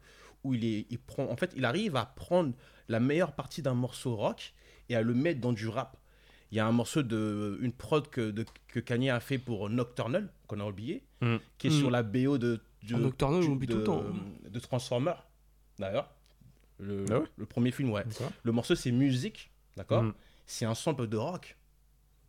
où il, est, il prend, en fait, il arrive à prendre la meilleure partie d'un morceau rock et à le mettre dans du rap. Il y a un morceau de une prod que, de- que Kanye a fait pour Nocturnal, qu'on a oublié, Mm. qui est Mm. sur la BO de, de, Nocturnal, oublie de, tout le temps. de Transformer, d'ailleurs. Le, Ah ouais le premier film, ouais. Le morceau, c'est musique, d'accord Mm. C'est un sample de rock.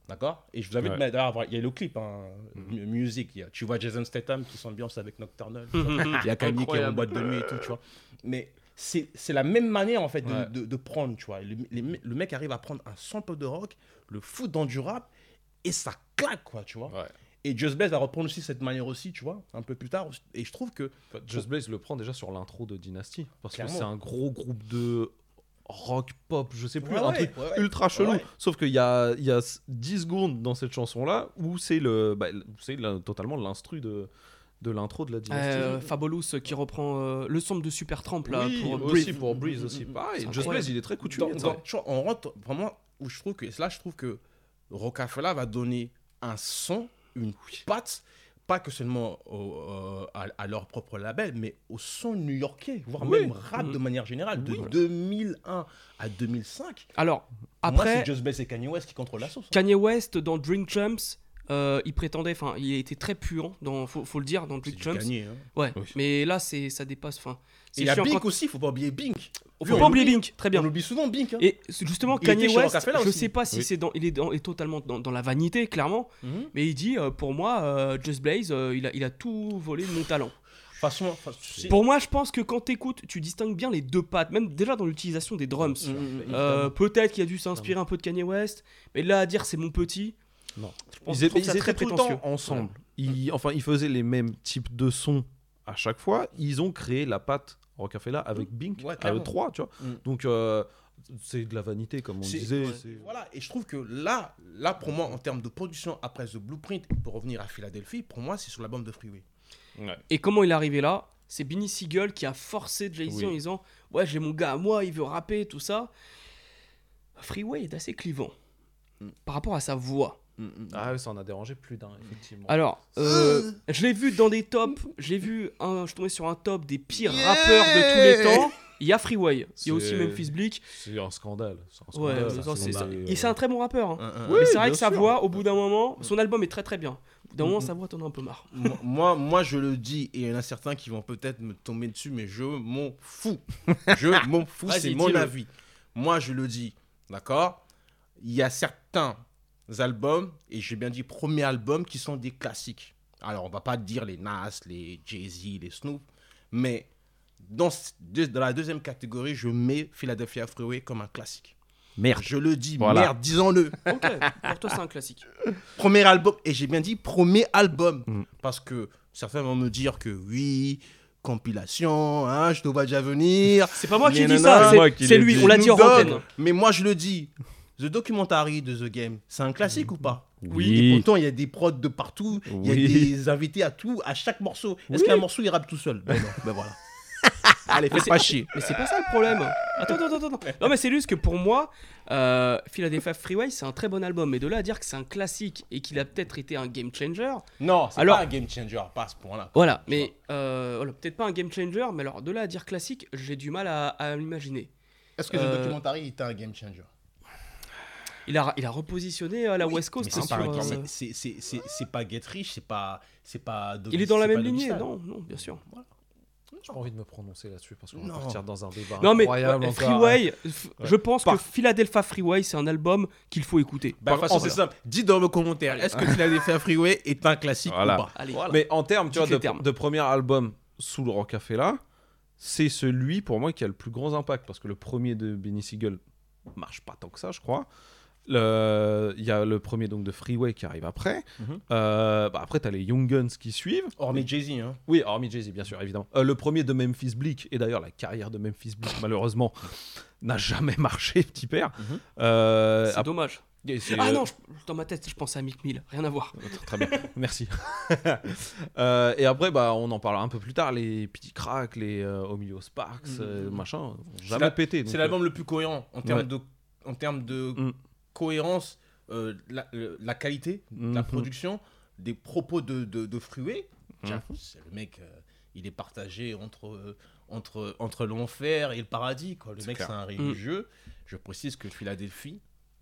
D'accord Et je vous invite Ouais. d'ailleurs. Il y a le clip, hein, mu- musique. tu vois Jason Statham qui s'ambiance avec Nocturnal. *laughs* il y a Kanye qui est en boîte de nuit et tout, tu vois. Mais c'est la même manière, en fait, de, Ouais. de- de prendre, tu vois. Le, les me- le mec arrive à prendre un sample de rock, le fout dans du rap, et ça claque, quoi, tu vois. Ouais. Et Just Blaze va reprendre aussi cette manière aussi, tu vois, un peu plus tard. Et je trouve que. Just Blaze le prend déjà sur l'intro de Dynasty. Parce Clairement. que c'est un gros groupe de rock, pop, je sais plus, Ouais, un ouais, truc ouais, ultra chelou. Sauf qu'il y a, y a 10 secondes dans cette chanson-là où c'est le, bah, c'est totalement l'instru de, de l'intro de la. Euh, Fabulous qui reprend euh, le son de Supertramp là oui, pour aussi Breathe. pour Breeze aussi. Pareil, Just. Blaze, il est très coutumier. Dans- dans- tu vois, on rentre vraiment où je trouve que là, je trouve que Rocafella va donner un son, une patte, pas que seulement au- euh, à, à leur propre label, mais au son new-yorkais, voire Oui. même rap de manière générale, de Oui. 2001 à 2005. Alors Pour moi, après c'est Just Blaze et Kanye West qui contrôlent la sauce. hein. Kanye West dans Drink Champs euh, il prétendait, enfin, il était très puant, dans, faut, faut le dire, dans du Champs. Kanye, hein. Ouais, Oui. mais là, c'est, ça dépasse. Enfin, Et il y a Bink quand- aussi, faut pas oublier Bink. Faut pas oublier. Bink, très bien. On oublie souvent Bink. hein. Et justement, Il Kanye West, je aussi. sais pas si Oui. c'est dans, il est, dans- est totalement dans, dans la vanité, clairement, Mhm. mais il dit, euh, pour moi, euh, Just Blaze, euh, il, a, il a tout volé de mon talent. Façon, Pour moi, je pense que quand t'écoutes, tu distingues bien les deux pattes, même déjà dans l'utilisation des drums. Euh, Peut-être qu'il a dû s'inspirer un peu de Kanye West, mais là, à dire c'est mon petit, Non. je pense Ils je étaient, trouve ils ça étaient très tout le prétentieux. temps ensemble. Ils, enfin, ils faisaient les mêmes types de sons à chaque fois. Ils ont créé la patte Rockefeller avec Bink, Ouais, à eux clairement. trois, tu vois. Mm. Donc, euh, c'est de la vanité, comme on disait. ouais. Voilà, et je trouve que là, là pour moi, en termes de production après The Blueprint, pour revenir à Philadelphie, pour moi, c'est sur l'album de Freeway. Et comment il est arrivé là? C'est Benny Siegel qui a forcé Jay-Z Oui. en disant Ouais, j'ai mon gars à moi, il veut rapper, tout ça. Freeway est assez clivant Mm. par rapport à sa voix. Ah ouais, ça en a dérangé plus d'un, effectivement. Alors, euh, je l'ai vu dans des tops, j'ai vu, un, je suis tombé sur un top des pires rappeurs de tous les temps. Il y a Freeway, il y a aussi Memphis Bleak. C'est un scandale. c'est un Ouais, c'est un très bon rappeur. hein. Un- c'est vrai que sa voix, au bout d'un moment, son album est très très bien. Au bout d'un Mm, moment, mm. sa voix, t'en as un peu marre. moi, moi, je le dis, et il y en a certains qui vont peut-être me tomber dessus, mais je m'en fous. Je m'en fous, *laughs* c'est mon avis. Moi, je le dis, d'accord? Il y a certains albums, et j'ai bien dit premiers albums, qui sont des classiques. Alors, on va pas dire les Nas, les Jay-Z, les Snoop, mais dans, dans la deuxième catégorie, je mets Philadelphia Freeway comme un classique. Merde. Je le dis, Voilà. merde, disons-le. Ok, pour toi, c'est un classique. *laughs* Premier album, et j'ai bien dit premier album, Mm. parce que certains vont me dire que oui, compilation, hein, je te vois déjà venir. C'est pas moi qui dis ça, C'est lui, on l'a dit en antenne. Mais moi je le dis, The Documentary de The Game, c'est un classique ou pas? Oui. Et pourtant, il y a des prods de partout, il y a des invités à tout, à chaque morceau. Est-ce Oui. qu'un morceau il rappe tout seul? Ben non, ben voilà. *laughs* Allez, c'est- pas chier. Mais c'est pas ça le problème. Attends, attends, attends. attends. Non, mais c'est juste que pour moi, euh, Philadelphia Freeway, c'est un très bon album. Mais de là à dire que c'est un classique et qu'il a peut-être été un game changer, Non, c'est Alors- pas un game changer, pas à ce point-là. voilà. Mais euh, voilà, peut-être pas un game changer, mais alors de là à dire classique, j'ai du mal à, à l'imaginer. Est-ce que The Euh, Documentary était un game changer? Il a, il a repositionné à la Oui, West Coast. c'est pas, euh, c'est- pas Get Rich, c'est pas, c'est pas. Il est dans la même lignée, non, non, bien sûr. J'ai pas envie de me prononcer là-dessus parce qu'on va partir dans un débat Non, mais incroyable ouais, encore. Freeway, je pense Par- que Philadelphia Freeway, c'est un album qu'il faut écouter. Bah, de toute façon, c'est simple. Dis dans le commentaire, est-ce que Philadelphia Freeway est un classique Voilà. ou pas? Allez, Mais en termes, tu vois, de, termes. de premier album sous le Rocafella, c'est celui pour moi qui a le plus grand impact parce que le premier de Benny Siegel marche pas tant que ça, je crois. Il y a le premier donc de Freeway qui arrive après. Mhm. Euh, bah, après, tu as les Young Guns qui suivent. Hormis Jay-Z, hein. Oui, hormis Jay-Z, bien sûr, évidemment. Euh, le premier de Memphis Bleak, et d'ailleurs la carrière de Memphis Bleak, malheureusement, *laughs* n'a jamais marché, petit père. Mhm. Euh, c'est dommage. Ah euh, non, je- dans ma tête, je pensais à Mick Mill, rien à voir. *laughs* Très bien, merci. *laughs* Euh, et après, bah, on en parlera un peu plus tard. Les Petits Crack, les euh, Omeo Sparks, euh, machin, jamais la- pété. C'est l'album le plus cohérent en termes Ouais. de, en termes de Mm. Cohérence, euh, la, la qualité, de la Mhm. production, des propos de, de, de Mhm. c'est le mec, euh, il est partagé entre, euh, entre, entre l'enfer et le paradis. Quoi. Le mec, c'est un religieux. Je précise que Philadelphie,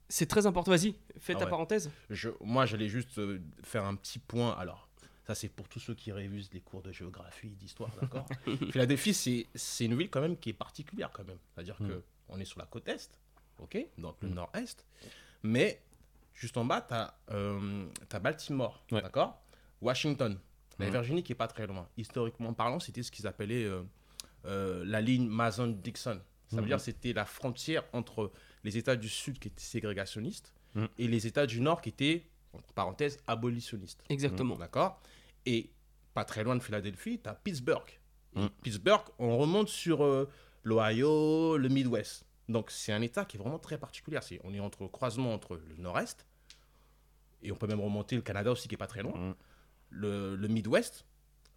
C'est très important. Vas-y, fais Ah ta ouais. parenthèse. Je, moi, j'allais juste faire un petit point. Alors, ça, c'est pour tous ceux qui révisent les cours de géographie, d'histoire, d'accord *laughs* Philadelphie, c'est, c'est une ville quand même qui est particulière, quand même. C'est-à-dire que on est sur la côte est, ok Donc le nord-est. Mais juste en bas, tu as, Baltimore, d'accord? Washington, la Mhm. Virginie qui est pas très loin. Historiquement parlant, c'était ce qu'ils appelaient euh, euh, la ligne Mason-Dixon. Ça veut Mhm. dire que c'était la frontière entre les États du Sud qui étaient ségrégationnistes Mhm. et les États du Nord qui étaient, entre parenthèses, abolitionnistes. Exactement. D'accord? Et pas très loin de Philadelphie, tu as Pittsburgh. Pittsburgh, on remonte sur euh, l'Ohio, le Midwest. Donc c'est un État qui est vraiment très particulier. On est entre croisement entre le Nord-Est, et on peut même remonter le Canada aussi qui est pas très loin, Mm. le, le Midwest,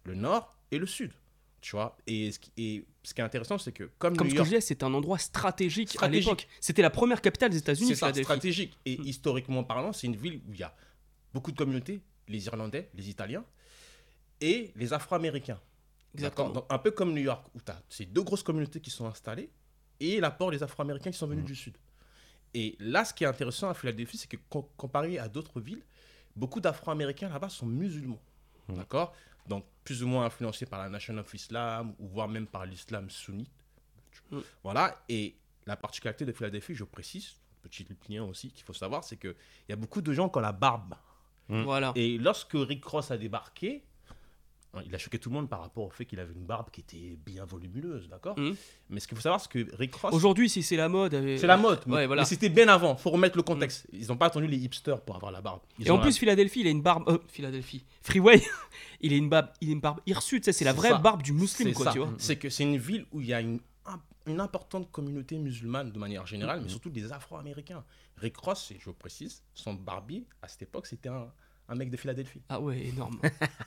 le Nord et le Sud. Tu vois? Et ce, qui, et ce qui est intéressant, c'est que comme, Comme New ce que je disais, c'est un endroit stratégique, Stratégique. à l'époque. C'était la première capitale des États-Unis, c'est ça, stratégique. Et historiquement parlant, c'est une ville où il y a beaucoup de communautés, les Irlandais, les Italiens et les Afro-Américains. Exactement. Donc, un peu comme New York, où tu as ces deux grosses communautés qui sont installées et l'apport des Afro-Américains qui sont venus du Sud. Et là, ce qui est intéressant à Philadelphie, c'est que com- comparé à d'autres villes, beaucoup d'Afro-Américains là-bas sont musulmans. D'accord? Donc, plus ou moins influencés par la Nation of Islam ou voire même par l'islam sunnite. Voilà. Et la particularité de Philadelphie, je précise, petit lien aussi qu'il faut savoir, c'est qu'il y a beaucoup de gens qui ont la barbe. Voilà. Et lorsque Rick Ross a débarqué, il a choqué tout le monde par rapport au fait qu'il avait une barbe qui était bien volumineuse, d'accord Mhm. Mais ce qu'il faut savoir, c'est que Rick Ross. Aujourd'hui, si c'est la mode. euh, C'est la mode, mais, Ouais, voilà. mais c'était bien avant. faut remettre le contexte. Ils n'ont pas attendu les hipsters pour avoir la barbe. Ils Et en plus, la- Philadelphie, il a une barbe. euh, Philadelphie. Freeway, *laughs* il a une barbe, il a une barbe hirsute. C'est la vraie ça. barbe du musulman, quoi, ça. tu vois. C'est que c'est une ville où il y a une, un- une importante communauté musulmane de manière générale, mais surtout des Afro-Américains. Rick Ross, et je précise, son barbier, à cette époque, c'était un, un mec de Philadelphie. Ah ouais, énorme.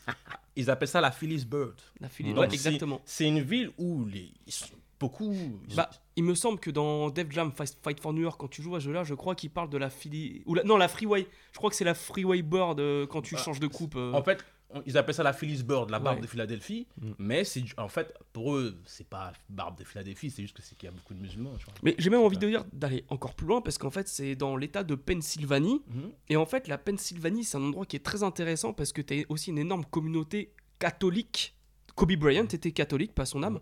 *laughs* Ils appellent ça la Phyllis Bird. La Donc, ouais, exactement. C'est une ville où les, ils sont beaucoup. ils Bah, il me semble que dans Def Jam Fight for New York, quand tu joues à ce jeu-là, je crois qu'il parle de la Philly. Ou la... Non, la Freeway. Je crois que c'est la Freeway Bird euh, quand tu Bah, changes de coupe. euh. En fait, ils appellent ça la Phyllis Bird, la barbe Ouais. de Philadelphie. Mm. Mais c'est en fait, pour eux, c'est pas barbe de Philadelphie, c'est juste que c'est qu'il y a beaucoup de musulmans. Mais j'ai même envie de dire d'aller encore plus loin parce qu'en fait c'est dans l'état de Pennsylvanie Mhm. et en fait la Pennsylvanie c'est un endroit qui est très intéressant parce que tu as aussi une énorme communauté catholique. Kobe Bryant était catholique, pas son âme,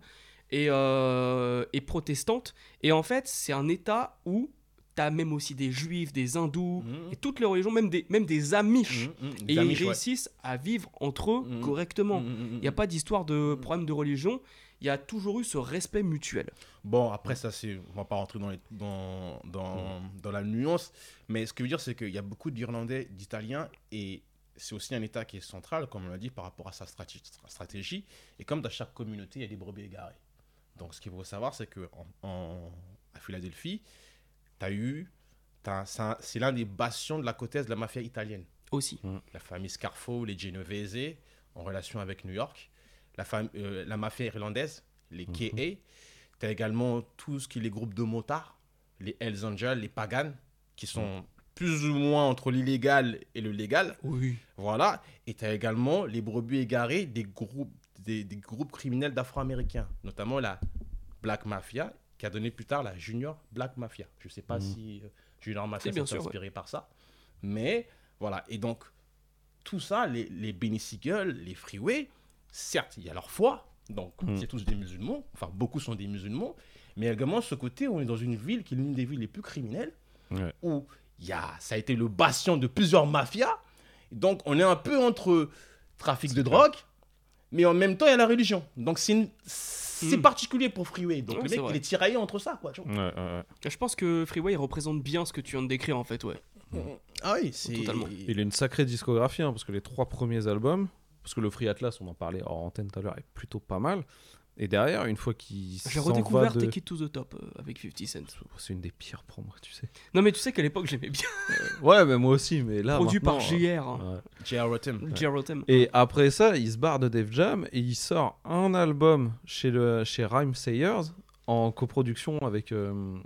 et, euh, et protestante. Et en fait c'est un état où tu as même aussi des juifs, des hindous et toutes les religions, même des, même des amish. Mhm, Et des ils ouais. réussissent à vivre entre eux correctement. Il n'y a pas d'histoire de problème de religion. Il y a toujours eu ce respect mutuel. Bon, après, ça, c'est. On va pas rentrer dans, les- dans, dans, dans la nuance. Mais ce que je veux dire, c'est qu'il y a beaucoup d'Irlandais, d'Italiens, et c'est aussi un État qui est central, comme on l'a dit, par rapport à sa stratégie. Et comme dans chaque communauté, il y a des brebis égarées. Donc, ce qu'il faut savoir, c'est que en, en- à Philadelphie, as eu. t'as- c'est un- C'est l'un des bastions de la côte est de la mafia italienne. Aussi. La famille Scarfo, les Genovese, en relation avec New York. La, fam- euh, la mafia irlandaise, les KA. Tu as également tout ce qui est les groupes de motards, les Hells Angels, les Pagans, qui sont plus ou moins entre l'illégal et le légal. Oui. Voilà. Et tu as également les brebis égarés des groupes, des, des groupes criminels d'afro-américains, notamment la Black Mafia, qui a donné plus tard la Junior Black Mafia. Je ne sais pas Mhm. si euh, Junior Mafia s'est ouais. inspiré par ça. Mais voilà. Et donc, tout ça, les, les Benny Siegel, les Freeway, certes, il y a leur foi. Donc, Mhm. c'est tous des musulmans. Enfin, beaucoup sont des musulmans. Mais également, ce côté, on est dans une ville qui est l'une des villes les plus criminelles Ouais. où il y a, ça a été le bastion de plusieurs mafias. Donc, on est un peu entre trafic de drogue, mais en même temps, il y a la religion. Donc, c'est une- c'est Mm. particulier pour Freeway. Donc, Ouais, le mec, il est tiraillé entre ça, quoi. tu vois. Ouais, ouais, ouais. Je pense que Freeway il représente bien ce que tu viens de décrire en fait, ouais. Ah oui, c'est. Totalement. Il a une sacrée discographie, hein, parce que les trois premiers albums, parce que le Free Atlas, on en parlait hors antenne tout à l'heure, est plutôt pas mal. Et derrière, une fois qu'il J'ai s'en redécouvert va de... Take It to the Top euh, avec 50 Cent. C'est une des pires pour moi, tu sais. Non mais tu sais qu'à l'époque j'aimais bien. *laughs* Ouais, mais moi aussi, mais là. Produit par JR. hein. euh, ouais. J.R. Rotem. J.R. Rotem. Et après ça, il se barre de Def Jam et il sort un album chez, le, chez Rhyme Sayers en coproduction avec euh,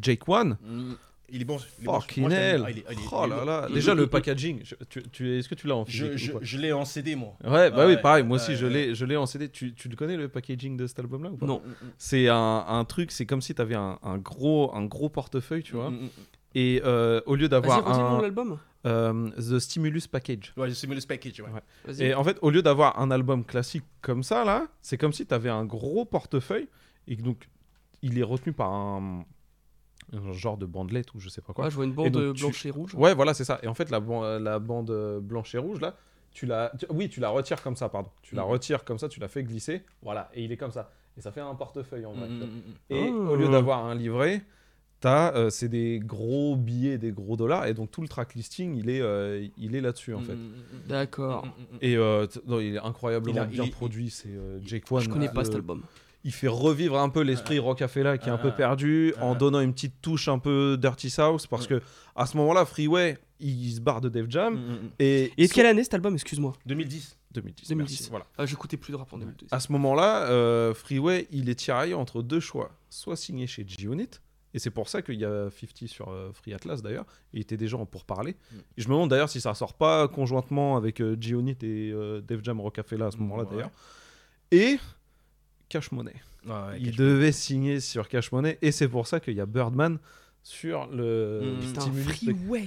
Jake One. Mm. Il est bon. il est bon. Fucking Moi, hell! Ah, il est- il est- Oh là bon. là! Déjà le packaging, je- tu, tu- est-ce que tu l'as en physique Je, l'ai en CD, moi. Ouais, bah Ah oui, ouais, pareil, moi aussi ouais, je ouais. l'ai je l'ai en CD. Tu, tu le connais le packaging de cet album-là ou pas? Non. C'est un, un truc, c'est comme si tu avais un, un gros, un gros portefeuille, tu vois. Mm, mm, mm. Et euh, au lieu d'avoir un. l'album. euh, The Stimulus Package. Ouais, c'est le package, ouais. Et en fait, au lieu d'avoir un album classique comme ça, là, c'est comme si tu avais un gros portefeuille et que donc il est retenu par un, un genre de bandelette ou je sais pas quoi. Ouais, je vois une bande donc, tu- blanche et rouge. Ouais, voilà, c'est ça. Et en fait, la, ban- la bande blanche et rouge, là, tu la. Oui, tu la retires comme ça, pardon. Tu la Mhm. retires comme ça, tu la fais glisser. Voilà, et il est comme ça. Et ça fait un portefeuille en vrai. Mm, mm, mm. Et Ah. au lieu d'avoir un livret, t'as, euh, c'est des gros billets, des gros dollars. Et donc, tout le track listing, il est, euh, il est là-dessus, en fait. Mm, mm, mm, D'accord. mm, mm, mm. Et euh, non, il est incroyablement Il a- bien il produit. C'est Jake One. Je connais pas cet album. Il fait revivre un peu l'esprit Rocafella qui est un peu perdu en donnant une petite touche un peu Dirty South parce que à ce moment-là Freeway il se barre de Def Jam Mm, mm, mm. et Et de quelle année cet album, excuse-moi? 2010. 2010 2010. merci, voilà Ah, J'écoutais plus de rap en 2010. à ce moment-là euh, Freeway il est tiraillé entre deux choix soit signé chez G-Unit et c'est pour ça qu'il y a 50 sur euh, Free Atlas d'ailleurs il était déjà en pourparler Mm. et je me demande d'ailleurs si ça sort pas conjointement avec euh, G-Unit et euh, Def Jam Rocafella à ce moment-là Ouais. d'ailleurs et Cash Money ouais, il Cash devait signer sur Cash Money et c'est pour ça qu'il y a Birdman sur le Mm. Stimulus Money.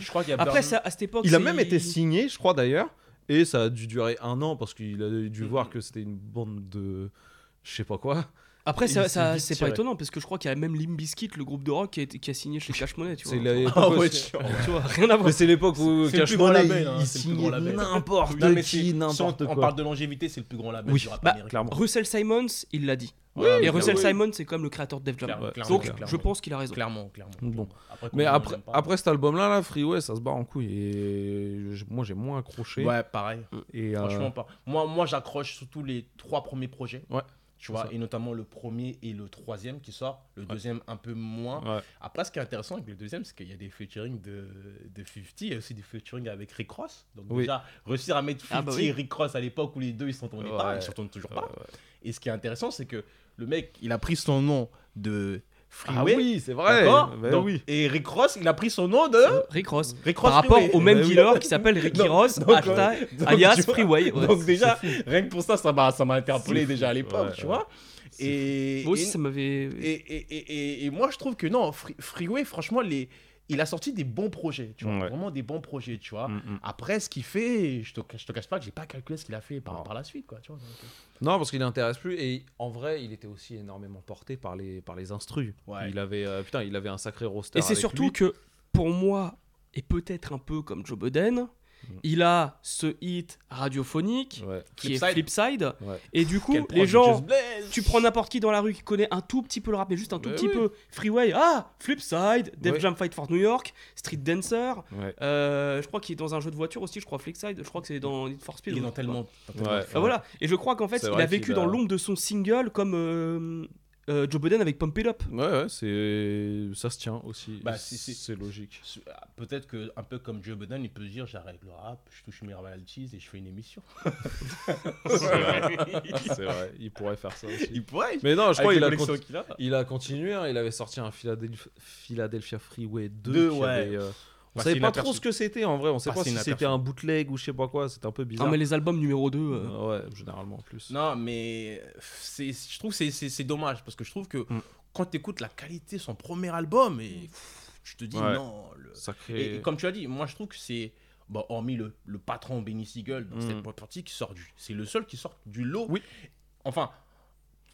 je crois qu'il y a Après, ça, à cette époque, Il a même été signé, je crois d'ailleurs, et ça a dû durer un an parce qu'il a dû Mm. voir que c'était une bande de je sais pas quoi. Après, ça, ça- c'est pas étonnant parce que je crois qu'il y a même Limp Bizkit, le groupe de rock, qui a, été- qui a signé chez Cash Money. Tu vois. C'est l'époque *laughs* Ah ouais, c'est l'époque où Cash Money label, hein, il c'est le plus signait grand label. n'importe qui, on, n'importe on quoi. parle de longévité, c'est le plus grand label Oui, du rap bah, clairement. Russell Simons, il l'a dit. Et Russell oui. Simons, c'est comme le créateur de Def Jam. Donc, clairement. je pense qu'il a raison. Clairement, clairement. Bon. Après, Mais après, on aime pas. après cet album-là, là, Freeway, ça se barre en couille. Et moi, j'ai moins accroché. Ouais, pareil. Et, euh, Franchement, pas. Moi, moi j'accroche surtout les trois premiers projets. Ouais, Tu vois, ça. et notamment le premier et le troisième qui sort. Le deuxième un peu moins. Ouais. Après, ce qui est intéressant avec le deuxième, c'est qu'il y a des featuring de, de 50 et aussi des featuring avec Rick Ross. Donc, Oui. déjà, réussir à mettre 50 Ah bah oui. et Rick Ross à l'époque où les deux ils s'entendaient pas, ils s'entendent toujours Ouais, pas. ouais. Et ce qui est intéressant, c'est que le mec, il a pris son nom de Ah Freeway. oui, c'est vrai. Bah Donc, oui. Et Rick Ross, il a pris son nom de. Rick Ross. Rick Ross Par rapport Freeway. au même Bah oui. dealer qui s'appelle Ricky Ross, donc, hashtag. *laughs* Donc, alias vois, Freeway. Ouais, donc déjà, rien que pour ça, ça m'a, ça m'a interpellé déjà à l'époque, Ouais, tu ouais. vois. Et, Moi aussi, et- ça m'avait. et, et, et, et- et moi, je trouve que non, Free- Freeway, franchement, les, il a sorti des bons projets, tu vois, Ouais. vraiment des bons projets, tu vois. Mm, mm. Après, ce qu'il fait, je te, je te cache pas que j'ai pas calculé ce qu'il a fait par, par la suite, quoi, tu vois. donc, euh. Non, parce qu'il n'intéresse plus. Et en vrai, il était aussi énormément porté par les, par les instrus. Ouais. Il avait, euh, putain, il avait un sacré roster. Et c'est surtout lui. que, pour moi, et peut-être un peu comme Joe Budden, il a ce hit radiophonique Ouais. qui est Flipside. Ouais. Et du coup, Quel les gens, tu prends n'importe qui dans la rue qui connaît un tout petit peu le rap, mais juste un tout Bah petit oui. peu. Freeway, ah, Flipside, Def Ouais. Jam Fight for New York, Street Dancer. Ouais. euh, je crois qu'il est dans un jeu de voiture aussi, je crois Flipside. Je crois que c'est dans Need for Speed. Il est dans tellement. Bah voilà. Et je crois qu'en fait, il a vécu dans l'ombre de son single comme euh, euh, Joe Budden avec Pump It Up. Ouais, ouais, c'est ça se tient aussi. Bah, c'est logique. Peut-être que, un peu comme Joe Budden, il peut se dire j'arrête le rap, je touche mes royalties et je fais une émission. *laughs* C'est vrai. c'est vrai. Il pourrait faire ça aussi. Il pourrait. Mais non, je crois qu'il a, il a continué. hein. Il avait sorti un Philadelphia, Philadelphia Freeway 2. Deux, qui ouais. avait, euh, On Passé savait pas trop ce que c'était en vrai. On sait pas Passé si c'était un bootleg ou je sais pas quoi. C'était un peu bizarre. Ah, mais les albums numéro 2. Euh, ouais, généralement en plus. Non, mais c'est, je trouve que c'est, dommage parce que je trouve que Mm. quand tu écoutes la qualité de son premier album, et pff, je te dis Ouais. non. le- Ça crée. Et, et comme tu as dit, moi je trouve que c'est. Bon, hormis le, le patron Benny Siegel dans Mm. cette partie qui sort du. C'est le seul qui sort du lot. Oui. Enfin,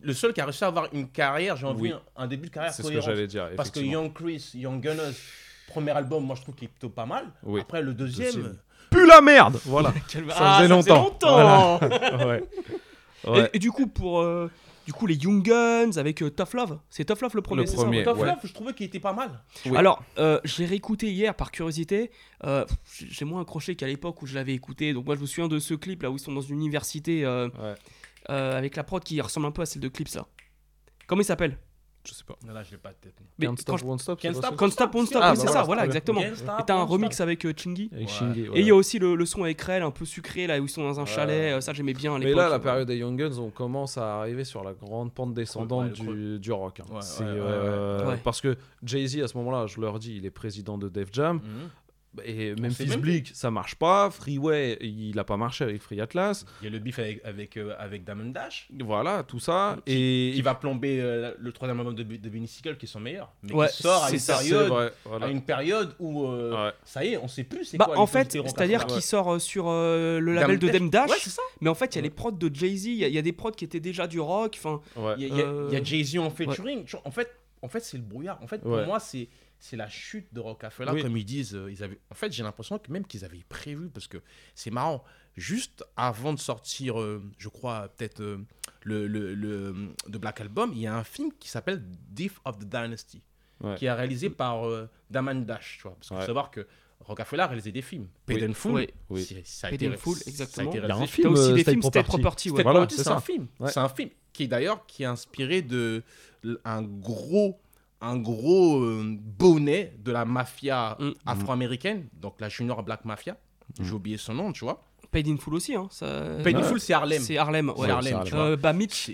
le seul qui a réussi à avoir une carrière, j'ai envie, Oui. un, début de carrière C'est ce que j'allais dire. Parce que. Young Chris, Young Gunners, premier album, moi je trouve qu'il est plutôt pas mal. Oui. Après le deuxième. Deuxième. Pue la merde Voilà. *laughs* Quel- Ça Ah, faisait longtemps. longtemps. *laughs* ouais. Et- Ouais. Et, du coup, pour euh, du coup, les Young Guns avec euh, Tough Love, c'est Tough Love le premier, Le c'est ça premier, Tough ouais. Love, je trouvais qu'il était pas mal. Oui. Alors, euh, j'ai réécouté hier par curiosité. euh, j'ai- j'ai moins accroché qu'à l'époque où je l'avais écouté. Donc moi, je me souviens de ce clip là où ils sont dans une université euh, Ouais. euh, avec la prod qui ressemble un peu à celle de Clips là. Comment il s'appelle? Je sais pas. Non, là, je l'ai pas de tête. non. Mais Can't quand Stop, je- Won't Stop. Can't c'est pas Stop, Can't Stop, Won't Stop, Ah, oui, c'est bah, ça, voilà, exactement. Can't Stop, Et t'as un remix Stop. avec euh, Chingy. Avec Ouais. Shingy, Et il y a aussi le, le son avec Rel, un peu sucré là où ils sont dans un Ouais. chalet. euh, Ça, j'aimais bien Mais là, la période des Young Guns, on commence à arriver sur la grande pente descendante Ouais, du, du rock. hein. Ouais, C'est, ouais, ouais, euh, ouais. Parce que Jay-Z, à ce moment-là, je leur dis, il est président de Def Jam. Mhm. Et sait Memphis même Bleak, ça marche pas. Freeway, il a pas marché avec Free Atlas. Il y a le beef avec, avec, euh, avec Diamond Dash. Voilà, tout ça. Qui, et qui va plomber euh, le troisième album de, de Benny Siegel qui est son meilleur. Mais Ouais, qui sort à une, ça, période, vrai, voilà. à une période où euh, Ouais. ça y est, on sait plus c'est Bah, quoi en fait, c'est-à-dire qu'il sort euh, sur euh, le label de Dem Dash. Ouais, c'est ça. Mais en fait, il y a les prods de Jay-Z, il y, a- il y a des prods qui étaient déjà du rock. Enfin, Il y a, il y a- Euh, il y a Jay-Z en featuring. En fait, en fait, c'est le brouillard. En fait, pour Ouais. moi, c'est c'est la chute de Rockefeller, Oui. comme ils disent. euh, ils avaient... En fait, j'ai l'impression que même qu'ils avaient prévu, parce que c'est marrant. Juste avant de sortir, euh, je crois, peut-être euh, le, le, le The Black Album, il y a un film qui s'appelle Death of the Dynasty, Ouais. qui est réalisé par euh, Daman Dash. Tu vois, parce qu'il faut savoir que Rockefeller réalisait des films. Oui. Paid. Oui. c'est- ça a été exactement. Il y a un film, aussi euh, des films State Property. Property, ouais. State Voilà, Property, c'est un film. Ouais. C'est un film qui est d'ailleurs qui est inspiré de un gros un gros euh, bonnet de la mafia Mm. afro-américaine, donc la Junior Black Mafia. J'ai oublié son nom, tu vois. Paid in Full aussi, hein. Ça... Paid in. Full, c'est Harlem. C'est Harlem, ouais. C'est Harlem, tu Euh, bah, Mitch.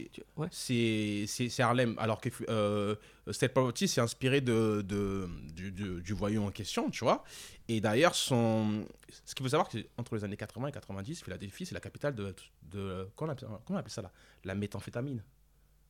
C'est- Ouais. Harlem. Alors que euh, State Property, c'est inspiré de, de- du, du- du voyou en question, tu vois. Et d'ailleurs, son... ce qu'il faut savoir, c'est entre les années 80 et 90, Philadelphie, c'est la capitale de. de comment, on appelle, comment on appelle ça là? La méthamphétamine.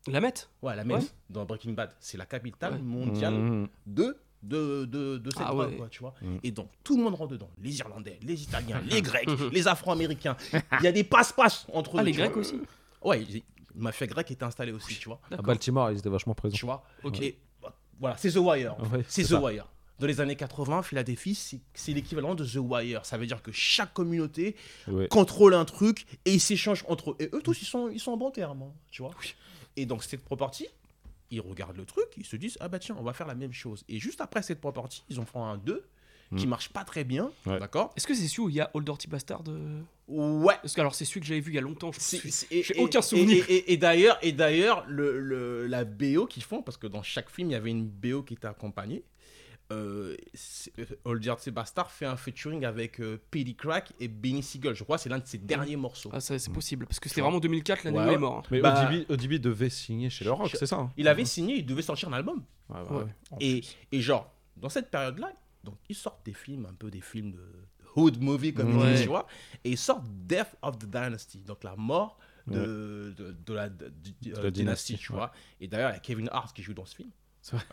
La mette Ouais, la Ouais. meth dans Breaking Bad. C'est la capitale Ouais. mondiale Mhm. de, de, de, de cette Ah drogue, ouais. quoi, tu vois. Mhm. Et donc, tout le monde rentre dedans. Les Irlandais, les Italiens, les *laughs* Grecs, les Afro-Américains. Il y a des passe-passe entre Ah, eux. les vois. Grecs aussi Ouais, la mafia grecque était installée aussi, tu vois. À. Baltimore, ils étaient vachement présents. Tu vois. Ok. Et, voilà, c'est The Wire. en fait. Ouais, c'est The ça. Wire. Dans les années 80, Philadelphie, c'est l'équivalent de The Wire. Ça veut dire que chaque communauté Ouais. contrôle un truc et ils s'échangent entre eux. Et eux tous, ils sont, ils sont en bon terme, hein, tu vois. Et donc, cette property, ils regardent le truc, ils se disent, ah bah tiens, on va faire la même chose. Et juste après cette property, ils ont fait un 2 qui Mm. marche pas très bien, Ouais. d'accord Est-ce que c'est celui où il y a Old Dirty Bastard euh Ouais. Parce que alors c'est celui que j'avais vu il y a longtemps. Je C'est- suis- c'est- et- J'ai et- aucun et- souvenir. Et, et- et d'ailleurs, et d'ailleurs, le, le- la BO qu'ils font, parce que dans chaque film, il y avait une BO qui était accompagnée. Euh, euh, Old Dirty Bastard fait un featuring avec euh, Petey Crack et Benny Siegel. Je crois que c'est l'un de ses derniers morceaux. Ah, ça, c'est possible. Parce que c'était vraiment 2004, l'année Ouais, où il est mort. hein. Mais Bah- ODB, ODB devait signer chez le Rock, c'est ça hein Il avait signé, il devait sortir un album. Ouais, bah Ouais. ouais. En Et, genre, dans cette période-là, donc ils sortent des films, un peu des films de hood movie, comme ils Ouais. disent, tu vois. Et ils sortent Death of the Dynasty, donc la mort de, de, de la, de- de- De euh, la dynastie, dynastie, tu ouais. vois. Et d'ailleurs, il y a Kevin Hart qui joue dans ce film.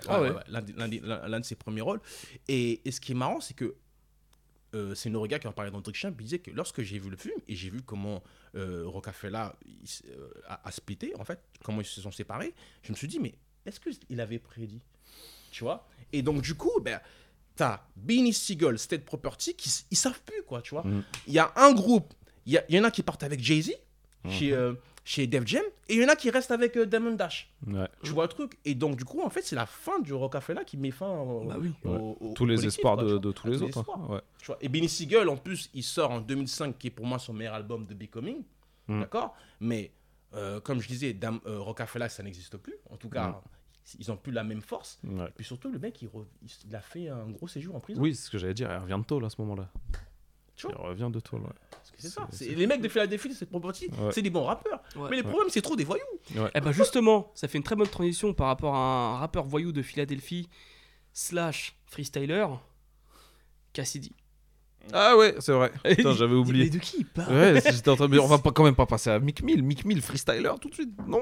Ah ouais. L'un de ses premiers rôles. Et, et ce qui est marrant, c'est que euh, c'est Noriga qui en parlait dans Trick Champ, il disait que lorsque j'ai vu le film et j'ai vu comment euh, s- euh, a, a splitté, en fait, comment ils se sont séparés, je me suis dit, mais est-ce qu'il avait prédit? Tu vois? Et donc, du coup, ben, t'as Beanie Siegel, State Property, qui ils savent plus, quoi, tu vois? Mhm. Il y a un groupe, il y, en a qui partent avec Jay-Z, chez, euh, chez Def Jam, et il y en a qui restent avec euh, Damon Dash. Ouais. Tu vois le truc Et donc, du coup, en fait, c'est la fin du Rockefeller qui met fin au, Bah oui. au- Ouais. au- Tous au les espoirs quoi, de, tous les tous autres. espoirs. hein. Ouais. Tu vois. Et Benny Siegel, en plus, il sort en 2005, qui est pour moi son meilleur album de Becoming. Mm. D'accord? Mais, euh, comme je disais, Dam, euh, Rockefeller, ça n'existe plus. En tout cas, ils n'ont plus la même force. Ouais. Et puis surtout, le mec, il, a fait un gros séjour en prison. Oui, c'est ce que j'allais dire. Il revient de tôle à ce moment-là. Tu Il revient de tôle, ouais. Parce que c'est ça. Les mecs de Philadelphie, c'est property, Ouais. c'est des bons rappeurs. Ouais. Mais le Ouais. problème, c'est trop des voyous. Eh ben justement, ça fait une très bonne transition par rapport à un rappeur voyou de Philadelphie slash freestyler, Cassidy. Ah ouais, c'est vrai. *laughs* Putain, j'avais oublié. Mais de qui il parle Ouais, c'est- j'étais en train de me dire, on va pas, quand même pas passer à Mick Mill. Mick Mill, freestyler tout de suite. Non.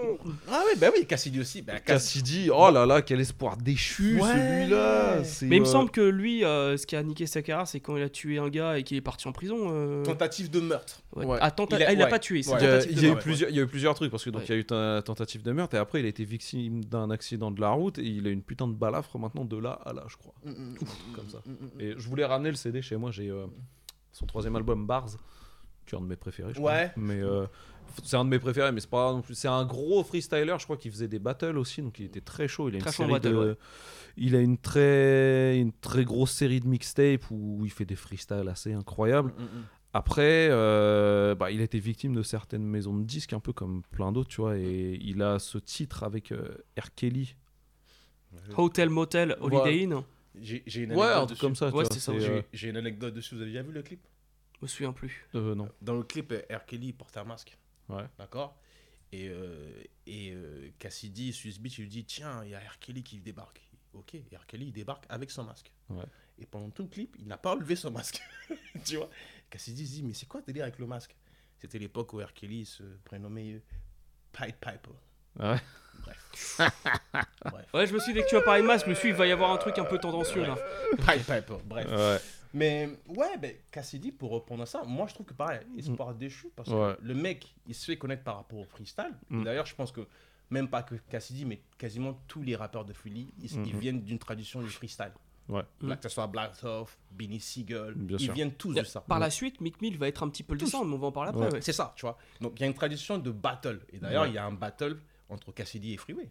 Ah oui, bah oui, Cassidy aussi. Bah, Cass- Cassidy, oh là là, quel espoir déchu Ouais. celui-là. C'est, Mais il me euh, semble que lui, euh, ce qui a niqué sa carrière, c'est quand il a tué un gars et qu'il est parti en prison. euh, Tentative de meurtre. ouais. Ouais. Ah, tenta- Il a- ah, il a ouais. pas tué, c'est Ouais. Il y a, il y a eu plusieurs, il y a eu plusieurs trucs parce que donc Ouais. il y a eu ta tentative de meurtre et après il a été victime d'un accident de la route et il a une putain de balafre maintenant de là à là je crois comme ça. Et je voulais ramener le CD chez moi j'ai euh, son troisième album Bars qui est un de mes préférés je crois. Ouais. mais euh, c'est un de mes préférés mais c'est pas non plus c'est un gros freestyler je crois qu'il faisait des battles aussi donc il était très chaud il a une Très chaud en série battle, de ouais. il a une très une très grosse série de mixtapes où il fait des freestyles assez incroyables Mm, après, euh, bah, il a été victime de certaines maisons de disques, un peu comme plein d'autres, tu vois, et il a ce titre avec euh, R. Kelly. Hotel Motel Holiday Inn. J'ai une Ouais, anecdote un truc dessus. comme ça, tu Ouais, ça, j'ai- euh, J'ai une anecdote dessus. Vous avez déjà vu le clip? Je me souviens plus. euh, non. Dans le clip, R. Kelly porte un masque. Ouais. D'accord? Et, euh, et euh, Cassidy, Swiss Beach, il lui dit Tiens, il y a R. Kelly qui débarque. Ok, R. Kelly il débarque avec son masque. Ouais. Et pendant tout le clip, il n'a pas enlevé son masque. *laughs* tu vois? Cassidy se dit Mais c'est quoi le délire avec le masque? C'était l'époque où R. Kelly se prénommait Pied Piper. Ah ouais. Bref. Bref. *laughs* Ouais, je me suis dit dès que tu as parlé de masque, je me suis dit, il va y avoir un truc un peu tendancieux là. Piper. Bref. Ouais. Mais ouais, ben, Cassidy, pour reprendre à ça, moi je trouve que pareil, espoir déchu, parce que Ouais. le mec, il se fait connaître par rapport au freestyle. Mm. D'ailleurs, je pense que même pas que Cassidy, mais quasiment tous les rappeurs de Philly, ils, Mhm. ils viennent d'une tradition du freestyle. Ouais. Là, que ce soit Black Thought, Benny Siegel, Bien ils sûr. viennent tous de ça. Par la suite, Mick Mill va être un petit peu le descendre, mais on va en parler après. Ouais. ouais. C'est ça, tu vois. Donc il y a une tradition de battle. Et d'ailleurs, Ouais. il y a un battle entre Cassidy et Freeway.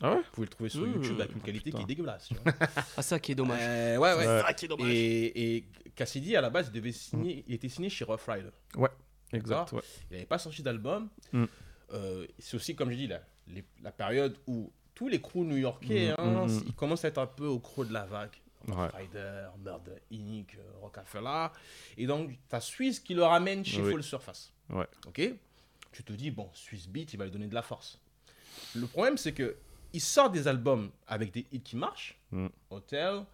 Ah ouais Vous pouvez le trouver sur Mmh. YouTube avec une qualité qui est dégueulasse. tu vois. *laughs* Ah, ça qui est dommage. Euh, ouais, ouais. Ouais. Ça qui est dommage. Et, et Cassidy, à la base, il devait signer, il était signé chez Rough Rider. Ouais, exact. D'accord Ouais. Il n'avait pas sorti d'album. Mm. Euh, c'est aussi, comme je dis, la, les- la période où tous les crews new-yorkais, Mm, hein, mm, mm. ils commencent à être un peu au creux de la vague. Rough Ouais. Rider, Murder Inc., euh, Rockefeller. Et donc, tu as Suisse qui le ramène chez Oui. Full Surface. Ouais. Ok? Tu te dis, bon, Swiss Beat, il va lui donner de la force. Le problème, c'est que il sort des albums avec des hits qui marchent. Mm. Hotel.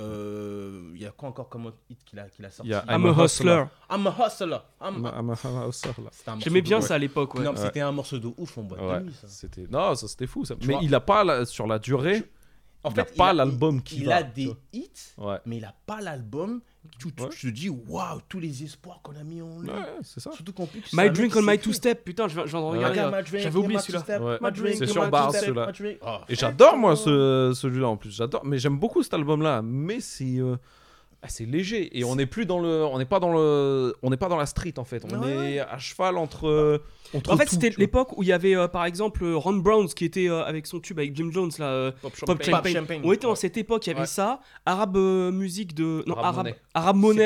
euh, Il y a quoi encore comme autre hit qu'il a, qu'il a sorti? Il y a I'm a hustler. I'm a hustler. I'm- I'm a- I'm hustler, J'aimais bien ça à l'époque. Ouais. Non, mais c'était un morceau de ouf, mon boîte Ouais, de nuit, ça. c'était non, ça c'était fou ça. Tu Mais vois il a pas la- sur la durée. En il fait, a pas a- l'album qui il va. a des hits, Ouais. mais il a pas l'album. Tu, tu- Ouais. tu te dis, waouh, tous les espoirs qu'on a mis en lui. Ouais, c'est ça. Surtout qu'en plus, c'est un My Drink on my two step. Putain, je viens viens de regarder. J'avais oublié my celui-là. C'est sur my celui-là. Oh, Et j'adore moi ce, celui-là en plus. J'adore, mais j'aime beaucoup cet album-là. Mais c'est euh, ah, c'est léger et on n'est plus dans le, on n'est pas dans le, on n'est pas dans la street en fait. On Ouais, est à cheval entre. entre En fait, c'était l'époque où il y avait euh, par exemple euh, Ron Browns qui était euh, avec son tube avec Jim Jones là. euh, Pop Pop Champagne. Champagne. Pop Champagne. On était dans Ouais. cette époque, il y avait Ouais. ça. Arabe euh, musique de. Non, Arabe Arabe,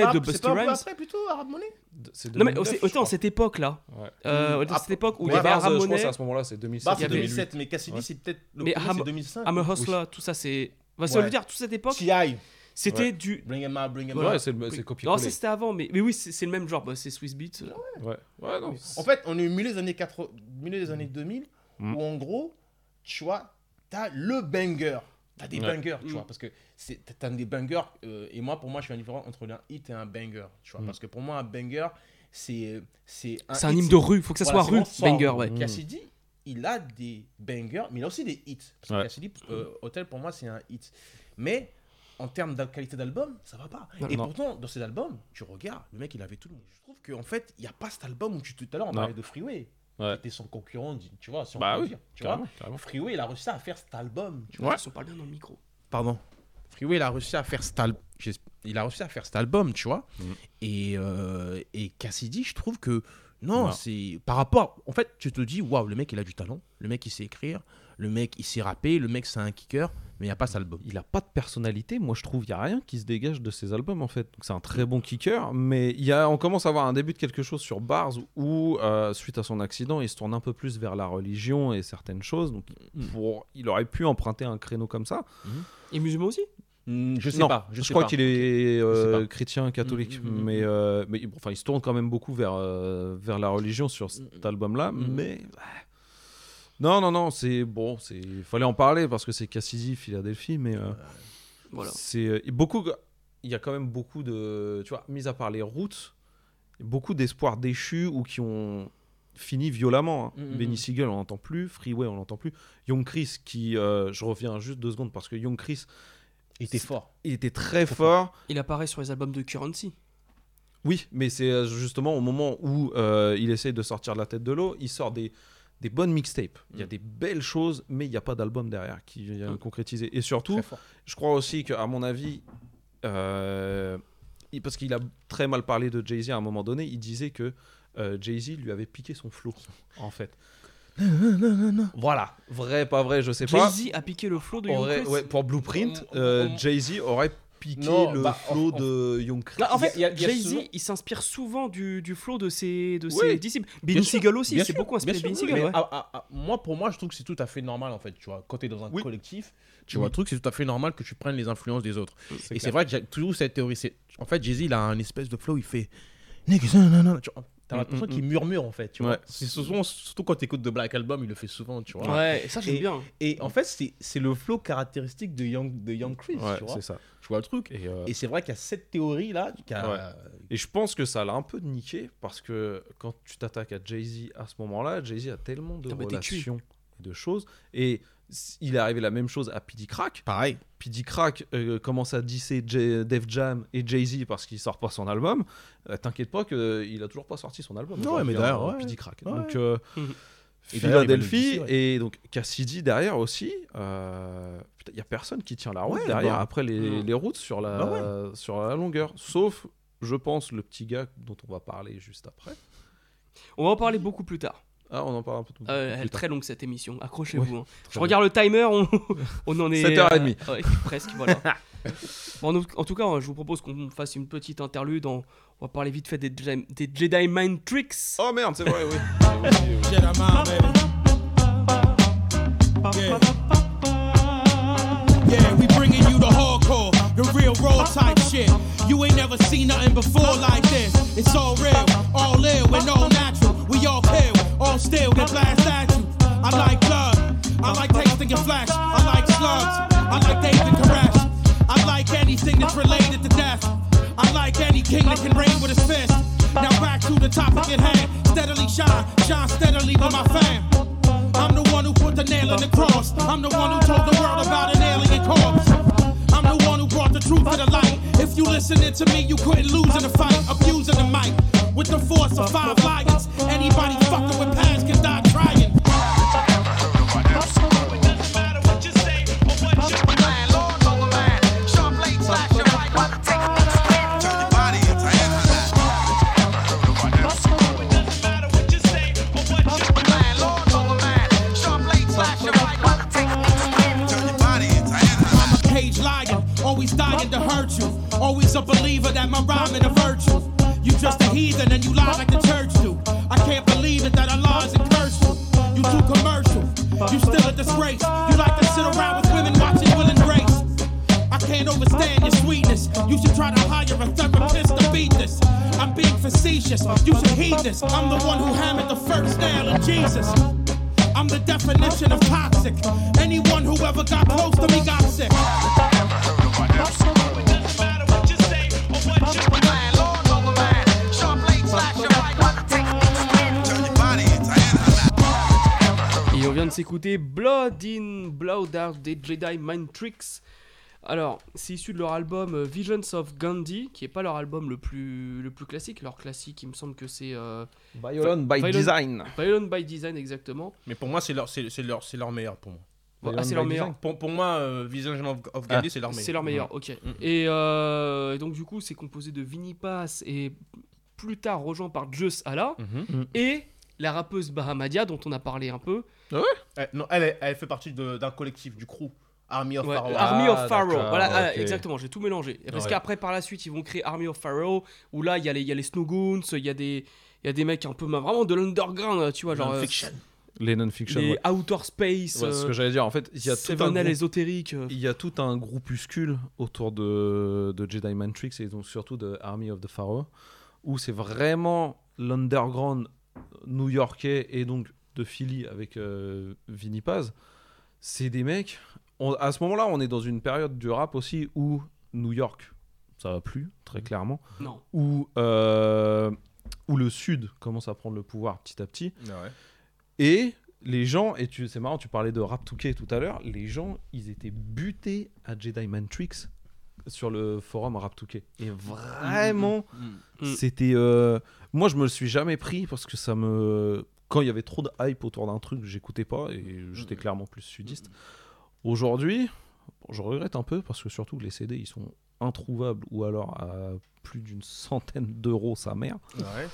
pas- de peu Rhymes. après plutôt, Arabe Money C'est Non, mais 2009, on je était dans crois. cette époque là. Euh, cette époque où il y avait Arabe c'est à ce c'est 2007. Bah, Il y c'est avait- 2007, mais Cassidy, c'est peut-être. Le Mais premier, Ham- c'est 2005. I'm a. Hustler, tout ça c'est. Bah, ça veut Ouais. dire toute cette époque. C'était Ouais. du. Bring him out, bring him Voilà. out. Ouais, c'est le- c'est Non, c'était avant, mais, mais oui, c'est c'est le même genre, bah, c'est Swiss Beat. Ouais, ouais, non. En fait, on est au milieu des années, 80, milieu des années 2000, Mm. où en gros, tu vois, t'as le banger. T'as des Ouais. bangers, tu Mm. vois, parce que c'est- t'as des bangers, euh, et moi, pour moi, je fais une différence entre un hit et un banger, tu vois, Mm. parce que pour moi, un banger, c'est c'est C'est un hit, hymne de rue, faut que ça voilà, soit rue, banger, ouais. Mm. Cassidy, il a des bangers, mais il a aussi des hits. Parce que Ouais. Cassidy, euh, Hotel, pour moi, c'est un hit. Mais en termes de qualité d'album, ça va pas. Non. et Non. pourtant, dans cet album, tu regardes, le mec, il avait tout le monde. Je trouve qu'en fait, il n'y a pas cet album où tu tout à l'heure, on Non. parlait de Freeway. Ouais. Qui était son concurrent, tu vois, si on Bah peut oui, dire. Tu carrément, vois carrément. Freeway, il a réussi à faire cet album. Tu Ouais. On parle bien dans le micro. Pardon. Freeway, il a réussi à faire cet album. Il a réussi à faire cet album, tu vois. Mhm. Et, euh, et Cassidy, je trouve que non, Non. c'est par rapport. En fait, tu te dis, waouh, le mec, il a du talent. Le mec, il sait écrire. Le mec, il sait rapper. Le mec, c'est un kicker. Mais il n'y a pas cet album. il a pas de personnalité. Moi, je trouve il y a rien qui se dégage de ses albums en fait. Donc c'est un très bon kicker, mais y a, on commence à avoir un début de quelque chose sur Bars où, euh, suite à son accident, il se tourne un peu plus vers la religion et certaines choses. Donc pour, il aurait pu emprunter un créneau comme ça. Et musulman aussi? Je sais non, pas. Je, je, sais crois qu'il est euh, chrétien, catholique, Mm, mm, mm, mais, euh, mais bon, enfin, il se tourne quand même beaucoup vers, euh, vers la religion sur cet Mm, album-là. mm. Mais non, non, non, c'est bon, c'est fallait en parler parce que c'est Cassidy, Philadelphie, mais euh, Voilà. c'est euh, beaucoup. Il y a quand même beaucoup de, tu vois, mis à part les routes, beaucoup d'espoirs déchus ou qui ont fini violemment. hein. Mm, mm, Benny mm. Siegel, on l'entend plus. Freeway, on l'entend plus. Young Chris, qui, euh, je reviens juste deux secondes parce que Young Chris, Il était fort. il était très fort. Il apparaît sur les albums de Currency. Oui, mais c'est justement au moment où euh, il essaie de sortir de la tête de l'eau, il sort des, des bonnes mixtapes. Il y a Mm. des belles choses, mais il n'y a pas d'album derrière qui vient concrétiser. Et surtout, je crois aussi qu'à mon avis, euh, parce qu'il a très mal parlé de Jay-Z à un moment donné, il disait que euh, Jay-Z lui avait piqué son flow, en fait. *laughs* Voilà, vrai, pas vrai, je sais pas. Jay-Z a piqué le flow de Young Aurait- Chris. ouais, pour Blueprint, euh, Jay-Z aurait piqué Non, le bah, flow de Young Chris. Là, en fait, Jay-Z, souvent- il s'inspire souvent du, du flow de ses, de Oui, ses disciples. Benny Siegel aussi, c'est beaucoup inspiré de mais ouais. ah, ah, ah, moi, pour moi, je trouve que c'est tout à fait normal en fait. Tu vois, quand tu es dans un Oui. collectif, tu Oui. vois, le truc, c'est tout à fait normal que tu prennes les influences des autres. Et c'est vrai que j'ai toujours cette théorie. c'est- En fait, Jay-Z, il a un espèce de flow, il fait. Niggas, non, non, non. T'as Mm, l'impression mm, qu'il murmure en fait. Tu vois. C'est souvent, surtout quand tu écoutes de Black Album, il le fait souvent. Tu vois. Ouais, ça j'aime bien. Et en fait, c'est c'est le flow caractéristique de Young, de Young Chris. Ouais, tu vois. c'est ça. Je vois le truc. Et, euh, Et c'est vrai qu'il y a cette théorie là. Qui a... Ouais. Et je pense que ça l'a un peu niqué parce que quand tu t'attaques à Jay-Z à ce moment-là, Jay-Z a tellement de Ah relations et de choses. Et il est arrivé la même chose à P.D. Crack. Pareil. P.D. Crack euh, commence à disser J- Def Jam et Jay-Z parce qu'il sort pas son album. Euh, T'inquiète pas qu'il a toujours pas sorti son album. Ouais, aujourd'hui, mais d'ailleurs, ouais. P.D. Crack. Ouais. Donc. euh. *laughs* Et Philadelphie et donc Cassidy derrière aussi. euh, il y a personne qui tient la route Ouais, derrière bah. après les, Mm. les routes sur la, Bah sur la longueur. Sauf, je pense, le petit gars dont on va parler juste après. On va en parler beaucoup plus tard. Ah, on en parle un peu tout Euh, plus elle est très longue cette émission, accrochez-vous. Hein. Je bien. regarde le timer, on, *laughs* on en est. 7h30. euh, ouais, presque, voilà. *laughs* Bon, en, tout cas, je vous propose qu'on fasse une petite interlude. en- on va parler vite fait des, Jedi- des Jedi Mind Tricks. Oh merde, c'est vrai, oui. Jedi mind, baby. Yeah. Yeah, we bringing you the hardcore, the real raw type shit. You ain't never seen nothing before like this. It's all real, all ill, and all natural. We all kill, all still, then blast at you. I like blood, I like tasting your flesh. I like slugs, I like David Koresh. I like anything that's related to death. I like any king that can reign with his fist. Now back to the topic at hand. Steadily shine, shine steadily with my fam. I'm the one who put the nail in the cross. I'm the one who told the world about an alien corpse. The truth to the light. If you listening to me, you couldn't lose in a fight. Abusing the mic with the force of five lions. Anybody fucking with past can die trying. Always dying to hurt you. Always a believer that my rhyming a virtue. You just a heathen and you lie like the church do. I can't believe it that Allah is cursed you. You too commercial, you still a disgrace. You like to sit around with women watching Will and Grace. I can't overstand your sweetness. You should try to hire a therapist to beat this. I'm being facetious. You should heed this. I'm the one who hammered the first nail in Jesus. I'm the definition of toxic. Anyone who ever got close to me got sick. Et on vient de s'écouter Blood in Blood Out des Jedi Mind Tricks. Alors, c'est issu de leur album euh, Visions of Gandhi, qui est pas leur album le plus, le plus classique. Leur classique, il me semble que c'est. euh, Violent by Violent- Design. Violent by Design, exactement. Mais pour moi, c'est leur, c'est, leur, c'est leur meilleur pour moi. Ah, c'est leur meilleur. Pour, pour moi, euh, Vision of, of Gandhi, c'est leur meilleur. C'est leur meilleur, ok. Et euh, donc, du coup, c'est composé de Vinnie Pass et plus tard rejoint par Just Allah Mhm. et la rappeuse Bahamadia, dont on a parlé un peu. Eh, non, elle, est- elle fait partie de- d'un collectif, du crew. Army of Ouais, Pharaoh. Army Ah, of Pharaoh. Voilà, ah, exactement, j'ai tout mélangé. Parce Ouais. qu'après, par la suite, ils vont créer Army of Pharaoh, où là, il y a les, il y a les Snowgoons, il y a des. Il y a des mecs un peu vraiment de l'underground, tu vois, genre euh, Non-fiction. Les non-fiction. les ouais. Outer Space, Ouais, ce que euh, j'allais dire, en fait, il y a tout un ésotérique. euh. Il y a tout un groupuscule autour de, de Jedi Mind Tricks et donc surtout de Army of the Pharaoh où c'est vraiment l'underground new-yorkais et donc de Philly avec euh, Vinny Paz. C'est des mecs. on- à ce moment-là, on est dans une période du rap aussi où New York, ça va plus, très clairement. Non. Où, euh, où le Sud commence à prendre le pouvoir petit à petit. Ouais. Et les gens, et tu- c'est marrant, tu parlais de Rap 2K tout à l'heure, les gens, ils étaient butés à Jedi Mind Tricks sur le forum Rap 2K. Et vraiment, Mm. c'était. euh, Moi, je me le suis jamais pris parce que ça me. Quand il y avait trop de hype autour d'un truc, j'écoutais pas et j'étais clairement plus sudiste. Aujourd'hui, bon, je regrette un peu parce que surtout les CD, ils sont introuvables ou alors à plus d'une centaine d'euros sa mère. Ouais.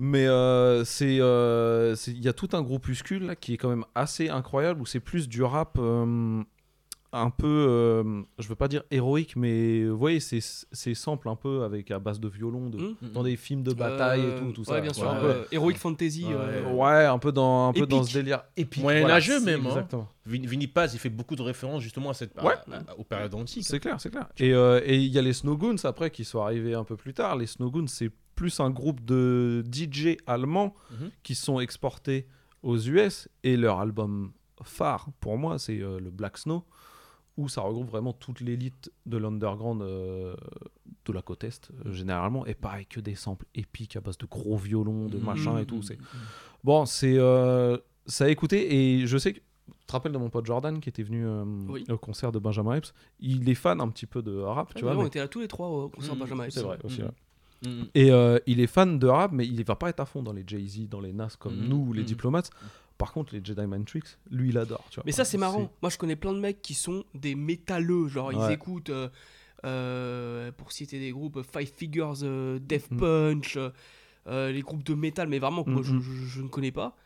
Mais euh, c'est, euh, c'est- il y a tout un groupuscule là, qui est quand même assez incroyable où c'est plus du rap euh, un peu, euh, je veux pas dire héroïque, mais vous voyez, c'est, c'est simple un peu avec à base de violon de, Mhm. dans des films de bataille Euh, et tout, tout ouais, ça. bien sûr. Ouais, euh, Heroic Fantasy. Ouais. euh, ouais, un peu dans, un peu dans ce délire épique. Moyenâgeux voilà, même. hein. Exactement. Vinny Paz, il fait beaucoup de références justement à cette, Ouais. à- aux périodes antiques. C'est clair, c'est clair. Et euh, et il y a les Snowgoons après qui sont arrivés un peu plus tard. Les Snowgoons, c'est plus un groupe de DJ allemands Mhm. qui sont exportés aux US et leur album phare pour moi, c'est euh, le Black Snow où ça regroupe vraiment toute l'élite de l'underground euh, de la côte est euh, généralement et pareil que des samples épiques à base de gros violons, de Mhm. machin et tout. C'est bon, c'est ça a écouté et je sais que tu te rappelles de mon pote Jordan qui était venu euh, Oui. au concert de Benjamin Epps Il est fan un petit peu de rap, tu Ah, vois. On était là tous les trois au concert Mm, Benjamin. C'est vrai aussi. Mhm. Ouais. Mhm. Et euh, il est fan de rap, mais il va pas être à fond dans les Jay-Z, dans les Nas comme Mhm. nous, les diplomates. Par contre, les Jedi Mind Tricks, lui, il adore. Tu vois. Mais ça, c'est marrant. Moi, je connais plein de mecs qui sont des métalleux. Genre, ils Ouais. écoutent, euh, euh, pour citer des groupes, Five Figures, euh, Death. Punch, les groupes de métal, mais vraiment que moi, je, je- je ne connais pas.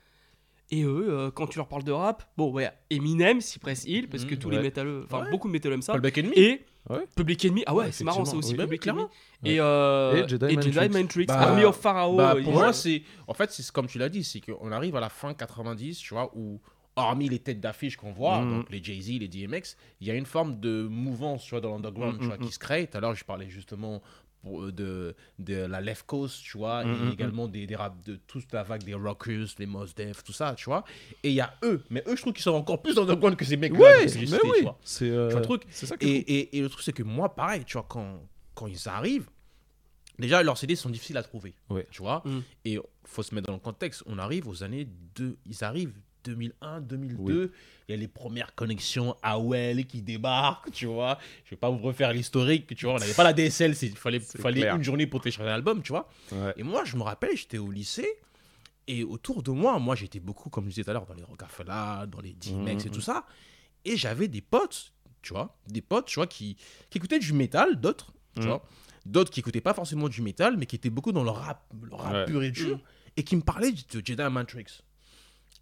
Et eux, euh, quand tu leur parles de rap, bon, ouais, Eminem, Cypress Hill, parce que tous Ouais. les métalleux, enfin, Ouais. beaucoup de métalleux aiment ça. Public Enemy. Et Ouais. Public Enemy, ah ouais, c'est marrant ça effectivement, aussi, oui. Public. Enemy. Et, euh, Et Jedi Mind Tricks. Mind Tricks, Bah, Army of Pharaoh. Bah, euh, pour moi, c'est. En fait, c'est comme tu l'as dit, c'est qu'on arrive à la fin 90, tu vois, où, hormis les têtes d'affiche qu'on voit, Mhm. donc les Jay-Z, les DMX, il y a une forme de mouvance, tu vois, dans l'underground, tu vois, Mhm, qui se crée. Tout à l'heure, je parlais justement de, de la left coast, tu vois, Mhm, et également des, des rap, de toute la vague des rockers, les Mos Def, tout ça, tu vois. Et il y a eux, mais eux, je trouve qu'ils sont encore plus underground que ces mecs-là. Ouais, mais oui. tu vois. C'est euh, le truc c'est ça et, et, et le truc, c'est que moi, pareil, tu vois, quand, quand ils arrivent, déjà, leurs CD sont difficiles à trouver. Ouais. Tu vois Mm. Et faut se mettre dans le contexte. On arrive aux années. De, ils arrivent 2001, 2002. Il y a les premières connexions AOL qui débarquent, tu vois. Je vais pas vous refaire l'historique, tu vois. On n'avait pas la DSL, il fallait, fallait clair. une journée pour télécharger l'album, tu vois. Ouais. Et moi, je me rappelle, j'étais au lycée. Et autour de moi, moi, j'étais beaucoup, comme je disais tout à l'heure, dans les Rockefeller, dans les D-Mex Mhm. et tout ça. Et j'avais des potes, tu vois, des potes, tu vois, qui, qui écoutaient du métal, d'autres, tu Mhm. vois. D'autres qui écoutaient pas forcément du métal, mais qui étaient beaucoup dans le rap, le rap Ouais. pur et dur, et qui me parlaient de Jedi Matrix.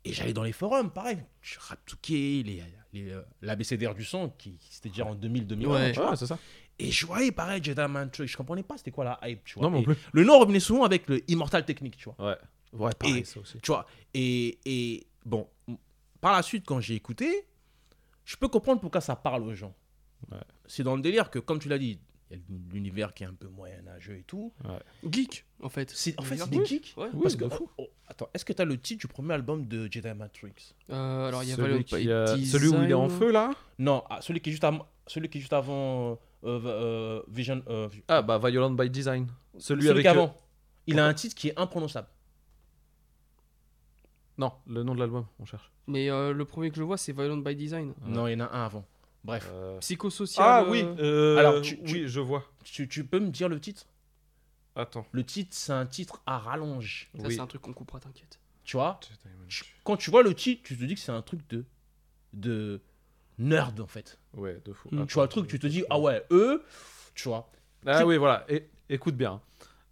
Et j'allais dans les forums, pareil, Raptouké, les, les, euh, l'ABCDR du son, qui c'était déjà en 2000-2001, Ouais. Ouais, c'est ça. Et je voyais pareil Jedi Matrix, je comprenais pas c'était quoi la hype, tu vois. Non, non plus. Le nom revenait souvent avec le Immortal Technique, tu vois. Ouais. Ouais, pareil, Et- ça aussi. Tu vois, et, et bon, par la suite, quand j'ai écouté, je peux comprendre pourquoi ça parle aux gens. Ouais. C'est dans le délire que, comme tu l'as dit, il y a l'univers qui est un peu moyenâgeux et tout. Geek, en fait. C'est, en fait, c'est des geeks. Ouais. Parce Oui, que, fou. oh, oh, attends, est-ce que tu as le titre du premier album de Jedi Matrix Euh, alors, il y a celui, qui a- celui où il est en feu là Non, ah, celui qui est juste avant, celui qui est juste avant euh, euh, Vision. euh, Ah bah Violent by Design. Celui, celui avec qu'avant. euh, Il a un titre qui est imprononçable. Non, le nom de l'album, on cherche. Mais euh, le premier que je vois, c'est Violent by Design. Non, il y en a un avant. Bref. Euh, Psychosocial. Ah euh, oui, euh, Alors, tu- oui, je vois. Tu, tu peux me dire le titre? Attends. Le titre, c'est un titre à rallonge. Ça, Oui. c'est un truc qu'on coupera, t'inquiète. Tu vois Quand tu vois le titre, tu te dis que c'est un truc de, de nerd, en fait. Ouais, de fou. Mm. Tu vois le truc, tu te dis, ah ouais, eux, tu vois. Ah oui, voilà. Et, écoute bien.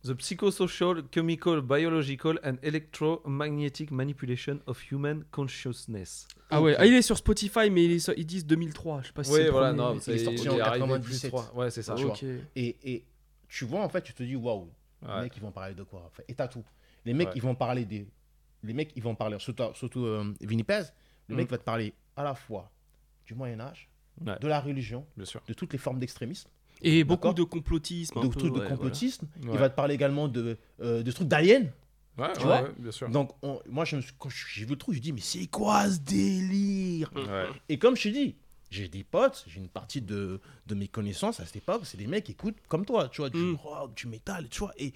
The psychosocial, chemical, biological and electromagnetic manipulation of human consciousness. Ah ouais, ah, il est sur Spotify, mais il est sur- ils disent 2003. Je sais pas si c'est Oui, le voilà, premier, non, mais- il est sorti en arrivé 97. plus trois. Ouais, c'est ça. Tu vois. Ok. Et, et tu vois, en fait, tu te dis, waouh, les Ouais. mecs, ils vont parler de quoi en fait? Et t'as tout. Les mecs, Ouais. ils vont parler des. Les mecs, ils vont parler, surtout, surtout euh, le Mm. mec va te parler à la fois du Moyen-Âge, Ouais. de la religion, Bien sûr. de toutes les formes d'extrémisme, Et beaucoup de complotisme. de peu, trucs de complotisme. voilà. Il va te parler également de, euh, de trucs d'aliens. Ouais, Tu vois? bien sûr. Donc, on- moi, je me suis- quand j'ai vu le truc, je dis, mais c'est quoi ce délire? Et comme je t'ai dit, j'ai des potes, j'ai une partie de, de mes connaissances à cette époque, c'est des mecs qui écoutent comme toi, tu vois, du Mm. rock, du métal, tu vois. Et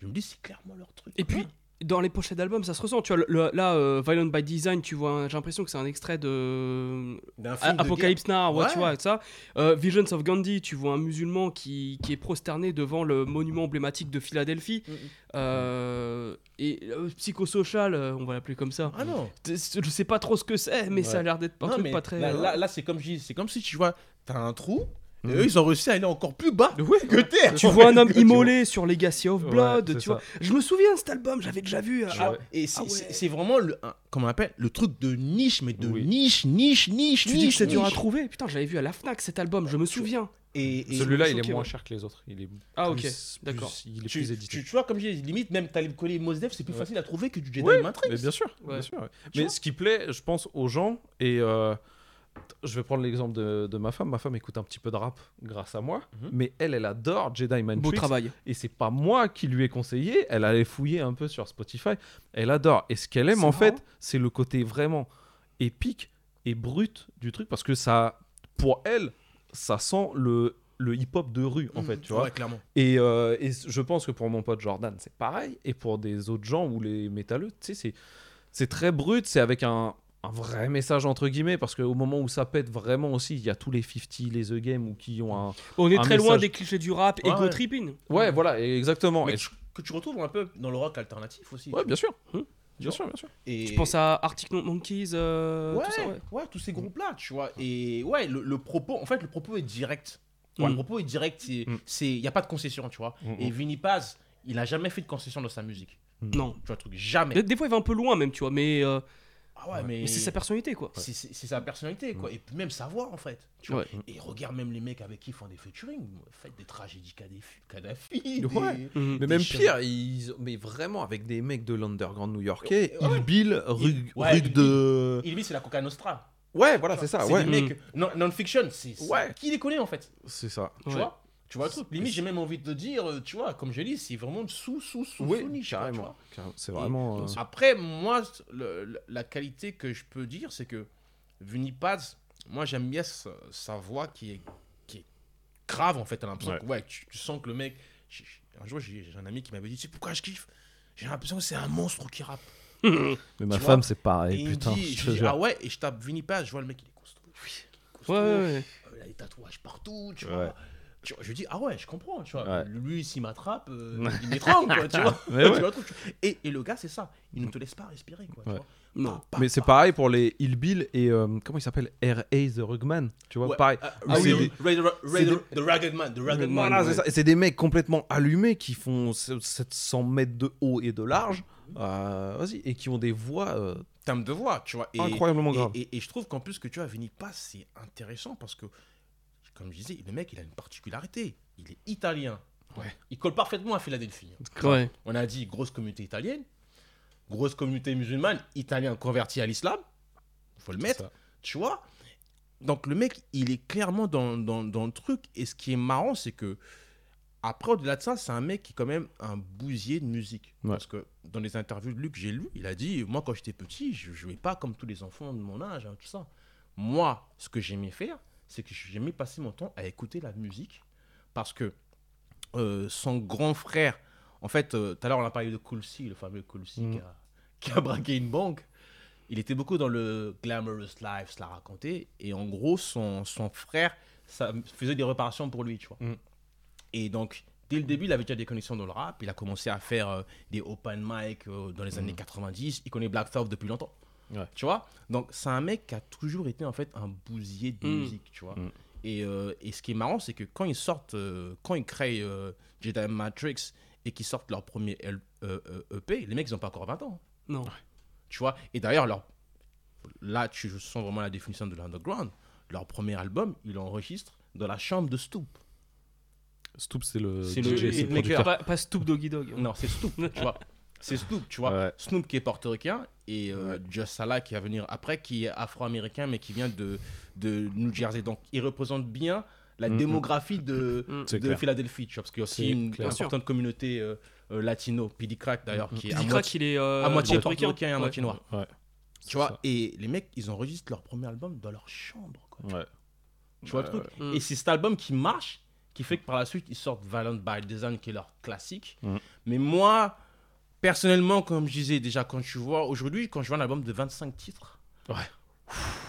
je me dis, c'est clairement leur truc. Et puis, dans les pochettes d'albums, ça se ressent. Tu vois, le- là, euh, Violent by Design, tu vois, j'ai l'impression que c'est un extrait de A- film de Apocalypse Now, ouais, tu vois, ça. Euh, Visions of Gandhi, tu vois un musulman qui, qui est prosterné devant le monument emblématique de Philadelphie. Mm, mm. Euh, et euh, Psychosocial, euh, on va l'appeler comme ça. Ah non. Je sais pas trop ce que c'est, mais ça a l'air d'être un Non, truc pas très. Là, euh, là, là, c'est comme je dis, c'est comme si tu vois, t'as un trou, et Mhm. eux, ils ont réussi à aller encore plus bas que terre. tu vois un homme *laughs* immolé sur Legacy of Blood, tu vois. ça. Je me souviens de cet album, j'avais déjà vu. euh, Ah. Et c'est Ah ouais. c'est- vraiment le, un- comment on appelle, le truc de niche, mais de Oui. niche, niche, niche, Tu niche. dis que c'est dur à trouver Putain, j'avais vu à la Fnac cet album, je me souviens. Et, et- Celui-là, il est moins ouais. cher que les autres. Il est Ah, ok, d'accord. Il est tu, plus édité. tu, tu vois, comme je dis, limite, même Talib Kweli et Mos Def, c'est plus Ouais. facile à trouver que du Jedi Ouais, Matrix. Mais bien sûr, Ouais. bien sûr. Mais ce qui plaît, je pense, aux gens, et euh, je vais prendre l'exemple de, de ma femme. Ma femme écoute un petit peu de rap grâce à moi, Mhm. mais elle, elle adore Jedi Mind Beau travail. Et c'est pas moi qui lui ai conseillé. Elle allait fouiller un peu sur Spotify. Elle adore. Et ce qu'elle aime, en fait, c'est le côté vraiment épique et brut du truc, parce que ça, pour elle, ça sent le le hip-hop de rue en Mhm. fait tu vois Ouais, clairement. et, euh, et je pense que pour mon pote Jordan, c'est pareil. Et pour des autres gens ou les métalleux, tu sais, c'est très brut. C'est avec un, un vrai message entre guillemets parce qu'au moment où ça pète vraiment aussi il y a tous les 50 les The Game ou qui ont un On est un très loin des clichés du rap et Ouais, go ouais. tripping. ouais voilà exactement Mais Et tu- que tu retrouves un peu dans le rock alternatif aussi. Ouais, bien sûr. Hum. bien sûr bien sûr Et... Je pense à Arctic Monkeys, euh, ouais, tout ça, ouais. ouais. tous ces groupes-là, tu vois. Et ouais, le, le propos, en fait, le propos est direct. Ouais, Mm. Le propos est direct, il n'y a pas de concession, tu vois. Mm, Et. Vinny Paz, il a jamais fait de concession dans sa musique. Non. Tu vois, le truc, jamais. Des, des fois, il va un peu loin, même, tu vois, mais, euh, Ah ouais, mais... mais c'est sa personnalité, quoi. C'est c'est- c'est sa personnalité, quoi. Et même sa voix, en fait. Tu vois. Ouais. Et regarde même les mecs avec qui ils font des featuring. Faites des tragédies Kadhafi. Des- mais des même chemins- pire ils... mais vraiment avec des mecs de l'underground new-yorkais Ouais, ouais. Il Bill Rug, Ouais, Rug Il- de c'est la Coca Nostra. ouais voilà c'est ça C'est ouais des mecs non- non-fiction. c'est c'est- Ouais. Qui les connaît, en fait c'est ça Tu Ouais. vois Tu vois le truc Limite, j'ai même envie de te dire, euh, tu vois, comme je dis, c'est vraiment sous, sous, sous, oui sous niche, carrément c'est vraiment euh, Après, moi, le- le- la qualité que je peux dire, c'est que Vunipaz, moi, j'aime bien sa, sa voix qui est, qui est grave, en fait. T'as l'impression Ouais. que, ouais, tu, tu sens que le mec. Un jour, j'ai j'ai un ami qui m'avait dit, tu sais pourquoi je kiffe? J'ai l'impression que c'est un monstre qui rappe. *laughs* mais ma Tu femme vois c'est pareil putain dit, je dis, ah ouais, et je tape Vunipaz, je vois le mec, il est costaud. Il est costaud, Ouais, ouais, ouais. euh, Il a des tatouages partout, tu Ouais. vois. Tu vois, Je dis, ah ouais, je comprends, tu vois. Ouais. Lui, s'il m'attrape, euh, *laughs* il m'étrangle, quoi, tu vois. *laughs* Tu ouais. vois vois. et, et le gars, c'est ça. Il ne te laisse pas respirer, quoi. tu vois. Non. Mais c'est pa. pareil pour les Hill Bill et euh, comment il s'appelle? R.A. The Rugman tu vois Ouais, pareil c'est oui, Ray- Ray- Ray- c'est The Ragged Man, The Ragged Man. Voilà, ouais. c'est ça. Et c'est des mecs complètement allumés qui font 700 mètres de haut et de large. euh, Vas-y. Et qui ont des voix. euh, termes de voix, tu vois. Et, Incroyablement grave. Et, et je trouve qu'en plus que tu as Vinny Paz, c'est intéressant parce que, comme je disais, le mec, il a une particularité. Il est italien. Ouais. Il colle parfaitement à Philadelphie. Ouais. On a dit grosse communauté italienne, grosse communauté musulmane, italien converti à l'islam. faut le mettre, ça. tu vois. Donc le mec, il est clairement dans, dans, dans le truc. Et ce qui est marrant, c'est que, après, au-delà de ça, c'est un mec qui est quand même un bousier de musique. Ouais. Parce que dans les interviews de Luc, j'ai lu, il a dit Moi, quand j'étais petit, je jouais pas comme tous les enfants de mon âge, hein, tout ça. Moi, ce que j'aimais faire, c'est que j'aimais passer mon temps à écouter la musique. Parce que euh, son grand frère, en fait, euh, tout à l'heure, on a parlé de Cool C, le fameux Cool C Mhm. qui, a, *laughs* qui a braqué une banque. Il était beaucoup dans le glamorous life, cela raconté. Et en gros, son, son frère ça faisait des réparations pour lui, tu vois. Mhm. Et donc, dès le début, il avait déjà des connexions dans le rap. Il a commencé à faire euh, des open mic euh, dans les années 90. Il connaît Black Thought depuis longtemps. Ouais. Tu vois? Donc, c'est un mec qui a toujours été en fait un bousier de Mm. musique, tu vois? Mm. Et, euh, et ce qui est marrant, c'est que quand ils sortent, euh, quand ils créent euh, Jedi Matrix et qu'ils sortent leur premier L- euh, euh, EP, les mecs, ils n'ont pas encore 20 ans. Non. Tu vois? Et d'ailleurs, leur... là, tu sens vraiment la définition de l'underground. Leur premier album, ils l'enregistrent dans la chambre de Stoop. Stoop, c'est le. C'est DJ, le producteur. Pas, pas Stoop Doggy Dog. Non, c'est Snoop, *laughs* tu vois. C'est Snoop, tu vois. Ouais. Snoop qui est portoricain et euh, Just Salah qui va venir après, qui est afro-américain mais qui vient de, de New Jersey. Donc, il représente bien la Mhm. démographie de, Mm. De. Philadelphie, tu vois, parce qu'il y a aussi une clair. importante communauté euh, euh, latino, P.D. Crack d'ailleurs, qui est à Dizzy moitié, Crack, il est euh, à moitié portoricain. et à Ouais. moitié noir. Ouais. Tu vois, et les mecs, ils enregistrent leur premier album dans leur chambre. Quoi. Ouais. Tu vois le truc ouais. Et c'est cet album qui marche, qui fait que par la suite, ils sortent Violent by Design, qui est leur classique. Mais moi, personnellement, comme je disais déjà, quand tu vois, aujourd'hui, quand je vois un album de 25 titres, Ouais.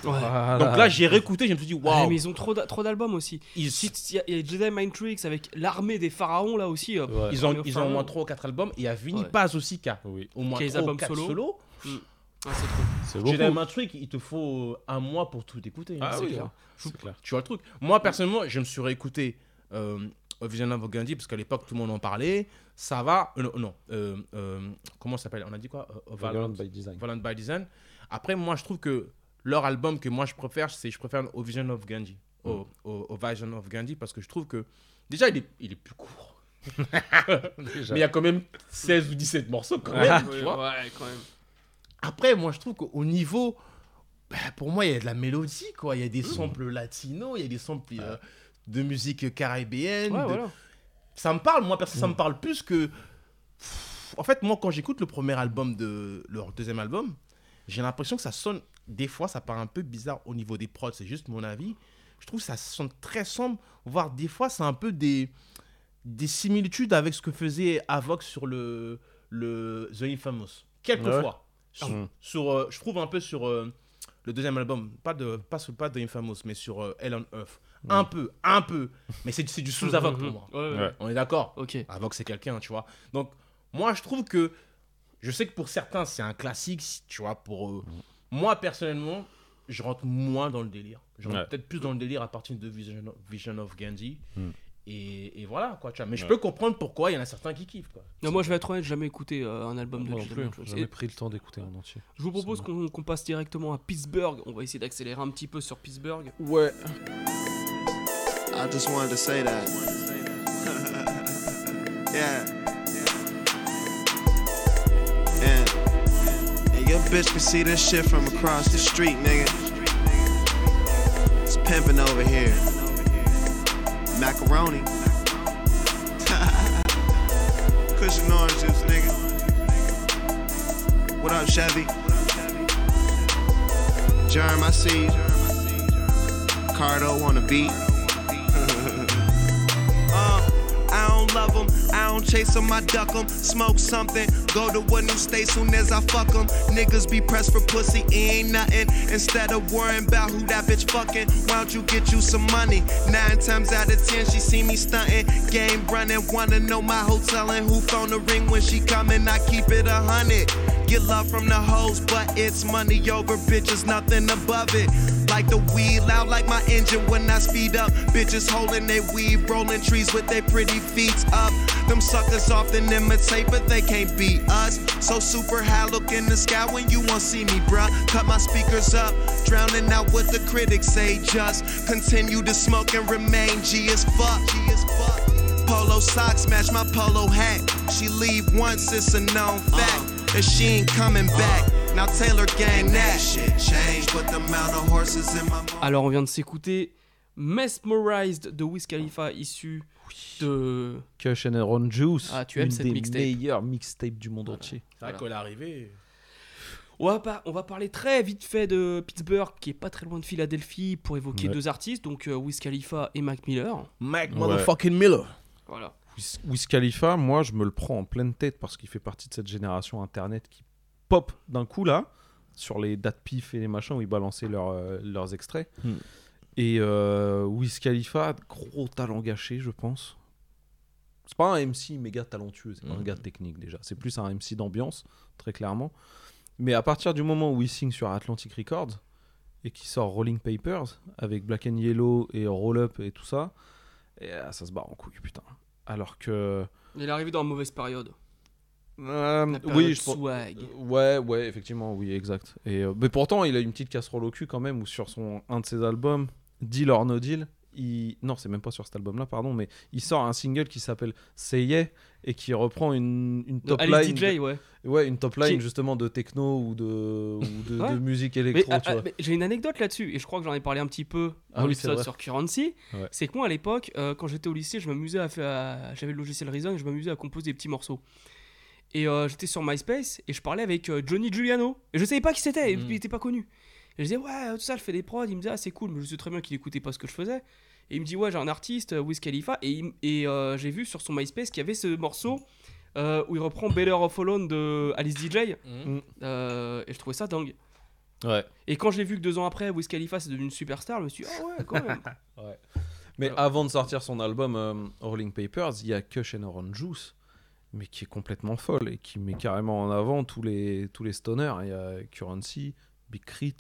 Voilà. donc là, j'ai réécouté, je me suis dit, Ouais, waouh, mais ils ont trop d'a- trop d'albums aussi. ils, Il y, a- il y a Jedi Mind Tricks avec l'armée des pharaons là aussi. Ouais. ils ont, ils ont au moins Pharaoh. 3 ou 4 albums, et il y a Vinny Ouais. Paz aussi qui a Oui. au moins Qui a les 3 ou albums 4 solo. solos. Ah, c'est trop. C'est Jedi beaucoup. Matrix, il te faut un mois pour tout écouter. hein, Ah c'est oui, clair. hein. clair. Tu vois le truc. Moi, personnellement, je me suis réécouté euh, Vision of Gandhi parce qu'à l'époque, tout le monde en parlait. Ça va. euh, non, euh, euh, comment ça s'appelle? On a dit quoi? Euh, Violent Violent, by Design. Violent by Design. Après, moi, je trouve que leur album que moi je préfère, c'est je préfère Vision of Gandhi. Au, au- au Vision of Gandhi parce que je trouve que. Déjà, il est, il est plus court. *laughs* Déjà. Mais il y a quand même 16 ou 17 morceaux quand même. tu Ouais, vois. ouais, quand même. Après, moi, je trouve qu'au niveau. bah, pour moi, il y a de la mélodie, quoi. Il y a des samples latinos, il y a des samples euh, de musique caribéenne. Ouais, de- voilà. Ça me parle, moi, parce que ça me parle plus que. Pff, En fait, moi, quand j'écoute le premier album de leur deuxième album, j'ai l'impression que ça sonne. Des fois, ça paraît un peu bizarre au niveau des prods, c'est juste mon avis. Je trouve que ça sonne très sombre, voire des fois, c'est un peu des, des similitudes avec ce que faisait Avox sur le, le The Infamous. Quelquefois. Sur, sur, euh, je trouve un peu sur, euh, le deuxième album, pas de, pas sur, pas de Infamous, mais sur euh, Hell on Earth. Un peu, un peu. Mais c'est c'est du sous Avoc pour moi. Ouais, ouais. Ouais. On est d'accord Ok. Avoc, c'est quelqu'un, tu vois. Donc, moi, je trouve que. Je sais que pour certains, c'est un classique, tu vois. Pour eux. Moi, personnellement, je rentre moins dans le délire. Je rentre Ouais. peut-être plus dans le délire à partir de Vision of, Vision of Gandhi. Mm. Et, et voilà, quoi, tu vois. Mais je peux comprendre pourquoi il y en a certains qui kiffent, quoi. Non, moi je vais être honnête, j'ai jamais écouté euh, un album de Moi plus, Jones. j'ai jamais Et pris le temps d'écouter en entier. Je vous propose qu'on qu'on passe directement à Pittsburgh. On va essayer d'accélérer un petit peu sur Pittsburgh. Ouais. I just wanted to say that. *laughs* yeah. Yeah. And your bitch can see this shit from across the street, nigga. It's pimping over here. Macaroni. *laughs* Cushion orange juice, nigga. What up, Chevy? Germ, I see. Cardo on the beat. Don't chase them, I duck them. Smoke something, go to a new state soon as I fuck them. Niggas be pressed for pussy, it ain't nothing. Instead of worrying about who that bitch fucking, why don't you get you some money? Nine times out of ten, she see me stunting. Game running, wanna know my hotel and who phone the ring when she coming. I keep it a hundred. Get love from the hoes, but it's money over bitches, nothing above it. Like the weed, loud like my engine when I speed up. Bitches holding they weed, rolling trees with their pretty feet up. Them suckers often imitate, but they can't beat us. So super high, look in the sky when you won't see me, bruh. Cut my speakers up, drowning out what the critics say. Just continue to smoke and remain G as fuck. G as fuck. Polo socks match my polo hat. She leave once, it's a known fact. She ain't coming back. Now Taylor gang that shit changed, but the amount of horses in my Alors, on vient de s'écouter Mesmerized de Wiz Khalifa, issu de. Kush and Aaron Juice. Ah, tu aimes une cette des mixtape. meilleures mixtapes du monde entier. C'est vrai qu'elle est arrivée. On va, pas- on va parler très vite fait de Pittsburgh, qui est pas très loin de Philadelphie, pour évoquer Ouais. deux artistes, donc euh, Wiz Khalifa et Mac Miller. Mac Ouais. motherfucking Miller. Voilà. Wiz- Khalifa, moi, je me le prends en pleine tête parce qu'il fait partie de cette génération internet qui pop d'un coup là, sur les dates pif et les machins où ils balançaient leurs, euh, leurs extraits. Hmm. Et euh, Wiz Khalifa, gros talent gâché, je pense. C'est pas un MC méga talentueux, c'est pas un Hmm. gars technique déjà. C'est plus un MC d'ambiance, très clairement. Mais à partir du moment où il signe sur Atlantic Records et qu'il sort Rolling Papers avec Black and Yellow et Roll Up et tout ça, et, euh, ça se barre en couille, putain. Alors que. Il est arrivé dans la mauvaise période. Euh, La période oui, je swag. Ouais, ouais, effectivement, oui, exact. Et, euh, mais pourtant, il a une petite casserole au cul quand même, où sur son, un de ses albums, Deal or No Deal, il... non, c'est même pas sur cet album-là, pardon, mais il sort un single qui s'appelle Say Yeah et qui reprend une, une top Alice line. DJ, de- ouais. Ouais, une top line justement de techno ou de, ou de, Ouais. de musique électro, ah, ah, j'ai une anecdote là-dessus, et je crois que j'en ai parlé un petit peu Ah dans oui, vrai. sur Currency. Ouais. C'est que moi à l'époque, euh, quand j'étais au lycée, je m'amusais à faire. à- J'avais le logiciel Reason et je m'amusais à composer des petits morceaux. Et euh, j'étais sur MySpace et je parlais avec euh, Johnny Giuliano. Et je savais pas qui c'était, Mm. il était pas connu. Et je disais, ouais, tout ça, je fais des prods. Il me disait, ah, c'est cool, mais je sais très bien qu'il écoutait pas ce que je faisais. Et il me dit, ouais, j'ai un artiste, euh, Wiz Khalifa. Et, et euh, j'ai vu sur son MySpace qu'il y avait ce morceau euh, où il reprend Better of Alone de Alice DJ. Mm. Euh, et je trouvais ça dingue. Ouais. Et quand j'ai vu que deux ans après, Wiz Khalifa c'est devenu une superstar, je me suis dit, ah ouais, quand même. *laughs* Ouais. Mais avant de sortir son album euh, Rolling Papers, il y a Kush and Orange Juice, mais qui est complètement folle et qui met carrément en avant tous les, tous les stoners. Il y a Currency, Big Crit,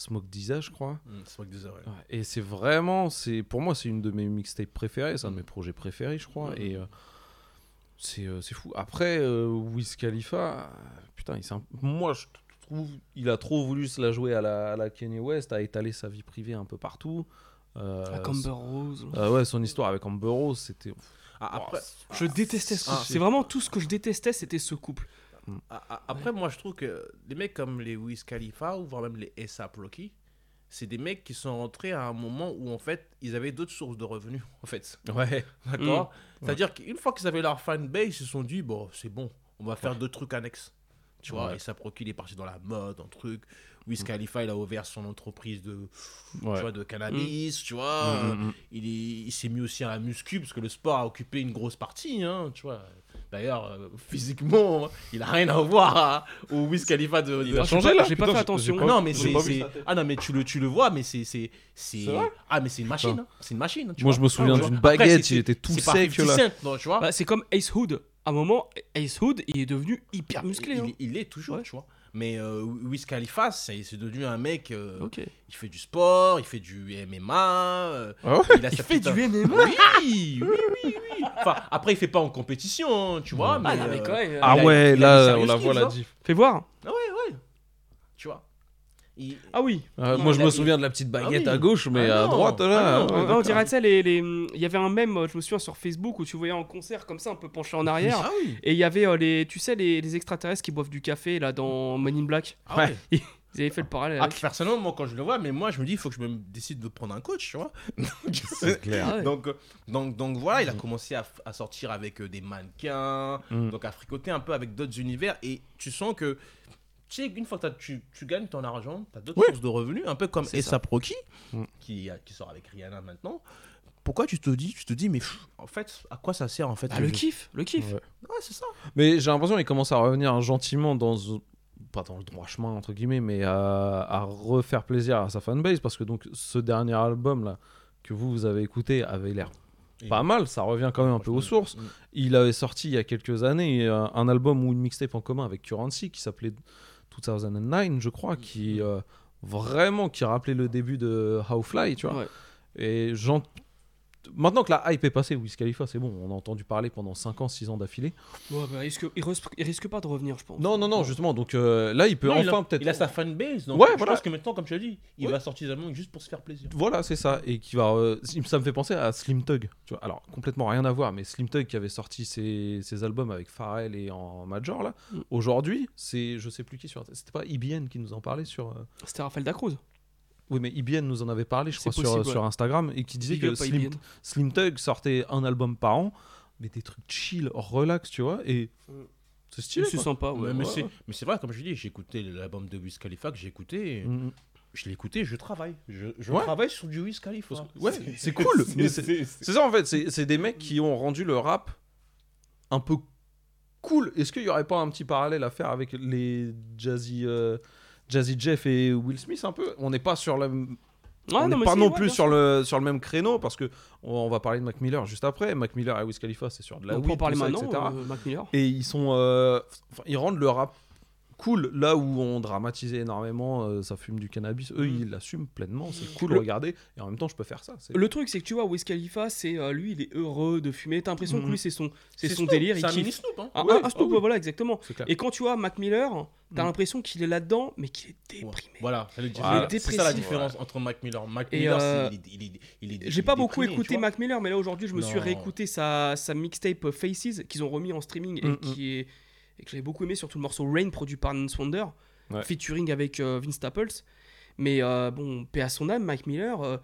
Smoke Disa, je crois. Mm, Smoke Disa, ouais. Ouais, Et c'est vraiment, c'est pour moi, c'est une de mes mixtapes préférées, c'est un de Mm. mes projets préférés, je crois. Mm. Et euh, c'est euh, c'est fou. Après, euh, Wiz Khalifa, euh, putain, il un- moi je trouve, il a trop voulu se la jouer à la, à la Kanye West, a étalé sa vie privée un peu partout. Euh, Avec Amber Rose. euh, ouais, son histoire avec Amber Rose, c'était. Ah, après, Je détestais ce Ah, couple. C'est vraiment tout ce que je détestais, c'était ce couple. Ah, Après, moi, je trouve que des mecs comme les Wiz Khalifa ou voire même les ASAP Rocky, c'est des mecs qui sont rentrés à un moment où, en fait, ils avaient d'autres sources de revenus, *laughs* en fait. Ouais. D'accord Mm. C'est-à-dire qu'une fois qu'ils avaient leur fanbase, ils se sont dit, bon, c'est bon, on va faire d'autres trucs annexes. Tu vois, Ouais. ASAP Rocky, il est parti dans la mode, un truc. Wiz Khalifa, il a ouvert son entreprise de, tu Ouais. vois, de cannabis, tu vois. Mm, mm, mm. Il s'est mis aussi à la muscu, parce que le sport a occupé une grosse partie, hein, tu vois. D'ailleurs, euh, physiquement, *laughs* il a rien à voir à- au Wiz Khalifa de. Il a changé, là J'ai pas Putain, fait j'ai- attention. j'ai pas- non, mais j'ai c'est. pas vu c'est- sa tête. Ah non, mais tu le, tu le vois, mais c'est. c'est, c'est... C'est vrai Ah, mais c'est une machine. Hein. C'est une machine. tu Moi, vois. je me souviens Ah, d'une tu vois. Après, baguette, c'est- il était tout c'est pas sec, 50 là. Cent, non, tu vois. Bah, c'est comme Ace Hood. À un moment, Ace Hood, il est devenu hyper musclé. il, hein. il est toujours, tu vois. Mais euh, Wiz Khalifa, c'est c'est devenu un mec. euh, Ok. Il fait du sport, il fait du MMA. euh, Ah il, a sa fait petite- du MMA Oui, oui, oui, oui. Enfin, après, il fait pas en compétition, hein, tu vois. Mais, Ah, mais euh, quand même, Ah a- ouais, a là, on la voit la diff. Fais voir. Ah ouais, ouais. Tu vois. Il- Ah oui. Euh, Non, moi, je me souviens de la petite baguette oui. à gauche, mais Ah à droite, là. Ah non. ouais, on, dirait ça, les, les- il y avait un mème, je me souviens, sur Facebook où tu voyais en concert comme ça, un peu penché en arrière. Ah oui. Et il y avait euh, les, tu sais, les, les extraterrestres qui boivent du café là dans Men in Black. Ah ouais. *laughs* Ils avaient fait le parallèle. Ah, personnellement, moi, quand je le vois, mais moi, je me dis, il faut que je me décide de prendre un coach, tu vois. *laughs* *laughs* Clair. Ah donc, euh, donc, donc voilà, il a commencé à, sortir avec euh, des mannequins, Mm. donc à fricoter un peu avec d'autres univers. Et tu sens que, tu sais, une fois que tu, tu gagnes ton argent, tu as d'autres Oui. sources de revenus, un peu comme C'est Essa Proki, Mm. qui, sort avec Rihanna maintenant. Pourquoi tu te dis, tu te dis, mais pff, en fait, à quoi ça sert en fait Ah, le jeu kiff, le kiff. Ouais. Ouais, c'est ça. Mais j'ai l'impression qu'il commence à revenir gentiment dans pas dans le droit chemin entre guillemets, mais à, à refaire plaisir à sa fanbase parce que donc ce dernier album là que vous vous avez écouté avait l'air pas mal, ça revient quand même un peu aux sources. Mm. Il avait sorti il y a quelques années euh, un album ou une mixtape en commun avec Currency qui s'appelait 2009, je crois, qui euh, vraiment qui rappelait le début de How Fly, tu vois. Ouais. Et j'en- maintenant que la hype est passée, Wiz Khalifa, c'est bon, on a entendu parler pendant 5 ans, 6 ans d'affilée. Ouais, bah, il, risque, il, risque, il risque pas de revenir, je pense. Non, non, non, justement, donc euh, là, il peut Non, il a- enfin peut-être. Il a sa fanbase, donc Ouais, je voilà. pense que maintenant, comme tu l'as dit, il Ouais. va sortir des albums juste pour se faire plaisir. Voilà, c'est ça. Et qui va. euh, ça me fait penser à Slim Tug. Tu vois, alors, complètement rien à voir, mais Slim Tug qui avait sorti ses, ses albums avec Pharrell et en Major, là. Mm. Aujourd'hui, c'est. Je sais plus qui sur. C'était pas IBN qui nous en parlait sur. euh, C'était Raphaël Dacruz. Oui, mais IBN nous en avait parlé, je crois, sur, possible, sur ouais. Instagram, et qui disait Big que Slim. Slim Tug sortait un album par an, mais des trucs chill, relax, tu vois, et Mm. c'est stylé. C'est sympa, ouais. mais ouais, c'est ouais. mais c'est vrai, comme je dis, j'ai écouté l'album de Wiz Khalifa que j'ai écouté. et Mm. Je l'ai écouté, je travaille. Je, je Ouais. travaille sur du Wiz Khalifa. Ouais, c'est cool. *laughs* c'est- ça en fait, c'est c'est des mecs qui ont rendu le rap un peu cool. Est-ce qu'il y aurait pas un petit parallèle à faire avec les Jazzy, euh, Jazzy Jeff et Will Smith un peu On n'est pas sur la Ah, on non, pas non plus sur le, sur le même créneau parce que on, on va parler de Mac Miller juste après. Mac Miller et Wiz Khalifa, c'est sur de la On peut en parler ça, maintenant, etc. euh, Mac Miller. Et ils sont, euh, ils rendent le rap cool là où on dramatisait énormément, euh, ça fume du cannabis. Eux, ils l'assument pleinement, c'est cool, Le- regardez. Et en même temps, je peux faire ça. c'est- Le truc, c'est que tu vois, Wiz Khalifa, c'est euh, lui, il est heureux de fumer. T'as l'impression que Mhm. lui, c'est son, c'est son Snoop, délire. c'est il un mini Snoop, hein. Ouais, un- un Snoop, ah oui. voilà, exactement. Et quand tu vois Mac Miller, t'as l'impression qu'il est là-dedans, mais qu'il est déprimé. Voilà, c'est le- Voilà. c'est ça la différence entre Mac Miller. Mac Et, Miller, euh, il est- il est- il est- il est J'ai pas beaucoup déprimé, écouté. Mac Miller, mais là aujourd'hui, je me suis réécouté sa, sa mixtape Faces qu'ils ont remis en streaming et, Mm, qui est, et que j'avais beaucoup aimé, surtout le morceau Rain produit par Nance Wonder, Ouais. featuring avec euh, Vince Staples. Mais euh, bon, paix à son âme, Mike Miller.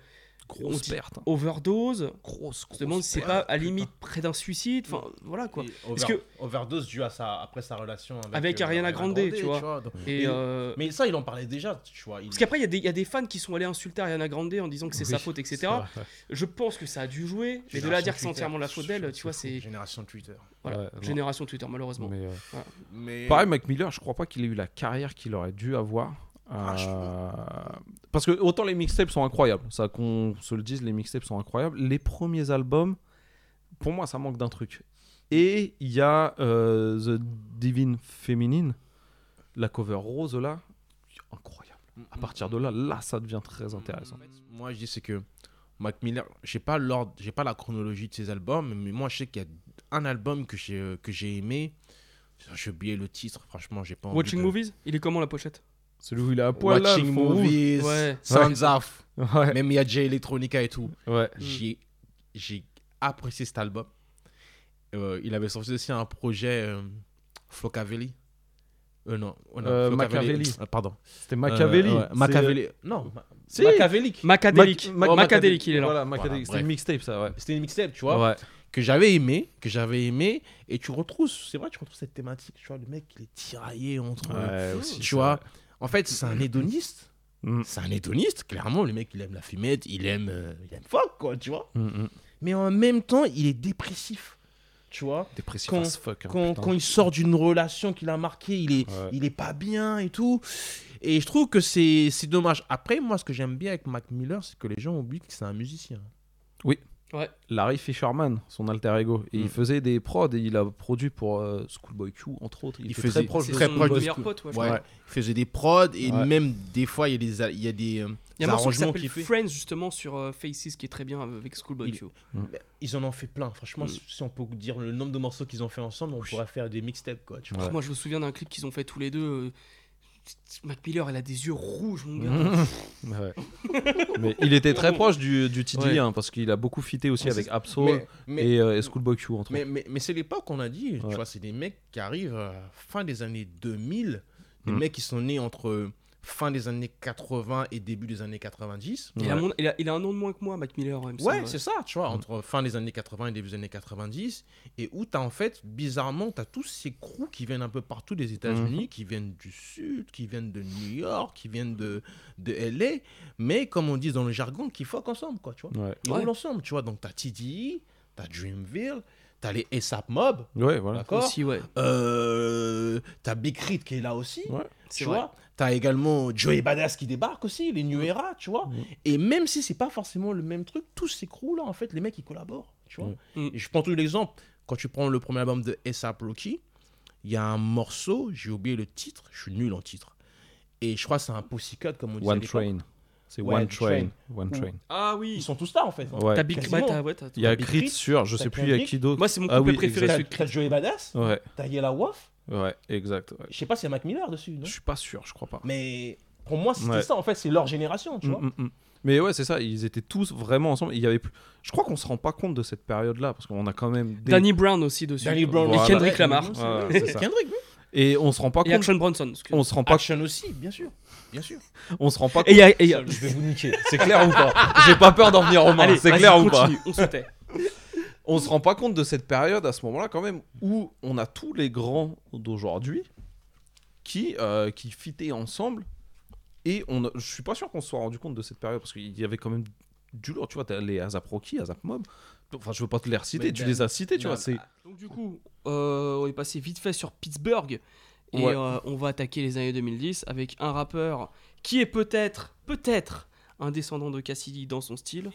On Grosse dit perte. hein. Overdose. Grosse, On se demande si c'est pas à limite près d'un suicide. Enfin, voilà quoi. Over- que- overdose dû à sa après sa relation avec, Avec euh, Ariana Grande, tu vois. donc- Et, Et- euh, Mais ça, il en parlait déjà, tu vois. il- Parce qu'après, il y, a des- il y a des fans qui sont allés insulter Ariana Grande en disant que c'est sa faute, etc. vrai. Je pense que ça a dû jouer. Mais de là à dire que c'est entièrement la faute d'elle, tu vois, c'est. Génération Twitter. Voilà, Ouais, non. génération Twitter, malheureusement. Mais, euh, Voilà. Mais Pareil, Mac Miller, je crois pas qu'il ait eu la carrière qu'il aurait dû avoir. Euh, Parce que autant les mixtapes sont incroyables, ça qu'on se le dise, les mixtapes sont incroyables. Les premiers albums, pour moi, ça manque d'un truc. Et il y a euh, The Divine Feminine, la cover rose là, incroyable. À partir de là, là, ça devient très intéressant. Moi, je dis c'est que Mac Miller, j'ai pas l'ordre, j'ai pas la chronologie de ses albums, mais moi, je sais qu'il y a un album que j'ai euh, que j'ai aimé. J'ai oublié le titre, franchement, j'ai pas envie Watching de- Movies Il est comment la pochette? Celui où il est à poil là, Watching. Movies, Ouais. Sounds Off. Ouais. Même il y a Jay Electronica et tout. Ouais. J'ai j'ai apprécié cet album. Euh, il avait sorti aussi un projet euh, Flocavelli. Euh, non, oh non, Euh, Flocavelli. Machiavelli. Euh, pardon. C'était Machiavelli. Euh, ouais, C'est- Machiavelli. Non, Si. Machiavelli. Macadélique. Mac- Mac- Macadélique, il est là. Voilà, Macadélique. Voilà, C'était une mixtape ça, ouais. C'était une mixtape, tu vois. Ouais. que j'avais aimé, que j'avais aimé, et tu retrouves, c'est vrai, tu retrouves cette thématique, tu vois, le mec, il est tiraillé entre, Ouais, aussi, tu vois, vrai. En fait, c'est un hédoniste, Mm. c'est un hédoniste, clairement, le mec, il aime la fumette, il aime, euh, il aime fuck, quoi, tu vois, Mm, mm. mais en même temps, il est dépressif, tu vois. Dépressif Quand, as fuck, hein, quand, il sort d'une relation qu'il a marquée, il est, Ouais. il est pas bien et tout. Et je trouve que c'est c'est dommage. Après, moi, ce que j'aime bien avec Mac Miller, c'est que les gens oublient que c'est un musicien. Oui. Ouais. Larry Fisherman, son alter ego. Et Mm. il faisait des prods et il a produit pour euh, Schoolboy Q, entre autres. Il, Il était faisait très proche très proche de pote, ouais, Ouais. Il faisait des prods et Ouais. même des fois, il y a des, il y a des, euh, Il y a un morceau qui arrangements s'appelle qu'il fait. Friends justement sur euh, Faces qui est très bien avec Schoolboy Il- Q. Mais Ils en ont fait plein. Franchement, Mm. si on peut dire le nombre de morceaux qu'ils ont fait ensemble, on pourrait faire des mixtapes, quoi. Tu vois. Moi je me souviens d'un clip qu'ils ont fait tous les deux. Euh, Mac Miller, elle a des yeux rouges, mon gars. Ouais. *laughs* Mais il était très proche du, du TD, Ouais. hein, parce qu'il a beaucoup fité aussi Mais avec Absol mais- mais- et, euh, et Schoolboy Q, entre Mais, mais, mais c'est l'époque qu'on a dit, tu vois, c'est des mecs qui arrivent à fin des années 2000, des Mm. mecs qui sont nés entre fin des années 80 et début des années 90. Il, a mon- il a, il a un an de moins que moi, Mac Miller. Ouais, c'est ça, tu vois, entre fin des années 80 et début des années 90, et où tu as en fait, bizarrement, tu as tous ces crews qui viennent un peu partout des États-Unis, qui viennent du Sud, qui viennent de New York, qui viennent de, de LA, mais comme on dit dans le jargon, qui fuck ensemble, quoi, tu vois. Ouais. Ils Ouais. roulent ensemble, tu vois. Donc, tu as TDE, tu as Dreamville, tu as les ASAP Mob, Ouais, voilà. d'accord Aussi, ouais. euh, T'as Big Crit qui est là aussi, Ouais. C'est tu vrai. vois. T'as également Joey Badass qui débarque aussi, les New Era, tu vois. Et même si c'est pas forcément le même truc, tous ces là, en fait, les mecs ils collaborent, tu vois. Mm. Et je prends tout l'exemple. Quand tu prends le premier album de S.A.P. Rocky, il y a un morceau, j'ai oublié le titre, je suis nul en titre. Et je crois que c'est un Pussycat comme on dit. One Train. C'est Ouais, One Train. Train. One Train. Ah oui. Ils sont tous là en fait. hein. Ouais. T'as Big Quasiment. ouais, Il y a Crit sur, je sais plus, il y a qui d'autre. Moi, c'est mon Ah couplet oui, préféré, T'as Joey Badass, Ouais, t'as Yella Wolf, ouais, exact. ouais. je sais pas s'il y a Mac Miller dessus, non Je suis pas sûr, je crois pas. Mais pour moi, c'était Ouais. ça en fait, c'est leur génération, tu vois. Mm, mm, mm. Mais ouais, c'est ça, ils étaient tous vraiment ensemble. Il y avait plus... Je crois qu'on se rend pas compte de cette période-là, parce qu'on a quand même des... Danny Brown aussi dessus. Danny Brown, Et. Kendrick Lamar. Ouais, Ouais, c'est ça. Kendrick, oui. Et on se rend pas Et compte... Action Bronson. On se rend pas, Action aussi, bien sûr. Bien sûr. on se rend pas Et il y a- et y a- Je vais vous niquer. C'est clair ou pas? J'ai pas peur d'en venir aux mains. C'est clair ou pas? On se tait. On se rend pas compte de cette période à ce moment-là quand même où on a tous les grands d'aujourd'hui qui euh, qui fitaient ensemble et on a- je suis pas sûr qu'on se soit rendu compte de cette période parce qu'il y avait quand même du lourd tu vois t'as les Azap Rocky Azap Mob enfin je veux pas te les reciter Mais tu Dan- les as cités tu Non, vois c'est Donc du coup, euh, on est passé vite fait sur Pittsburgh et Ouais. euh, on va attaquer les années 2010 avec un rappeur qui est peut-être, peut-être un descendant de Cassidy dans son style.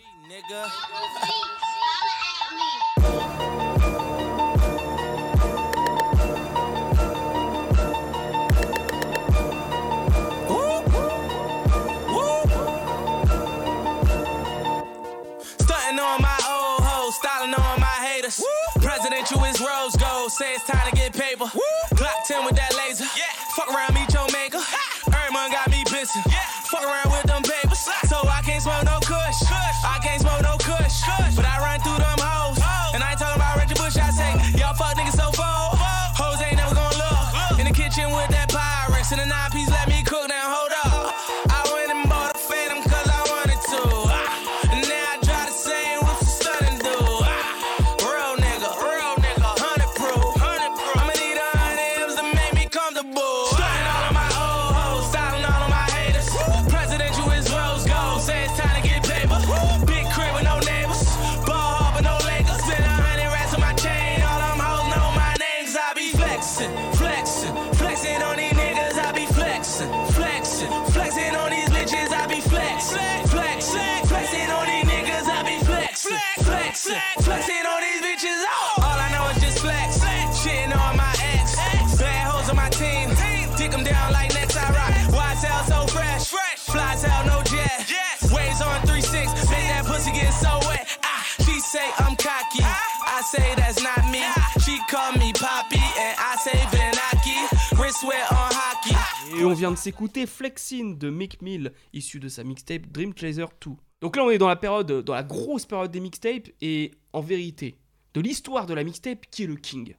Et on vient de s'écouter Flexin de Mick Mill, issu de sa mixtape Dream Chaser 2. Donc là, on est dans la période, dans la grosse période des mixtapes, et en vérité, de l'histoire de la mixtape, qui est le king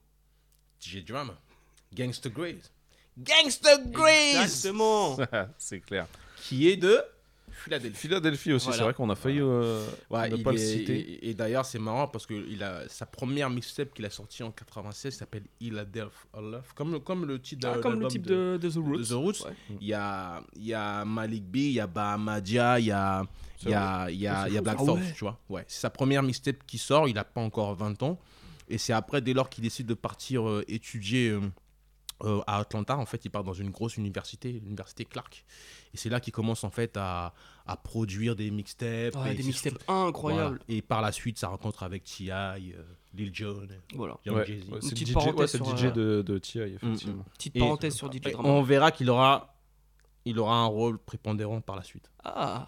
DJ Drama. Gangsta Grace. Gangsta Grace Exactement *laughs* c'est clair Qui est de Philadelphie. Philadelphie aussi Voilà. c'est vrai qu'on a failli euh, Ouais, ne il pas le est- citer Et, et d'ailleurs, c'est marrant parce que il a sa première mixtape qu'il a sortie en 96 s'appelle Philadelphia Love, comme le, comme le titre Ah, de- comme le l'album type de- de The Roots. de Roots. Ouais. Il y a il y a Malik B, il y a Bahamadia, il y a il y a il y a, il y a Black. Thought, Ah ouais. tu vois. Ouais, c'est sa première mixtape qui sort, il a pas encore 20 ans. Et c'est après, dès lors qu'il décide de partir euh, étudier euh, euh, à Atlanta, en fait, il part dans une grosse université, l'université Clark. Et c'est là qu'il commence en fait à, à produire des mixtapes. Ouais, et des mixtapes surtout- incroyables. Voilà. Et par la suite, sa rencontre avec T.I., euh, Lil Jon, Voilà. Young Ouais, ouais, Une c'est petite DJ, parenthèse ouais, c'est le sur, DJ euh, de, de T.I. effectivement. Petite Et- parenthèse sur DJ Drama. On verra qu'il aura, il aura un rôle prépondérant par la suite. Ah.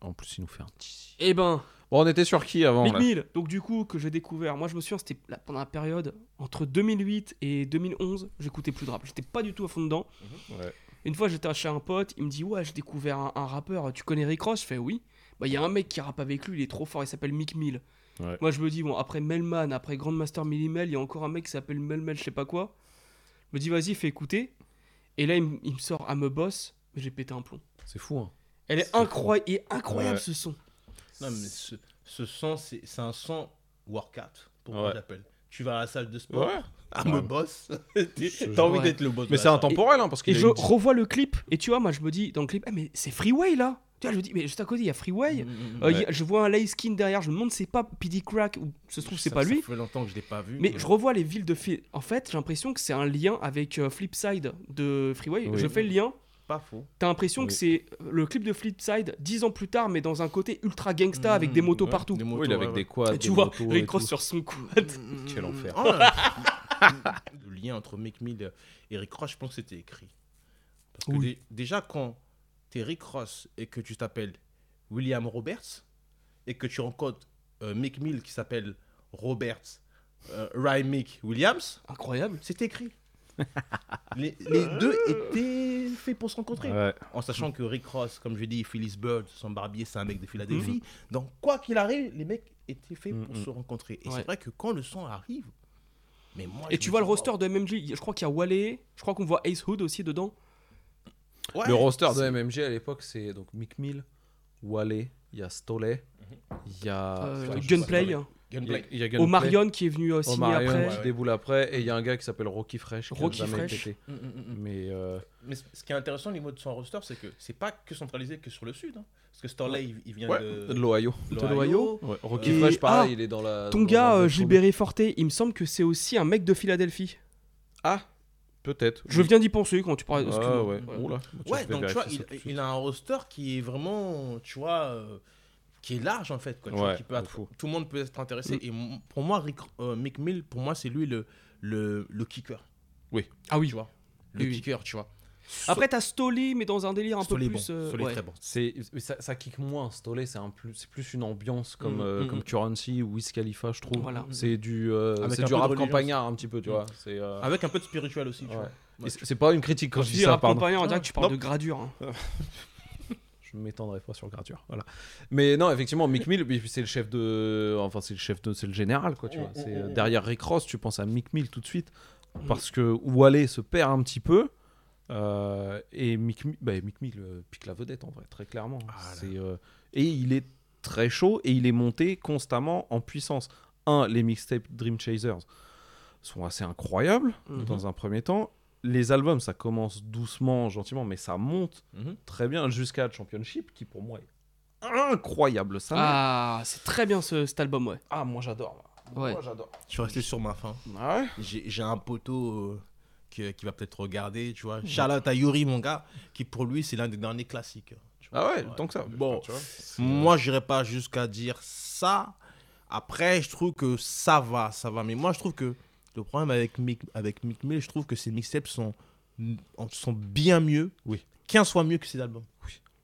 En plus, il nous fait un petit. Eh ben. Bon, on était sur qui avant Mick là Mill, donc du coup, que j'ai découvert. Moi, je me souviens, c'était pendant la période entre 2008 et 2011, j'écoutais plus de rap. J'étais pas du tout à fond dedans. Ouais. Une fois, j'étais chez un pote, il me dit Ouais, j'ai découvert un, un rappeur, tu connais Rick Ross? Je fais Oui. Bah, il y a un mec qui rappe avec lui, il est trop fort, il s'appelle Mick Mill. Ouais. Moi, je me dis Bon, après Melman, après Grandmaster Millimel, il y a encore un mec qui s'appelle Melmel, je sais pas quoi. Je me dis Vas-y, fais écouter. Et là, il, me- il me sort à me boss, mais j'ai pété un plomb. C'est fou, hein. Elle est, incroyable, incroyable Ouais. ce son. Non, mais ce, ce son, c'est c'est un son workout, pour moi, Ouais. l'appelle. Tu vas à la salle de sport, Ouais. à *laughs* Ouais. me boss, t'as envie d'être le boss. Mais c'est intemporel, hein, parce Et qu'il je une- revois le clip, et tu vois, moi je me dis dans le clip, ah, mais c'est Freeway là Tu vois, je me dis, mais juste à côté, il y a Freeway. Mm, Euh, il y a- je vois un light skin derrière, je me demande c'est pas PD Crack ou ça se trouve c'est Ça- pas ça lui. fait longtemps que je l'ai pas vu. Mais je revois les villes de Fi- En fait, j'ai l'impression que c'est un lien avec euh, Flipside de Freeway. Oui. Je fais le lien. Pas faux. T'as l'impression que Oui. c'est le clip de Flipside dix ans plus tard, mais dans un côté ultra gangsta avec des motos ouais, partout. des Oui, motos, est avec ouais, des quads. Et tu des vois, Rick Ross sur son quad. Quel enfer. Oh là. *laughs* le lien entre Mick Mill et Rick Ross, je pense que c'était écrit. Parce que Oui. dé- déjà, quand t'es Rick Ross et que tu t'appelles William Roberts et que tu rencontres euh, Mick Mill qui s'appelle Roberts euh, Rymick Williams, incroyable, c'est écrit. les, les deux étaient faits pour se rencontrer. Ouais. En sachant que Rick Ross, comme je dis, Phyllis Bird, son barbier, c'est un mec de Philadelphie. Mhm. Donc, quoi qu'il arrive, les mecs étaient faits pour Mhm. se rencontrer. Et Ouais. c'est vrai que quand le son arrive, mais moi. Et tu vois le roster de MMG, je crois qu'il y a Wale, je crois qu'on voit Ace Hood aussi dedans. Ouais, le roster de MMG à l'époque, c'est donc Mick Mill, Wale, il y a Stoley, il y a Euh, je pas, il y a- il y a Gunplay. Omarion qui est venu signer Omarion après. qui déboule après, et il y a un gars qui s'appelle Rocky Fresh. qui Rocky Fresh. Mm, mm, mm. Mais euh, Mais ce qui est intéressant au niveau de son roster, c'est que c'est pas que centralisé que sur le sud. hein. Parce que Storley, il, il vient ouais, de, de l'Ohio. De l'Ohio. Ouais, Rocky Et- Fresh, pareil, ah, il est dans la. Ton dans gars, euh, Gilbert Forté, il me semble que c'est aussi un mec de Philadelphie. Ah, peut-être. Je viens d'y penser quand tu parlais. Ah, ouais. Ouais. Oula, tu Ouais, donc tu vois, il, il a un roster qui est vraiment, tu vois, euh, qui est large en fait. Quoi, tu vois, Ouais, qui peut être- fou. tout le monde peut être intéressé. Mm. Et pour moi, Rick, euh, Mick Mill, pour moi, c'est lui le, le, le kicker. Oui. Ah oui. Tu vois, le Oui, kicker, tu vois. Après, t'as Stoli, mais dans un délire un peu plus. bon. euh, Stoley, ouais. très bon. C'est, ça, ça kick moins. Stolé, c'est un plus, c'est plus une ambiance comme, Mm, euh, mm, comme mm. Currency ou Wiz Khalifa, je trouve. Voilà. C'est du, euh, c'est du rap campagnard un petit peu, tu vois. C'est, euh, Avec un peu de spirituel aussi, tu ouais. vois. Ouais. c'est, c'est pas une critique quand, je tu dis ça, rap pardon. campagnard, on dirait que tu parles Non. de gradure. hein. *laughs* Je m'étendrai pas sur gradure. Voilà. Mais non, effectivement, Mick Mill, c'est le chef de, enfin c'est le chef de, c'est le général quoi, tu vois. C'est euh, derrière Rick Ross, tu penses à Mick Mill tout de suite parce que Wale se perd un petit peu. euh, et Mick, Mi- bah, Mick Mill euh, pique la vedette en vrai, très clairement. C'est, euh, et il est très chaud et il est monté constamment en puissance. Un, les mixtapes Dream Chasers sont assez incroyables Mhm. dans un premier temps. Les albums, ça commence doucement, gentiment, mais ça monte Mhm. très bien jusqu'à Championship, qui pour moi est incroyable. Ça Ah, c'est très bien ce, cet album, ouais. ah moi j'adore. moi. Ouais. Moi j'adore. Je suis resté sur ma fin. Ah ouais? J'ai j'ai un poteau euh, qui, qui va peut-être regarder, tu vois. Charlotte à Yuri, mon gars, qui pour lui, c'est l'un des derniers classiques. tu vois. Ah ouais, tant que ça. Bon, tu vois. Moi, j'irai pas jusqu'à dire ça. Après, je trouve que ça va, ça va. Mais moi, je trouve que le problème avec Mick, avec Mick Mill, je trouve que ses mixtapes sont, sont bien mieux, Oui. 15 fois mieux que ses albums.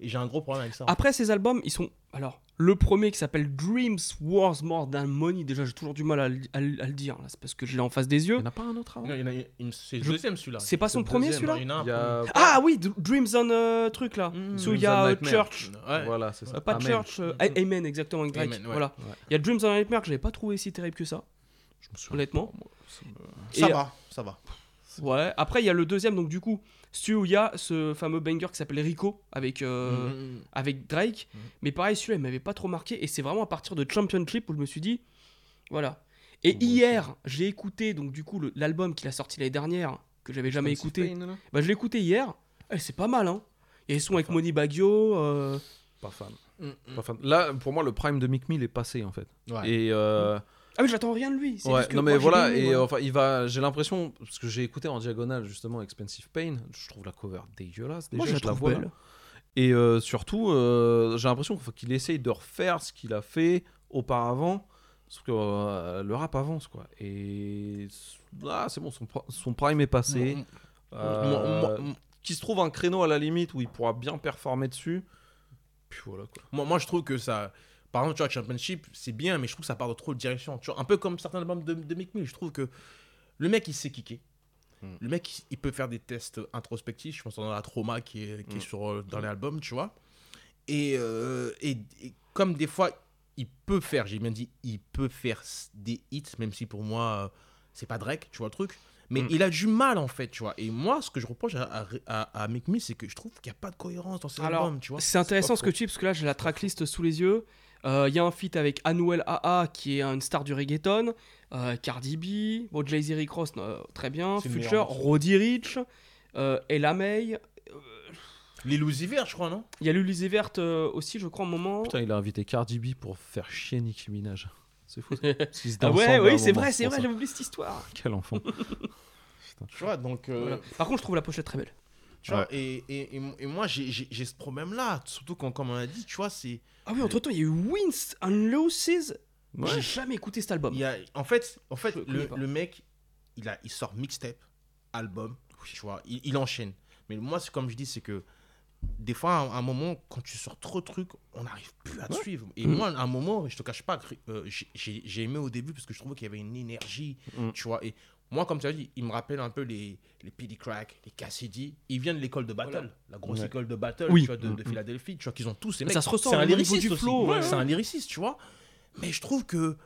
Et j'ai un gros problème avec ça. Après, ces albums, ils sont. Alors, le premier qui s'appelle Dreams Wars More Than Money, déjà, j'ai toujours du mal à, le- à le à le dire. là, C'est parce que je l'ai en face des yeux. Il n'y en a pas un autre avant? Non, il y en a une- c'est le Je- deuxième celui-là. C'est pas son premier, celui-là? a. Ah oui, D- Dreams on euh, truc là. Mm. So, il y a. Church. Ouais. Voilà, c'est ça. Euh, pas Amen. Church. euh, A- Amen, exactement, avec Drake. Amen, ouais. Voilà. Ouais. Il y a Dreams on Nightmare que j'avais pas trouvé si terrible que ça, Je me souviens honnêtement. pas, moi, ça me- Ça Et- va, ça va. Ouais. Après, il y a le deuxième, donc du coup, Stu, où il y a ce fameux banger qui s'appelle Rico avec, euh, Mhm. avec Drake. Mais pareil, celui-là, il m'avait pas trop marqué. Et c'est vraiment à partir de Championship où je me suis dit, voilà. Et hier, j'ai écouté, donc du coup, l'album qu'il a sorti l'année dernière, que j'avais jamais écouté. Bah, je l'ai écouté hier. Eh, c'est pas mal, hein. Il y a des sons avec Moni Baggio. euh, Pas fan. Mm, mm. Pas fan. Là, pour moi, le prime de Mick Mill est passé en fait. Ouais. Et euh, Ah oui, j'attends rien de lui. Ouais, non mais voilà, aimé, et enfin, il va. J'ai l'impression, parce que j'ai écouté en diagonale justement Expensive Pain, je trouve la cover dégueulasse. Déjà, Moi, je la trouve vois, belle. Et euh, surtout, euh, j'ai l'impression qu'il essaye de refaire ce qu'il a fait auparavant. Sauf que euh, le rap avance, quoi. Et ah, c'est bon, son, prime est passé. Euh, moi- Qu'il se trouve un créneau à la limite où il pourra bien performer dessus. Puis voilà, quoi. Moi, moi, je trouve que ça. Par exemple, tu vois, Championship, c'est bien, mais je trouve que ça part de trop de direction. Tu vois, un peu comme certains albums de, de Mick Mill. Je trouve que le mec, il sait kicker. Le mec, il, peut faire des tests introspectifs. Je pense dans la trauma qui est, qui est sur, euh, dans les albums, tu vois. Et, euh, et, et comme des fois, il peut faire, j'ai bien dit, il peut faire des hits, même si pour moi, euh, c'est pas Drake, tu vois le truc. Mais il a du mal, en fait, tu vois. Et moi, ce que je reproche à, à, à, à Mick Mill, c'est que je trouve qu'il n'y a pas de cohérence dans ses Alors, albums, tu vois. c'est intéressant ce que tu dis, parce que là, j'ai la tracklist sous les yeux. Euh, Il y a un feat avec Anuel AA, qui est une star du reggaeton. euh, Cardi B, bon, Jay-Z Rick Ross, euh, très bien. Future. Roddy Rich, euh, Ella May. Uzi Vert, je crois, non? Il y a euh, aussi, je crois, un moment. Putain, il a invité Cardi B pour faire chier Nicki Minaj. C'est fou. *laughs* Ah ouais, oui, c'est vrai, c'est vrai, j'avais oublié cette histoire. *laughs* Quel enfant. Tu vois, donc. euh, Voilà. Par contre, je trouve la pochette très belle. Tu vois, et, et, et, et moi, j'ai- ce problème-là. Surtout quand, comme on a dit, tu vois, c'est. Ah oui, entre temps, il y a eu Wins and Losses. Ouais. J'ai jamais écouté cet album. Il y a, en fait, en fait le, le mec, il, a, il sort mixtape, album, tu vois, il, il enchaîne. Mais moi, c'est comme je dis, c'est que des fois, à un, moment, quand tu sors trop de trucs, on n'arrive plus à te Ouais. suivre. Et Mhm. moi, à un moment, je te cache pas, euh, j'ai- aimé au début parce que je trouvais qu'il y avait une énergie, Mhm. tu vois. Et moi, comme tu as dit, il me rappelle un peu les, les PD Crack, les Cassidy. Ils viennent de l'école de battle, Voilà. la grosse Ouais. école de battle, Oui. tu vois, de, de Mhm. Philadelphie. Tu vois, qu'ils ont tous ces Mais mecs. ça se ressent C'est un lyriciste du aussi. flow, ouais, C'est un lyriciste, tu vois. Mais je trouve que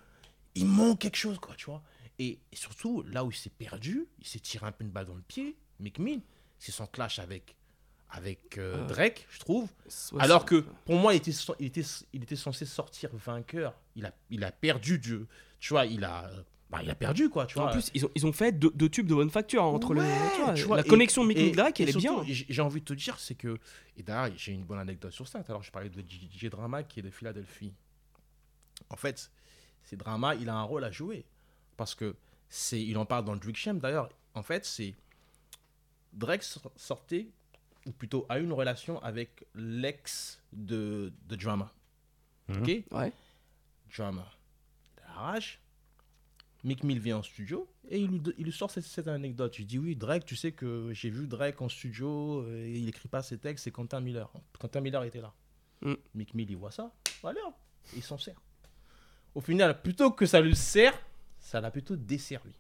il manque quelque chose, quoi, tu vois. Et, et surtout, là où il s'est perdu, il s'est tiré un peu une balle dans le pied, Mick Mill, c'est son clash avec, avec euh, Euh, Drake, je trouve. Alors que, pour moi, il était, so- il était, il était censé sortir vainqueur. Il a, il a perdu, du, tu vois, il a, bah, il a perdu, quoi, tu vois. En plus, ils ont, ils ont fait deux, deux tubes de bonne facture hein, entre Ouais, le. tu vois, tu vois, la et- connexion Mick et elle est bien. J'ai envie de te dire, c'est que. Et d'ailleurs, j'ai une bonne anecdote sur ça. Alors, je parlais de DJ Drama qui est de Philadelphie. En fait, c'est Drama, il a un rôle à jouer. Parce que c'est. Il en parle dans le Drake Sham d'ailleurs. En fait, c'est. Drake sor- sortait, ou plutôt a eu une relation avec l'ex de, de Drama. Mhm. Ok? Ouais. Drama. Il a la rage. Mick Mill vient en studio et il lui, do- il lui sort cette, cette anecdote. Il dit Oui, Drake, tu sais que j'ai vu Drake en studio euh, et il écrit pas ses textes, c'est Quentin Miller. Quentin Miller était là. Mm. Mick Mill, il voit ça. Et il s'en sert. Au final, plutôt que ça lui sert, ça l'a plutôt desservi.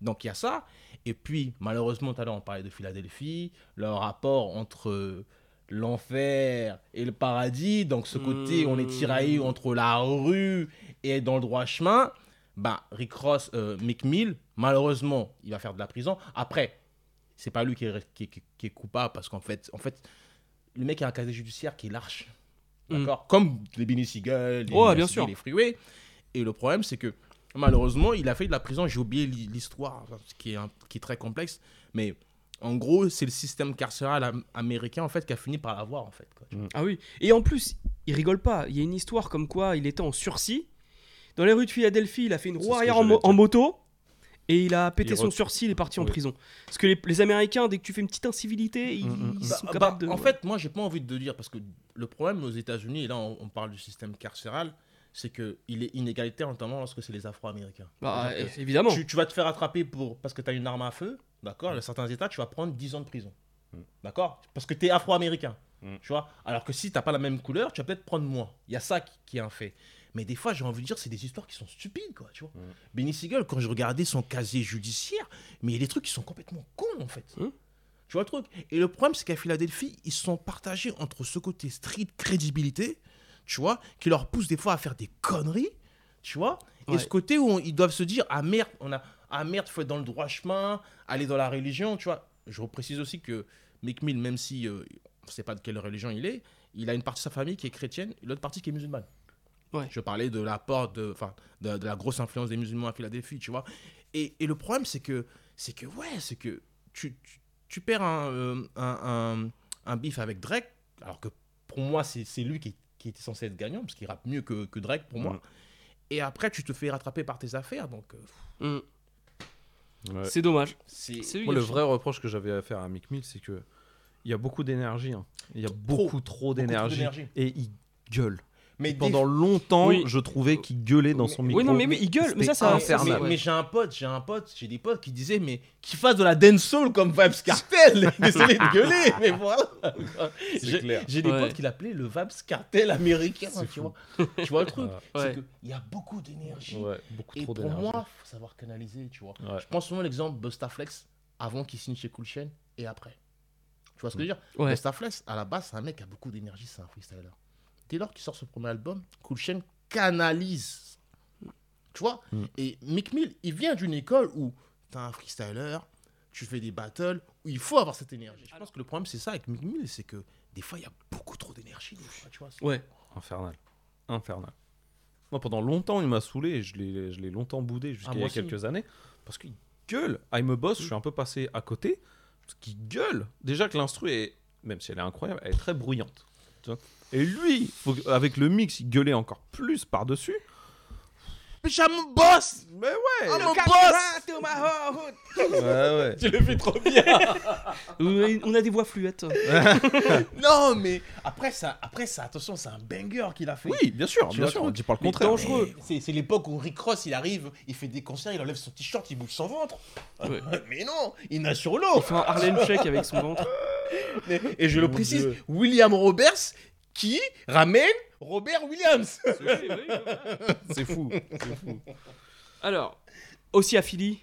Donc il y a ça. Et puis, malheureusement, tout à l'heure, on parlait de Philadelphie, le rapport entre euh, l'enfer et le paradis. Donc ce côté, on est tiraillé entre la rue et dans le droit chemin. Bah, Rick Ross, euh, Mick Mill, malheureusement, il va faire de la prison. Après, c'est pas lui qui est, qui, qui- qui est coupable parce qu'en fait, en fait, le mec a un casier judiciaire qui est large. D'accord? Comme les Benny Siegel, les, Mm. Les bien sûr. les Freeway. Et le problème, c'est que malheureusement, il a fait de la prison. J'ai oublié l'hi- l'histoire, qui est, un- qui est très complexe. Mais en gros, c'est le système carcéral am- américain en fait qui a fini par l'avoir en fait. quoi. Ah oui. Et en plus, il rigole pas. Il y a une histoire comme quoi il était en sursis. Dans les rues de Philadelphie, il a fait une roue arrière en, j'allais mo- en moto. Et il a pété Il son sursis, il est parti en prison. Parce que les, les Américains, dès que tu fais une petite incivilité, ils, Mm, ils Bah, sont bah, capables de. En fait, moi, j'ai pas envie de dire parce que le problème aux États-Unis, et là, on, on parle du système carcéral, c'est que il est inégalitaire, notamment lorsque c'est les Afro-Américains. Bah, eh, évidemment. Tu, tu vas te faire attraper pour, parce que tu as une arme à feu, d'accord Dans certains États, tu vas prendre 10 ans de prison. D'accord? Parce que tu es afro-américain. Tu vois? Alors que si tu pas la même couleur, tu vas peut-être prendre moins. Il y a ça qui, qui est un fait. Mais des fois, j'ai envie de dire, c'est des histoires qui sont stupides, quoi, tu vois. Benny Siegel, quand je regardais son casier judiciaire, mais il y a des trucs qui sont complètement cons, en fait. Tu vois le truc? Et le problème, c'est qu'à Philadelphie, ils sont partagés entre ce côté street crédibilité, tu vois, qui leur pousse des fois à faire des conneries, tu vois, et ce côté où on- ils doivent se dire ah merde, on a ah merde, faut être dans le droit chemin, aller dans la religion, tu vois. Je reprécise aussi que Mick Mill, même si euh, on ne sait pas de quelle religion il est, il a une partie de sa famille qui est chrétienne et l'autre partie qui est musulmane. Ouais. Je parlais de l'apport de, enfin, de, de la grosse influence des musulmans à Philadelphie, tu vois. Et, et le problème, c'est que, c'est que, ouais, c'est que tu, tu, tu perds un, euh, un, un, un bif avec Drake, alors que pour moi, c'est c'est lui qui, qui était censé être gagnant, parce qu'il rappe mieux que, que Drake pour moi. Et après, tu te fais rattraper par tes affaires. Donc, euh, Mm. Ouais. C'est dommage. c'est. C'est lui Moi, le vrai reproche que j'avais à faire à Mick Mill, c'est que il y a beaucoup d'énergie. hein. Il y a beaucoup trop d'énergie. d'énergie. Et il gueule. Mais pendant des- longtemps, Oui. je trouvais qu'il gueulait dans son micro. Oui, non, mais oui, il gueule, mais ça, ça- infernal. Mais, mais j'ai un pote, j'ai un pote, j'ai des potes qui disaient, mais qui fassent de la dancehall comme Vibes Cartel. *laughs* Désolé de gueuler, mais voilà. J'ai clair. j'ai des Ouais. potes qui l'appelaient le Vibes Cartel américain, tu vois. Tu vois le truc Ouais. C'est qu'il y a beaucoup d'énergie. Ouais, beaucoup Et trop pour moi, faut savoir canaliser, tu vois. Ouais. Je prends souvent l'exemple Bustaflex avant qu'il signe chez Cool Chain et après. Tu vois ce que je veux dire? Ouais. Bustaflex, à la base, c'est un mec qui a beaucoup d'énergie, c'est un freestyler. Dès lors qu'il sort son premier album, Cool Chain canalise. Tu vois Mm. Et Mick Mill, il vient d'une école où tu as un freestyler, tu fais des battles, où il faut avoir cette énergie. Je pense que le problème, c'est ça avec Mick Mill, c'est que des fois, il y a beaucoup trop d'énergie. Tu vois Ouais. Infernal. Infernal. Moi, pendant longtemps, il m'a saoulé. et Je l'ai je l'ai longtemps boudé jusqu'à Ah, il y a aussi. quelques années. Parce qu'il gueule. I'm a boss, je suis un peu passé à côté. Parce qu'il gueule. Déjà que l'instru est, même si elle est incroyable, elle est très bruyante. tu vois? Et lui, faut avec le mix, il gueulait encore plus par-dessus. Mais I'm a boss Mais ouais I'm a boss Ouais, ouais. Tu le fais trop bien *laughs* On a des voix fluettes. *laughs* Non, mais après ça, après ça, attention, c'est un banger qu'il a fait. Oui, bien sûr, Tu bien sûr, tu- on dit pas le contraire. dangereux. C'est c'est l'époque où Rick Ross, il arrive, il fait des concerts, il enlève son t-shirt, il bouge son ventre. Ouais. *laughs* mais non, il nage sur l'eau. Il fait un Harlem Shake avec son ventre. Et je le Mon précise, Dieu. William Roberts qui ramène Robert Williams. C'est fou. Alors, aussi à Philly,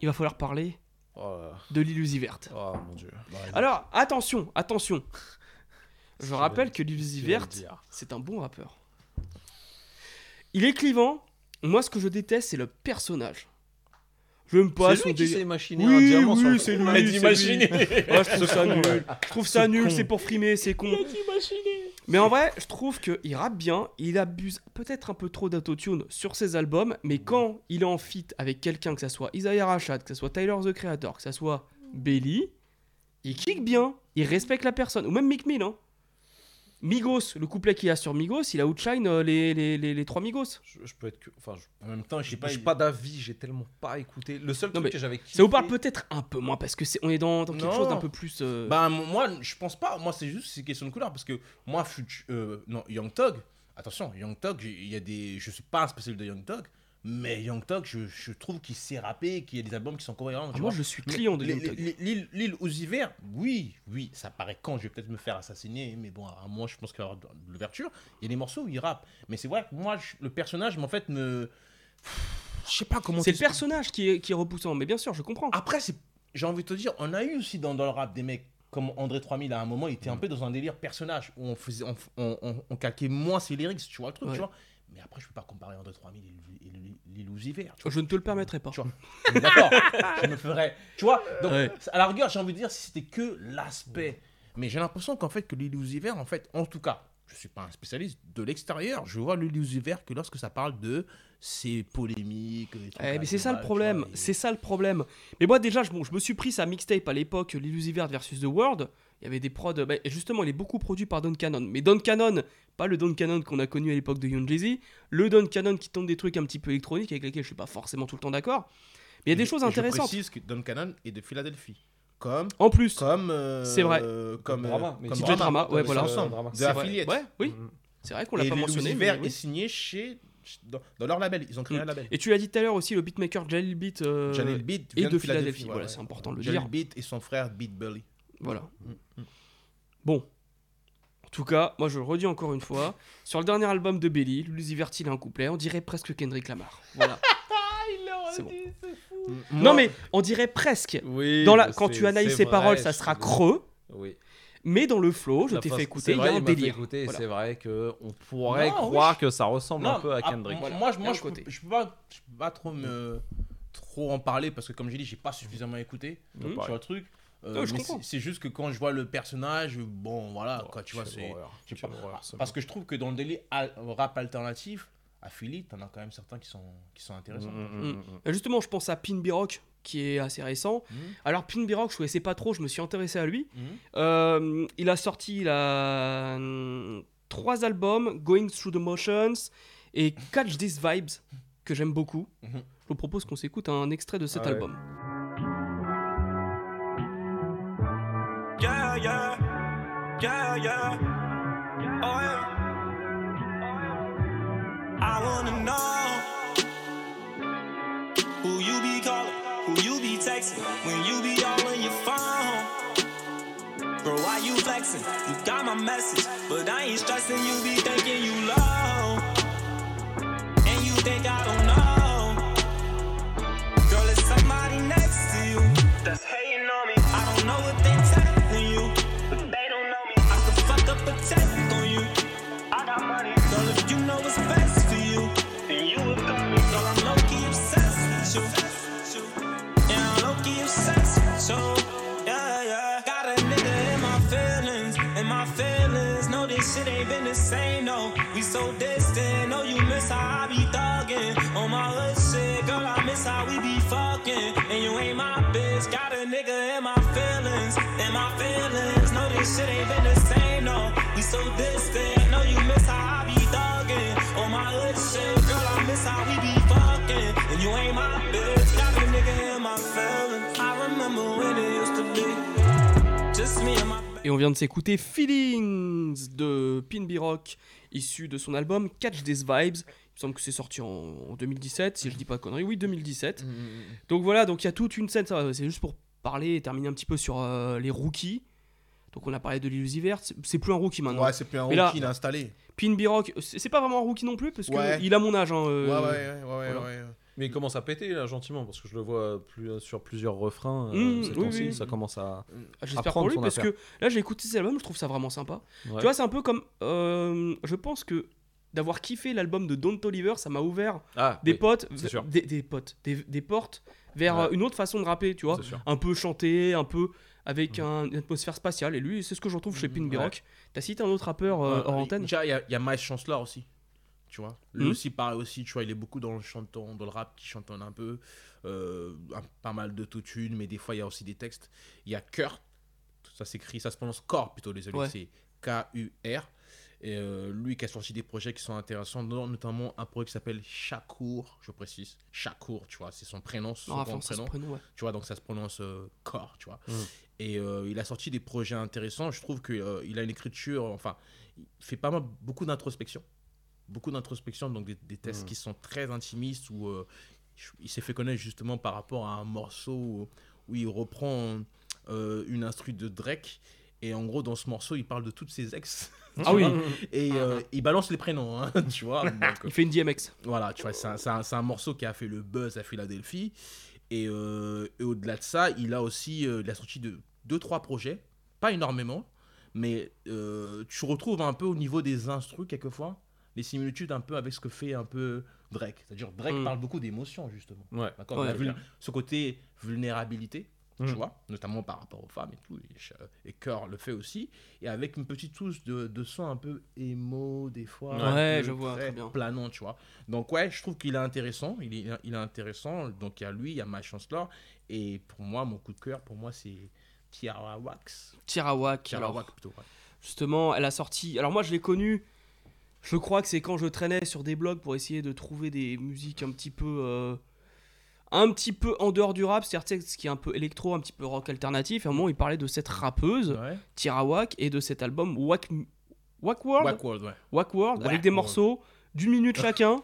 il va falloir parler Oh, de l'illusie verte. Oh, mon dieu. Alors, attention, attention. Je rappelle que l'illusie verte, c'est un bon rappeur. Il est clivant. Moi, ce que je déteste, c'est le personnage. Je me pas C'est lui qui s'est machiné Oui, un diamant oui, sur le c'est lui, Il a dit je trouve ça nul. Je trouve ça nul, con. c'est pour frimer, c'est con. Mais en vrai, je trouve qu'il rappe bien, il abuse peut-être un peu trop d'autotune sur ses albums, mais quand il est en feat avec quelqu'un, que ça soit Isaiah Rashad, que ça soit Tyler the Creator, que ça soit Belly, il kick bien, il respecte la personne, ou même Mick Mill, hein. Migos, le couplet qu'il y a sur Migos, il a outshine euh, les, les, les, les trois Migos. Je, je peux être que. Enfin, je, En même temps, pas. j'ai il- pas d'avis, j'ai tellement pas écouté. Le seul Non, truc que j'avais kiffé. Ça vous parle peut-être un peu moins, parce que c'est on est dans, dans quelque Non. chose d'un peu plus... euh, Bah, moi, je pense pas. Moi, c'est juste une question de couleur. Parce que moi, Futu- euh, non, Young Thug, attention, Young Thug, j'ai- il y a des. Je suis pas un spécialiste de Young Thug. Mais Young Thug, je, je trouve qu'il sait rapper, qu'il y a des albums qui sont cohérents. Ah, moi, vois. je suis client de Young L'île Uzi Vert, oui, oui, ça paraît quand je vais peut-être me faire assassiner, mais bon, à moi, je pense qu'il va y avoir de l'ouverture. Il y a des morceaux où il rappe. Mais c'est vrai que moi, je- le personnage, en fait, me. Je sais pas comment C'est le personnage qui est, qui est repoussant, mais bien sûr, je comprends. Après, j'ai envie de te dire, on a eu aussi dans, dans le rap des mecs comme André 3000 à un moment, il était un peu dans un délire personnage où on, faisait, on, on, on- on calquait moins ses lyrics, tu vois le truc, Ouais. tu vois. Mais après, je peux pas comparer André 3000 et tu vois. Je ne te le permettrai pas. D'accord, *laughs* je me ferais. Tu vois, donc Ouais. à la rigueur, j'ai envie de dire si c'était que l'aspect. Mais j'ai l'impression qu'en fait, que Lil Uzi Vert, en fait, en tout cas, je suis pas un spécialiste de l'extérieur, je vois Lil Uzi Vert que lorsque ça parle de ces polémiques. Eh, mais c'est ça le problème, et- c'est ça le problème. Mais moi déjà, je, bon, je me suis pris sa mixtape à l'époque, l'Illusie Verte versus The World. Il y avait des prods, bah, et justement, il est beaucoup produit par Don Cannon. Mais Don Cannon, pas le Don Cannon qu'on a connu à l'époque de Young Jeezy, le Don Cannon qui tombe des trucs un petit peu électroniques avec lesquels je suis pas forcément tout le temps d'accord. Mais il y a des Et- choses et intéressantes. Je précise que Don Cannon est de Philadelphie. Comme. En plus, Comme. euh, C'est vrai. Comme. Drama, euh, mais comme DJ DJ Drama, ouais, voilà. ensemble, Drama. De C'est vrai. affiliate. Ouais, oui, Mhm. c'est vrai qu'on l'a pas mentionné. Mais Vert oui. est signé chez. Dans, dans leur label. Ils ont créé Mm. un label. Et tu l'as dit tout à l'heure aussi, le beatmaker Jalil Beat. euh, Jalil Beat et de Philadelphie, voilà, ouais. c'est important de le Jalil dire. Beat et son frère Beat Belly. Voilà. Mm, Bon. En tout cas, moi je le redis encore une fois, *laughs* sur le dernier album de Belly, Lucifer il a un couplet, on dirait presque Kendrick Lamar. Voilà. *laughs* C'est bon. Non mais on dirait presque. Oui, Dans la, quand tu analyses ses vrai, paroles, ça sera creux, Oui. mais dans le flow, je t'ai fait écouter, c'est il y vrai, a un délire. écouter, Voilà. C'est vrai que on pourrait Non, oui, croire je- que ça ressemble un peu à Kendrick. Moi, Voilà, moi, je, peux, côté. je peux pas, je peux pas trop me trop en parler parce que comme j'ai dit, j'ai pas suffisamment écouté. Mm. Tu vois le truc. Euh, c'est- juste que quand je vois le personnage, bon voilà quoi, tu vois, c'est parce que je trouve que dans le délai al- rap alternatif, à Philly, t'en as quand même certains qui sont qui sont intéressants. Mm. Et Justement, je pense à Pin Rock qui est assez récent. Alors Pin Rock, je connaissais pas trop, je me suis intéressé à lui. Euh, il a sorti la hum, trois albums, Going Through the Motions et Catch These Vibes, que j'aime beaucoup. Mhm. Je vous propose qu'on s'écoute un extrait de cet Ah album. Yeah, yeah. Oh yeah. I wanna know who you be calling, who you be texting, when you be all on your phone. Bro, why you flexing? You got my message, but I ain't stressing. You be thinking you low, and you think I don't know. Girl, it's somebody next to you that's hating so distant, know you miss how I be thugging. On my hood shit, girl, I miss how we be fucking. And you ain't my bitch, got a nigga in my feelings, in my feelings. Know this shit ain't been the same, no. We so distant, know you miss how I be thugging. On my hood shit, girl, I miss how we be fucking. And you ain't my bitch, got a nigga in my feelings. I remember when it used to be just me and my Et on vient de s'écouter Feelings de Pin B Rock, issu de son album Catch These Vibes. Il me semble que c'est sorti en, en 2017, si je dis pas de conneries. Oui, 2017. Mm, Donc voilà, donc il y a toute une scène. C'est juste pour parler et terminer un petit peu sur euh, les rookies. Donc on a parlé de l'Illusivert. C'est- C'est plus un rookie maintenant. Ouais, c'est plus un Mais là, rookie, il est installé. Pin B Rock, c'est c'est pas vraiment un rookie non plus parce qu'il Ouais. a mon âge. hein, euh, Ouais, ouais, ouais, ouais, voilà. ouais. Mais il commence à péter là gentiment parce que je le vois plus, sur plusieurs refrains. euh, Mmh, oui. Ça commence à. Ah, J'espère pour lui parce affaire. que là j'ai écouté cet album, je trouve ça vraiment sympa. Ouais. Tu vois, c'est un peu comme. euh, je pense que d'avoir kiffé l'album de Don Toliver, ça m'a ouvert Ah, des oui, potes, des, des potes, des, des portes vers Ouais. euh, une autre façon de rapper, tu vois. Un peu chanté, un peu avec un- une atmosphère spatiale. Et lui, c'est ce que je retrouve chez Pin B Ouais. Rock. T'as cité un autre rappeur euh, hors antenne Déjà, il y y a Miles Chancellor aussi. Tu vois Lui aussi, pareil aussi, tu vois, il est beaucoup dans le chantant, dans le rap qui chantonne un peu. euh, un- pas mal d'autotune, mais des fois, il y a aussi des textes. Il y a Kurt, ça s'écrit, ça se prononce Core plutôt, désolé, Ouais. c'est K-U-R. Et euh, lui qui a sorti des projets qui sont intéressants, notamment un projet qui s'appelle Shakur, je précise. Shakur, tu vois, c'est son prénom, son Ah, enfin, prénom. prénom, ouais. Tu vois, donc ça se prononce euh, Core, tu vois. Mm. Et euh, il a sorti des projets intéressants. Je trouve qu'il il a une écriture, enfin, il fait pas mal, beaucoup d'introspection. Beaucoup d'introspection, donc des, des textes Mm. qui sont très intimistes où euh, il s'est fait connaître justement par rapport à un morceau où, où il reprend euh, une instru de Drake. Et en gros, dans ce morceau, il parle de toutes ses ex. *laughs* Ah oui. Et euh, il balance les prénoms, hein, *laughs* tu vois. *laughs* donc, Il fait une DMX. voilà, tu vois, c'est un, c'est un- un morceau qui a fait le buzz à Philadelphie. Et, euh, et au-delà de ça, il a aussi euh, il a sorti de, deux, trois projets, pas énormément, mais euh, tu retrouves un peu au niveau des instrus, quelquefois, les similitudes un peu avec ce que fait un peu Drake. C'est-à-dire, Drake Mm. parle beaucoup d'émotions, justement. Ouais. D'accord Ouais, vul-. Ce côté vulnérabilité, tu Mm. vois, notamment par rapport aux femmes et tout, et, Cœur le fait aussi, et avec une petite touche de, de son un peu émo, des fois. Ouais, je vois, très bien. Planant, tu vois. Donc, ouais, je trouve qu'il est intéressant, il est, il est intéressant. Donc, il y a lui, il y a My Chancellor, et pour moi, mon coup de cœur, pour moi, c'est Tiara Wax. Tirawak. Tiara alors, Wax, plutôt, ouais. Justement, elle a sorti. Alors moi, je l'ai connue. Je crois que c'est quand je traînais sur des blogs pour essayer de trouver des musiques un petit peu, euh, un petit peu en dehors du rap, c'est-à-dire ce qui est un peu électro, un petit peu rock alternatif. À un moment, il parlait de cette rappeuse, Ouais. Tirawak, et de cet album Wack, Wack World, Wack World, ouais. Wack World, avec des World. morceaux d'une minute chacun.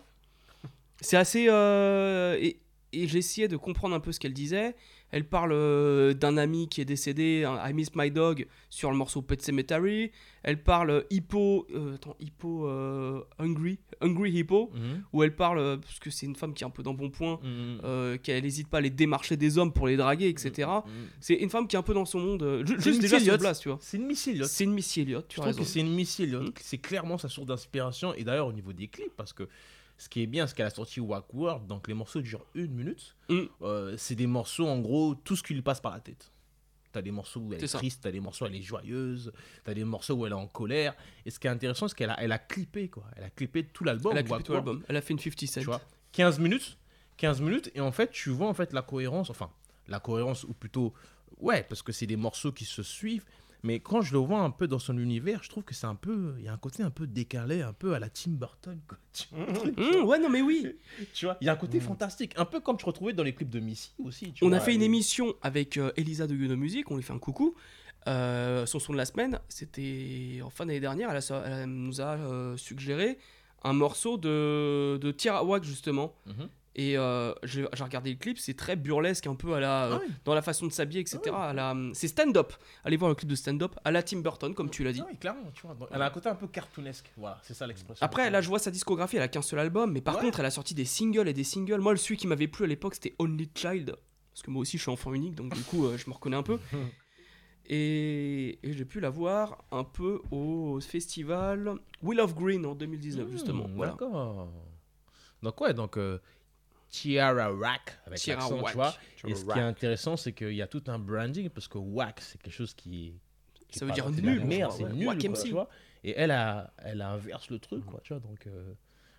*laughs* C'est assez. euh, et et j'essayais de comprendre un peu ce qu'elle disait. Elle parle euh, d'un ami qui est décédé, un I Miss My Dog, sur le morceau Pet Cemetery. Elle parle euh, Hippo. euh, attends, Hippo. Hungry. Hungry Hippo. Mhm. Où elle parle, parce que c'est une femme qui est un peu dans bon point, Mhm. qu'elle n'hésite pas à aller démarcher des hommes pour les draguer, etc. C'est une femme qui est un peu dans son monde. ju- juste une déjà sur place, tu vois. C'est une Missy Elliott. C'est une Missy Elliott, tu Je trouve que c'est une Missy Elliott. C'est clairement sa source d'inspiration. Et d'ailleurs, au niveau des clips, parce que ce qui est bien, c'est qu'elle a sorti Wack World, donc les morceaux durent une minute. Mm. Euh, c'est des morceaux, en gros, tout ce qui lui passe par la tête. T'as des morceaux où elle est, ça. triste, t'as des morceaux où elle est joyeuse, t'as des morceaux où elle est en colère. Et ce qui est intéressant, c'est qu'elle a, elle a clippé, quoi. Elle a clippé tout l'album. Elle a clippé tout l'album. Elle a fait une 50 Cent. Tu vois 15 minutes 15 minutes et en fait tu vois en fait la cohérence enfin la cohérence ou plutôt ouais parce que c'est des morceaux qui se suivent Mais quand je le vois un peu dans son univers, je trouve que c'est un peu. Il y a un côté un peu décalé, un peu à la Tim Burton. Quoi. *laughs* Mmh, ouais, non, mais oui. Tu vois, il y a un côté fantastique. Un peu comme je retrouvais dans les clips de Missy aussi. tu On vois, a fait une émission avec euh, Elisa de Yono Music, on lui fait un coucou. Euh, son son de la semaine, c'était en fin d'année dernière, elle, a elle nous a euh, suggéré un morceau de, de Tirawak justement. Mhm. Et euh, j'ai regardé le clip, c'est très burlesque, un peu à la, euh, Ah oui. dans la façon de s'habiller, etc. à la- C'est stand-up. Allez voir le clip de stand-up à la Tim Burton, comme tu l'as dit. Ah oui, clairement, tu vois. Elle a un côté un peu cartoonesque. Voilà, c'est ça l'expression. Après, là, je vois sa discographie, elle a qu'un seul album, mais par contre, elle a sorti des singles et des singles. Moi, celui qui m'avait plu à l'époque, c'était Only Child. Parce que moi aussi, je suis enfant unique, donc du coup, euh, je me reconnais un peu. *laughs* Et, et j'ai pu la voir un peu au festival Will of Green en 2019, justement. Hmm, Voilà. D'accord. Donc, ouais, donc. Tiara Rack avec Tiara l'accent, Whack. tu vois. Et ce qui est intéressant, c'est qu'il y a tout un branding parce que Wack, c'est quelque chose qui est. qui Ça veut dire nul, Merde, c'est nul, quoi, MC. tu vois. Et elle, a, elle inverse le truc, quoi, tu vois. Donc, euh,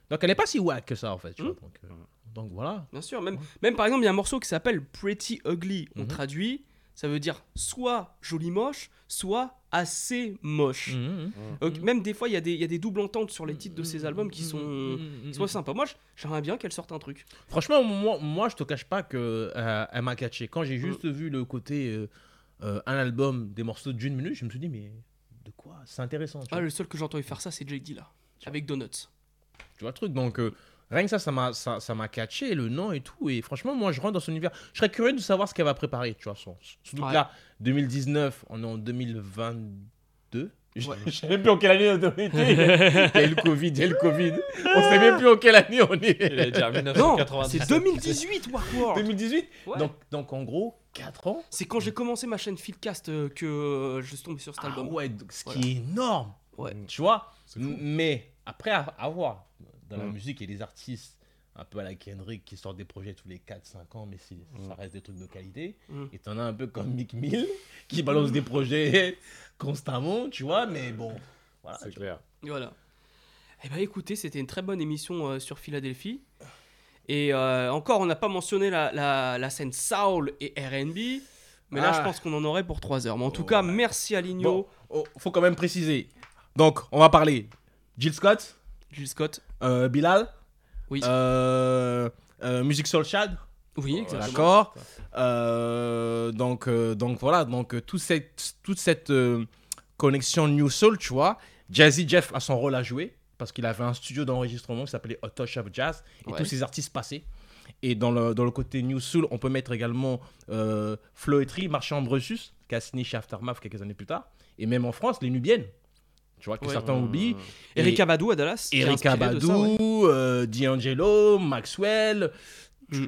donc elle est pas si wack que ça, en fait, tu vois. Donc, euh, donc voilà. Bien sûr, même, même par exemple, il y a un morceau qui s'appelle Pretty Ugly. On Mhm. traduit, ça veut dire soit joli moche, soit assez moche. Mhm. Donc, Même des fois, il y, a des- il y a des doubles ententes sur les titres de ces albums qui sont, qui sont sympas. Moi, j'aimerais bien qu'elle sorte un truc. Franchement, moi, moi, je te cache pas que euh, elle m'a catché. Quand j'ai juste vu le côté euh, euh, un album, des morceaux d'une minute, je me suis dit, mais de quoi? C'est intéressant. Tu Ah, vois. le seul que j'ai entendu faire ça, c'est JD là, avec Donuts. Tu vois le truc Donc, euh, rien que ça, ça m'a ça, ça m'a catché, le nom et tout. Et franchement, moi, je rentre dans son univers. Je serais curieux de savoir ce qu'elle va préparer, tu vois. son- Surtout Ouais. que là, 2019, on est en 2022. Je ne sais même plus en quelle année on était. *laughs* Il y a eu le Covid, il y a eu le Covid. On sait même plus en quelle année on est. Non, 1997. c'est 2018, Warworld. 2018 Ouais. donc, donc, en gros, 4 ans. C'est quand j'ai commencé ma chaîne Fieldcast euh, que euh, je suis tombé sur cet Ah album. ouais, donc, ce Voilà. qui est énorme. Ouais. Tu vois Mais après à, à voir, dans la Mm. musique, il y a des artistes un peu à la Kendrick qui sortent des projets tous les 4-5 ans, mais c'est- ça reste des trucs de qualité. Mm. Et t'en as un peu comme Mick Mill *laughs* qui balance des projets *laughs* constamment, tu vois, mais bon. Voilà, C'est clair. Voilà. Eh ben écoutez, c'était une très bonne émission euh, sur Philadelphie. Et euh, encore, on n'a pas mentionné la, la- la scène Soul et RB. Mais là, Ah. je pense qu'on en aurait pour 3 heures. Mais en tout cas, merci à Ligno. Bon, oh, faut quand même préciser. Donc, on va parler Jill Scott, Jill Scott, euh, Bilal, Oui. euh, euh, Music Soul Chad. Oui, exactement. D'accord. Euh, donc, euh, donc voilà, donc euh, toute cette, toute cette euh, connexion New Soul, tu vois, Jazzy Jeff a son rôle à jouer parce qu'il avait un studio d'enregistrement qui s'appelait A Touch of Jazz et Ouais. tous ces artistes passaient. Et dans le, dans le côté New Soul, on peut mettre également euh, Floetry, Marchand Ambrosus, qui a signé chez Aftermath quelques années plus tard. Et même en France, les Nubiennes. Tu vois, que Ouais. certains oublient. Erika Badou à Dallas. qui est Erika inspirée de ça, ouais. Badou, euh, D'Angelo, Maxwell.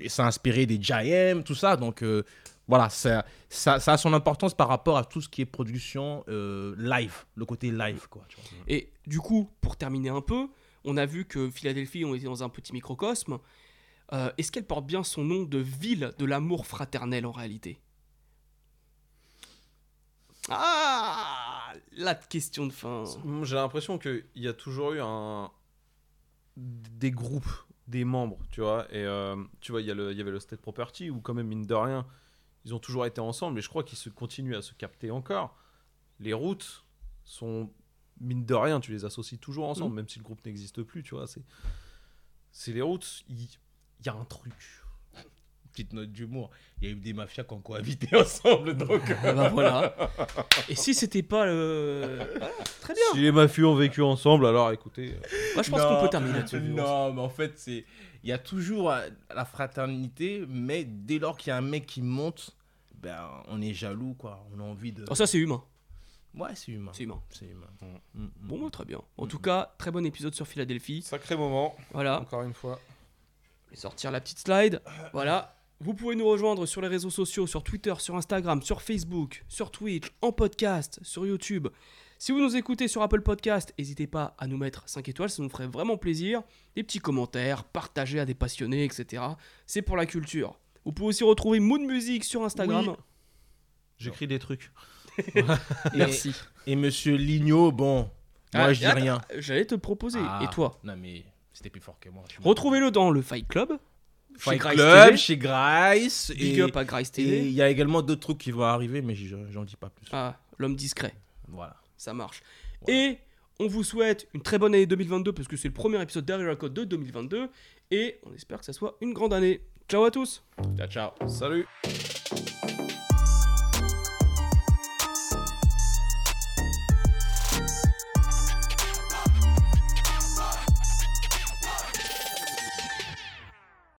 Ça a inspiré des J.M., tout ça. Donc euh, voilà, ça, ça, ça a son importance par rapport à tout ce qui est production euh, live, le côté live. Quoi, tu vois. Et du coup, pour terminer un peu, on a vu que Philadelphie, on était dans un petit microcosme. Euh, Est-ce qu'elle porte bien son nom de ville de l'amour fraternel en réalité? Ah La question de fin. Moi, J'ai l'impression qu'il y a toujours eu un des groupes, des membres, tu vois. Et euh, tu vois, il y, a le- il y avait le State Property où, quand même, mine de rien, ils ont toujours été ensemble. Et je crois qu'ils se continuent à se capter encore. Les routes sont, mine de rien, tu les associes toujours ensemble, Mhm. même si le groupe n'existe plus, tu vois. C'est les routes, il il y, a un truc. Petite note d'humour. Il y a eu des mafias qui ont cohabité *laughs* ensemble. Donc, Ah bah voilà. Et si c'était pas le. Très bien. Si les mafieux ont vécu ensemble, alors écoutez. euh, Moi, je pense Non, qu'on peut terminer là-dessus. Non, mais en fait, c'est il y a toujours la fraternité, mais dès lors qu'il y a un mec qui monte, ben on est jaloux, quoi. On a envie de. Oh, ça, c'est humain. Ouais, c'est humain. C'est humain. C'est humain. Bon, bah, très bien. En tout cas, très bon épisode sur Philadelphie. Sacré moment. Voilà. Encore une fois. Je vais sortir la petite slide. Voilà. Vous pouvez nous rejoindre sur les réseaux sociaux, sur Twitter, sur Instagram, sur Facebook, sur Twitch, en podcast, sur YouTube. Si vous nous écoutez sur Apple Podcast, n'hésitez pas à nous mettre 5 étoiles, ça nous ferait vraiment plaisir. Des petits commentaires, partager à des passionnés, etc. C'est pour la culture. Vous pouvez aussi retrouver Moon Music sur Instagram. Oui. J'écris des trucs. *laughs* Merci. Et, et monsieur Ligno, bon, moi Ah, je dis rien. J'allais te proposer. Ah, Et toi Non, mais c'était plus fort que moi. Retrouvez-le dans le Fight Club. Chez Fight Club, TV. chez Grice. Big et- up à Grice TV. il y a également d'autres trucs qui vont arriver, mais j'en dis pas plus. Ah, l'homme discret. Voilà. Ça marche. Et on vous souhaite une très bonne année 2022 parce que c'est le premier épisode d'Area Code de 2022 et on espère que ça soit une grande année. Ciao à tous. Ciao ciao. Salut.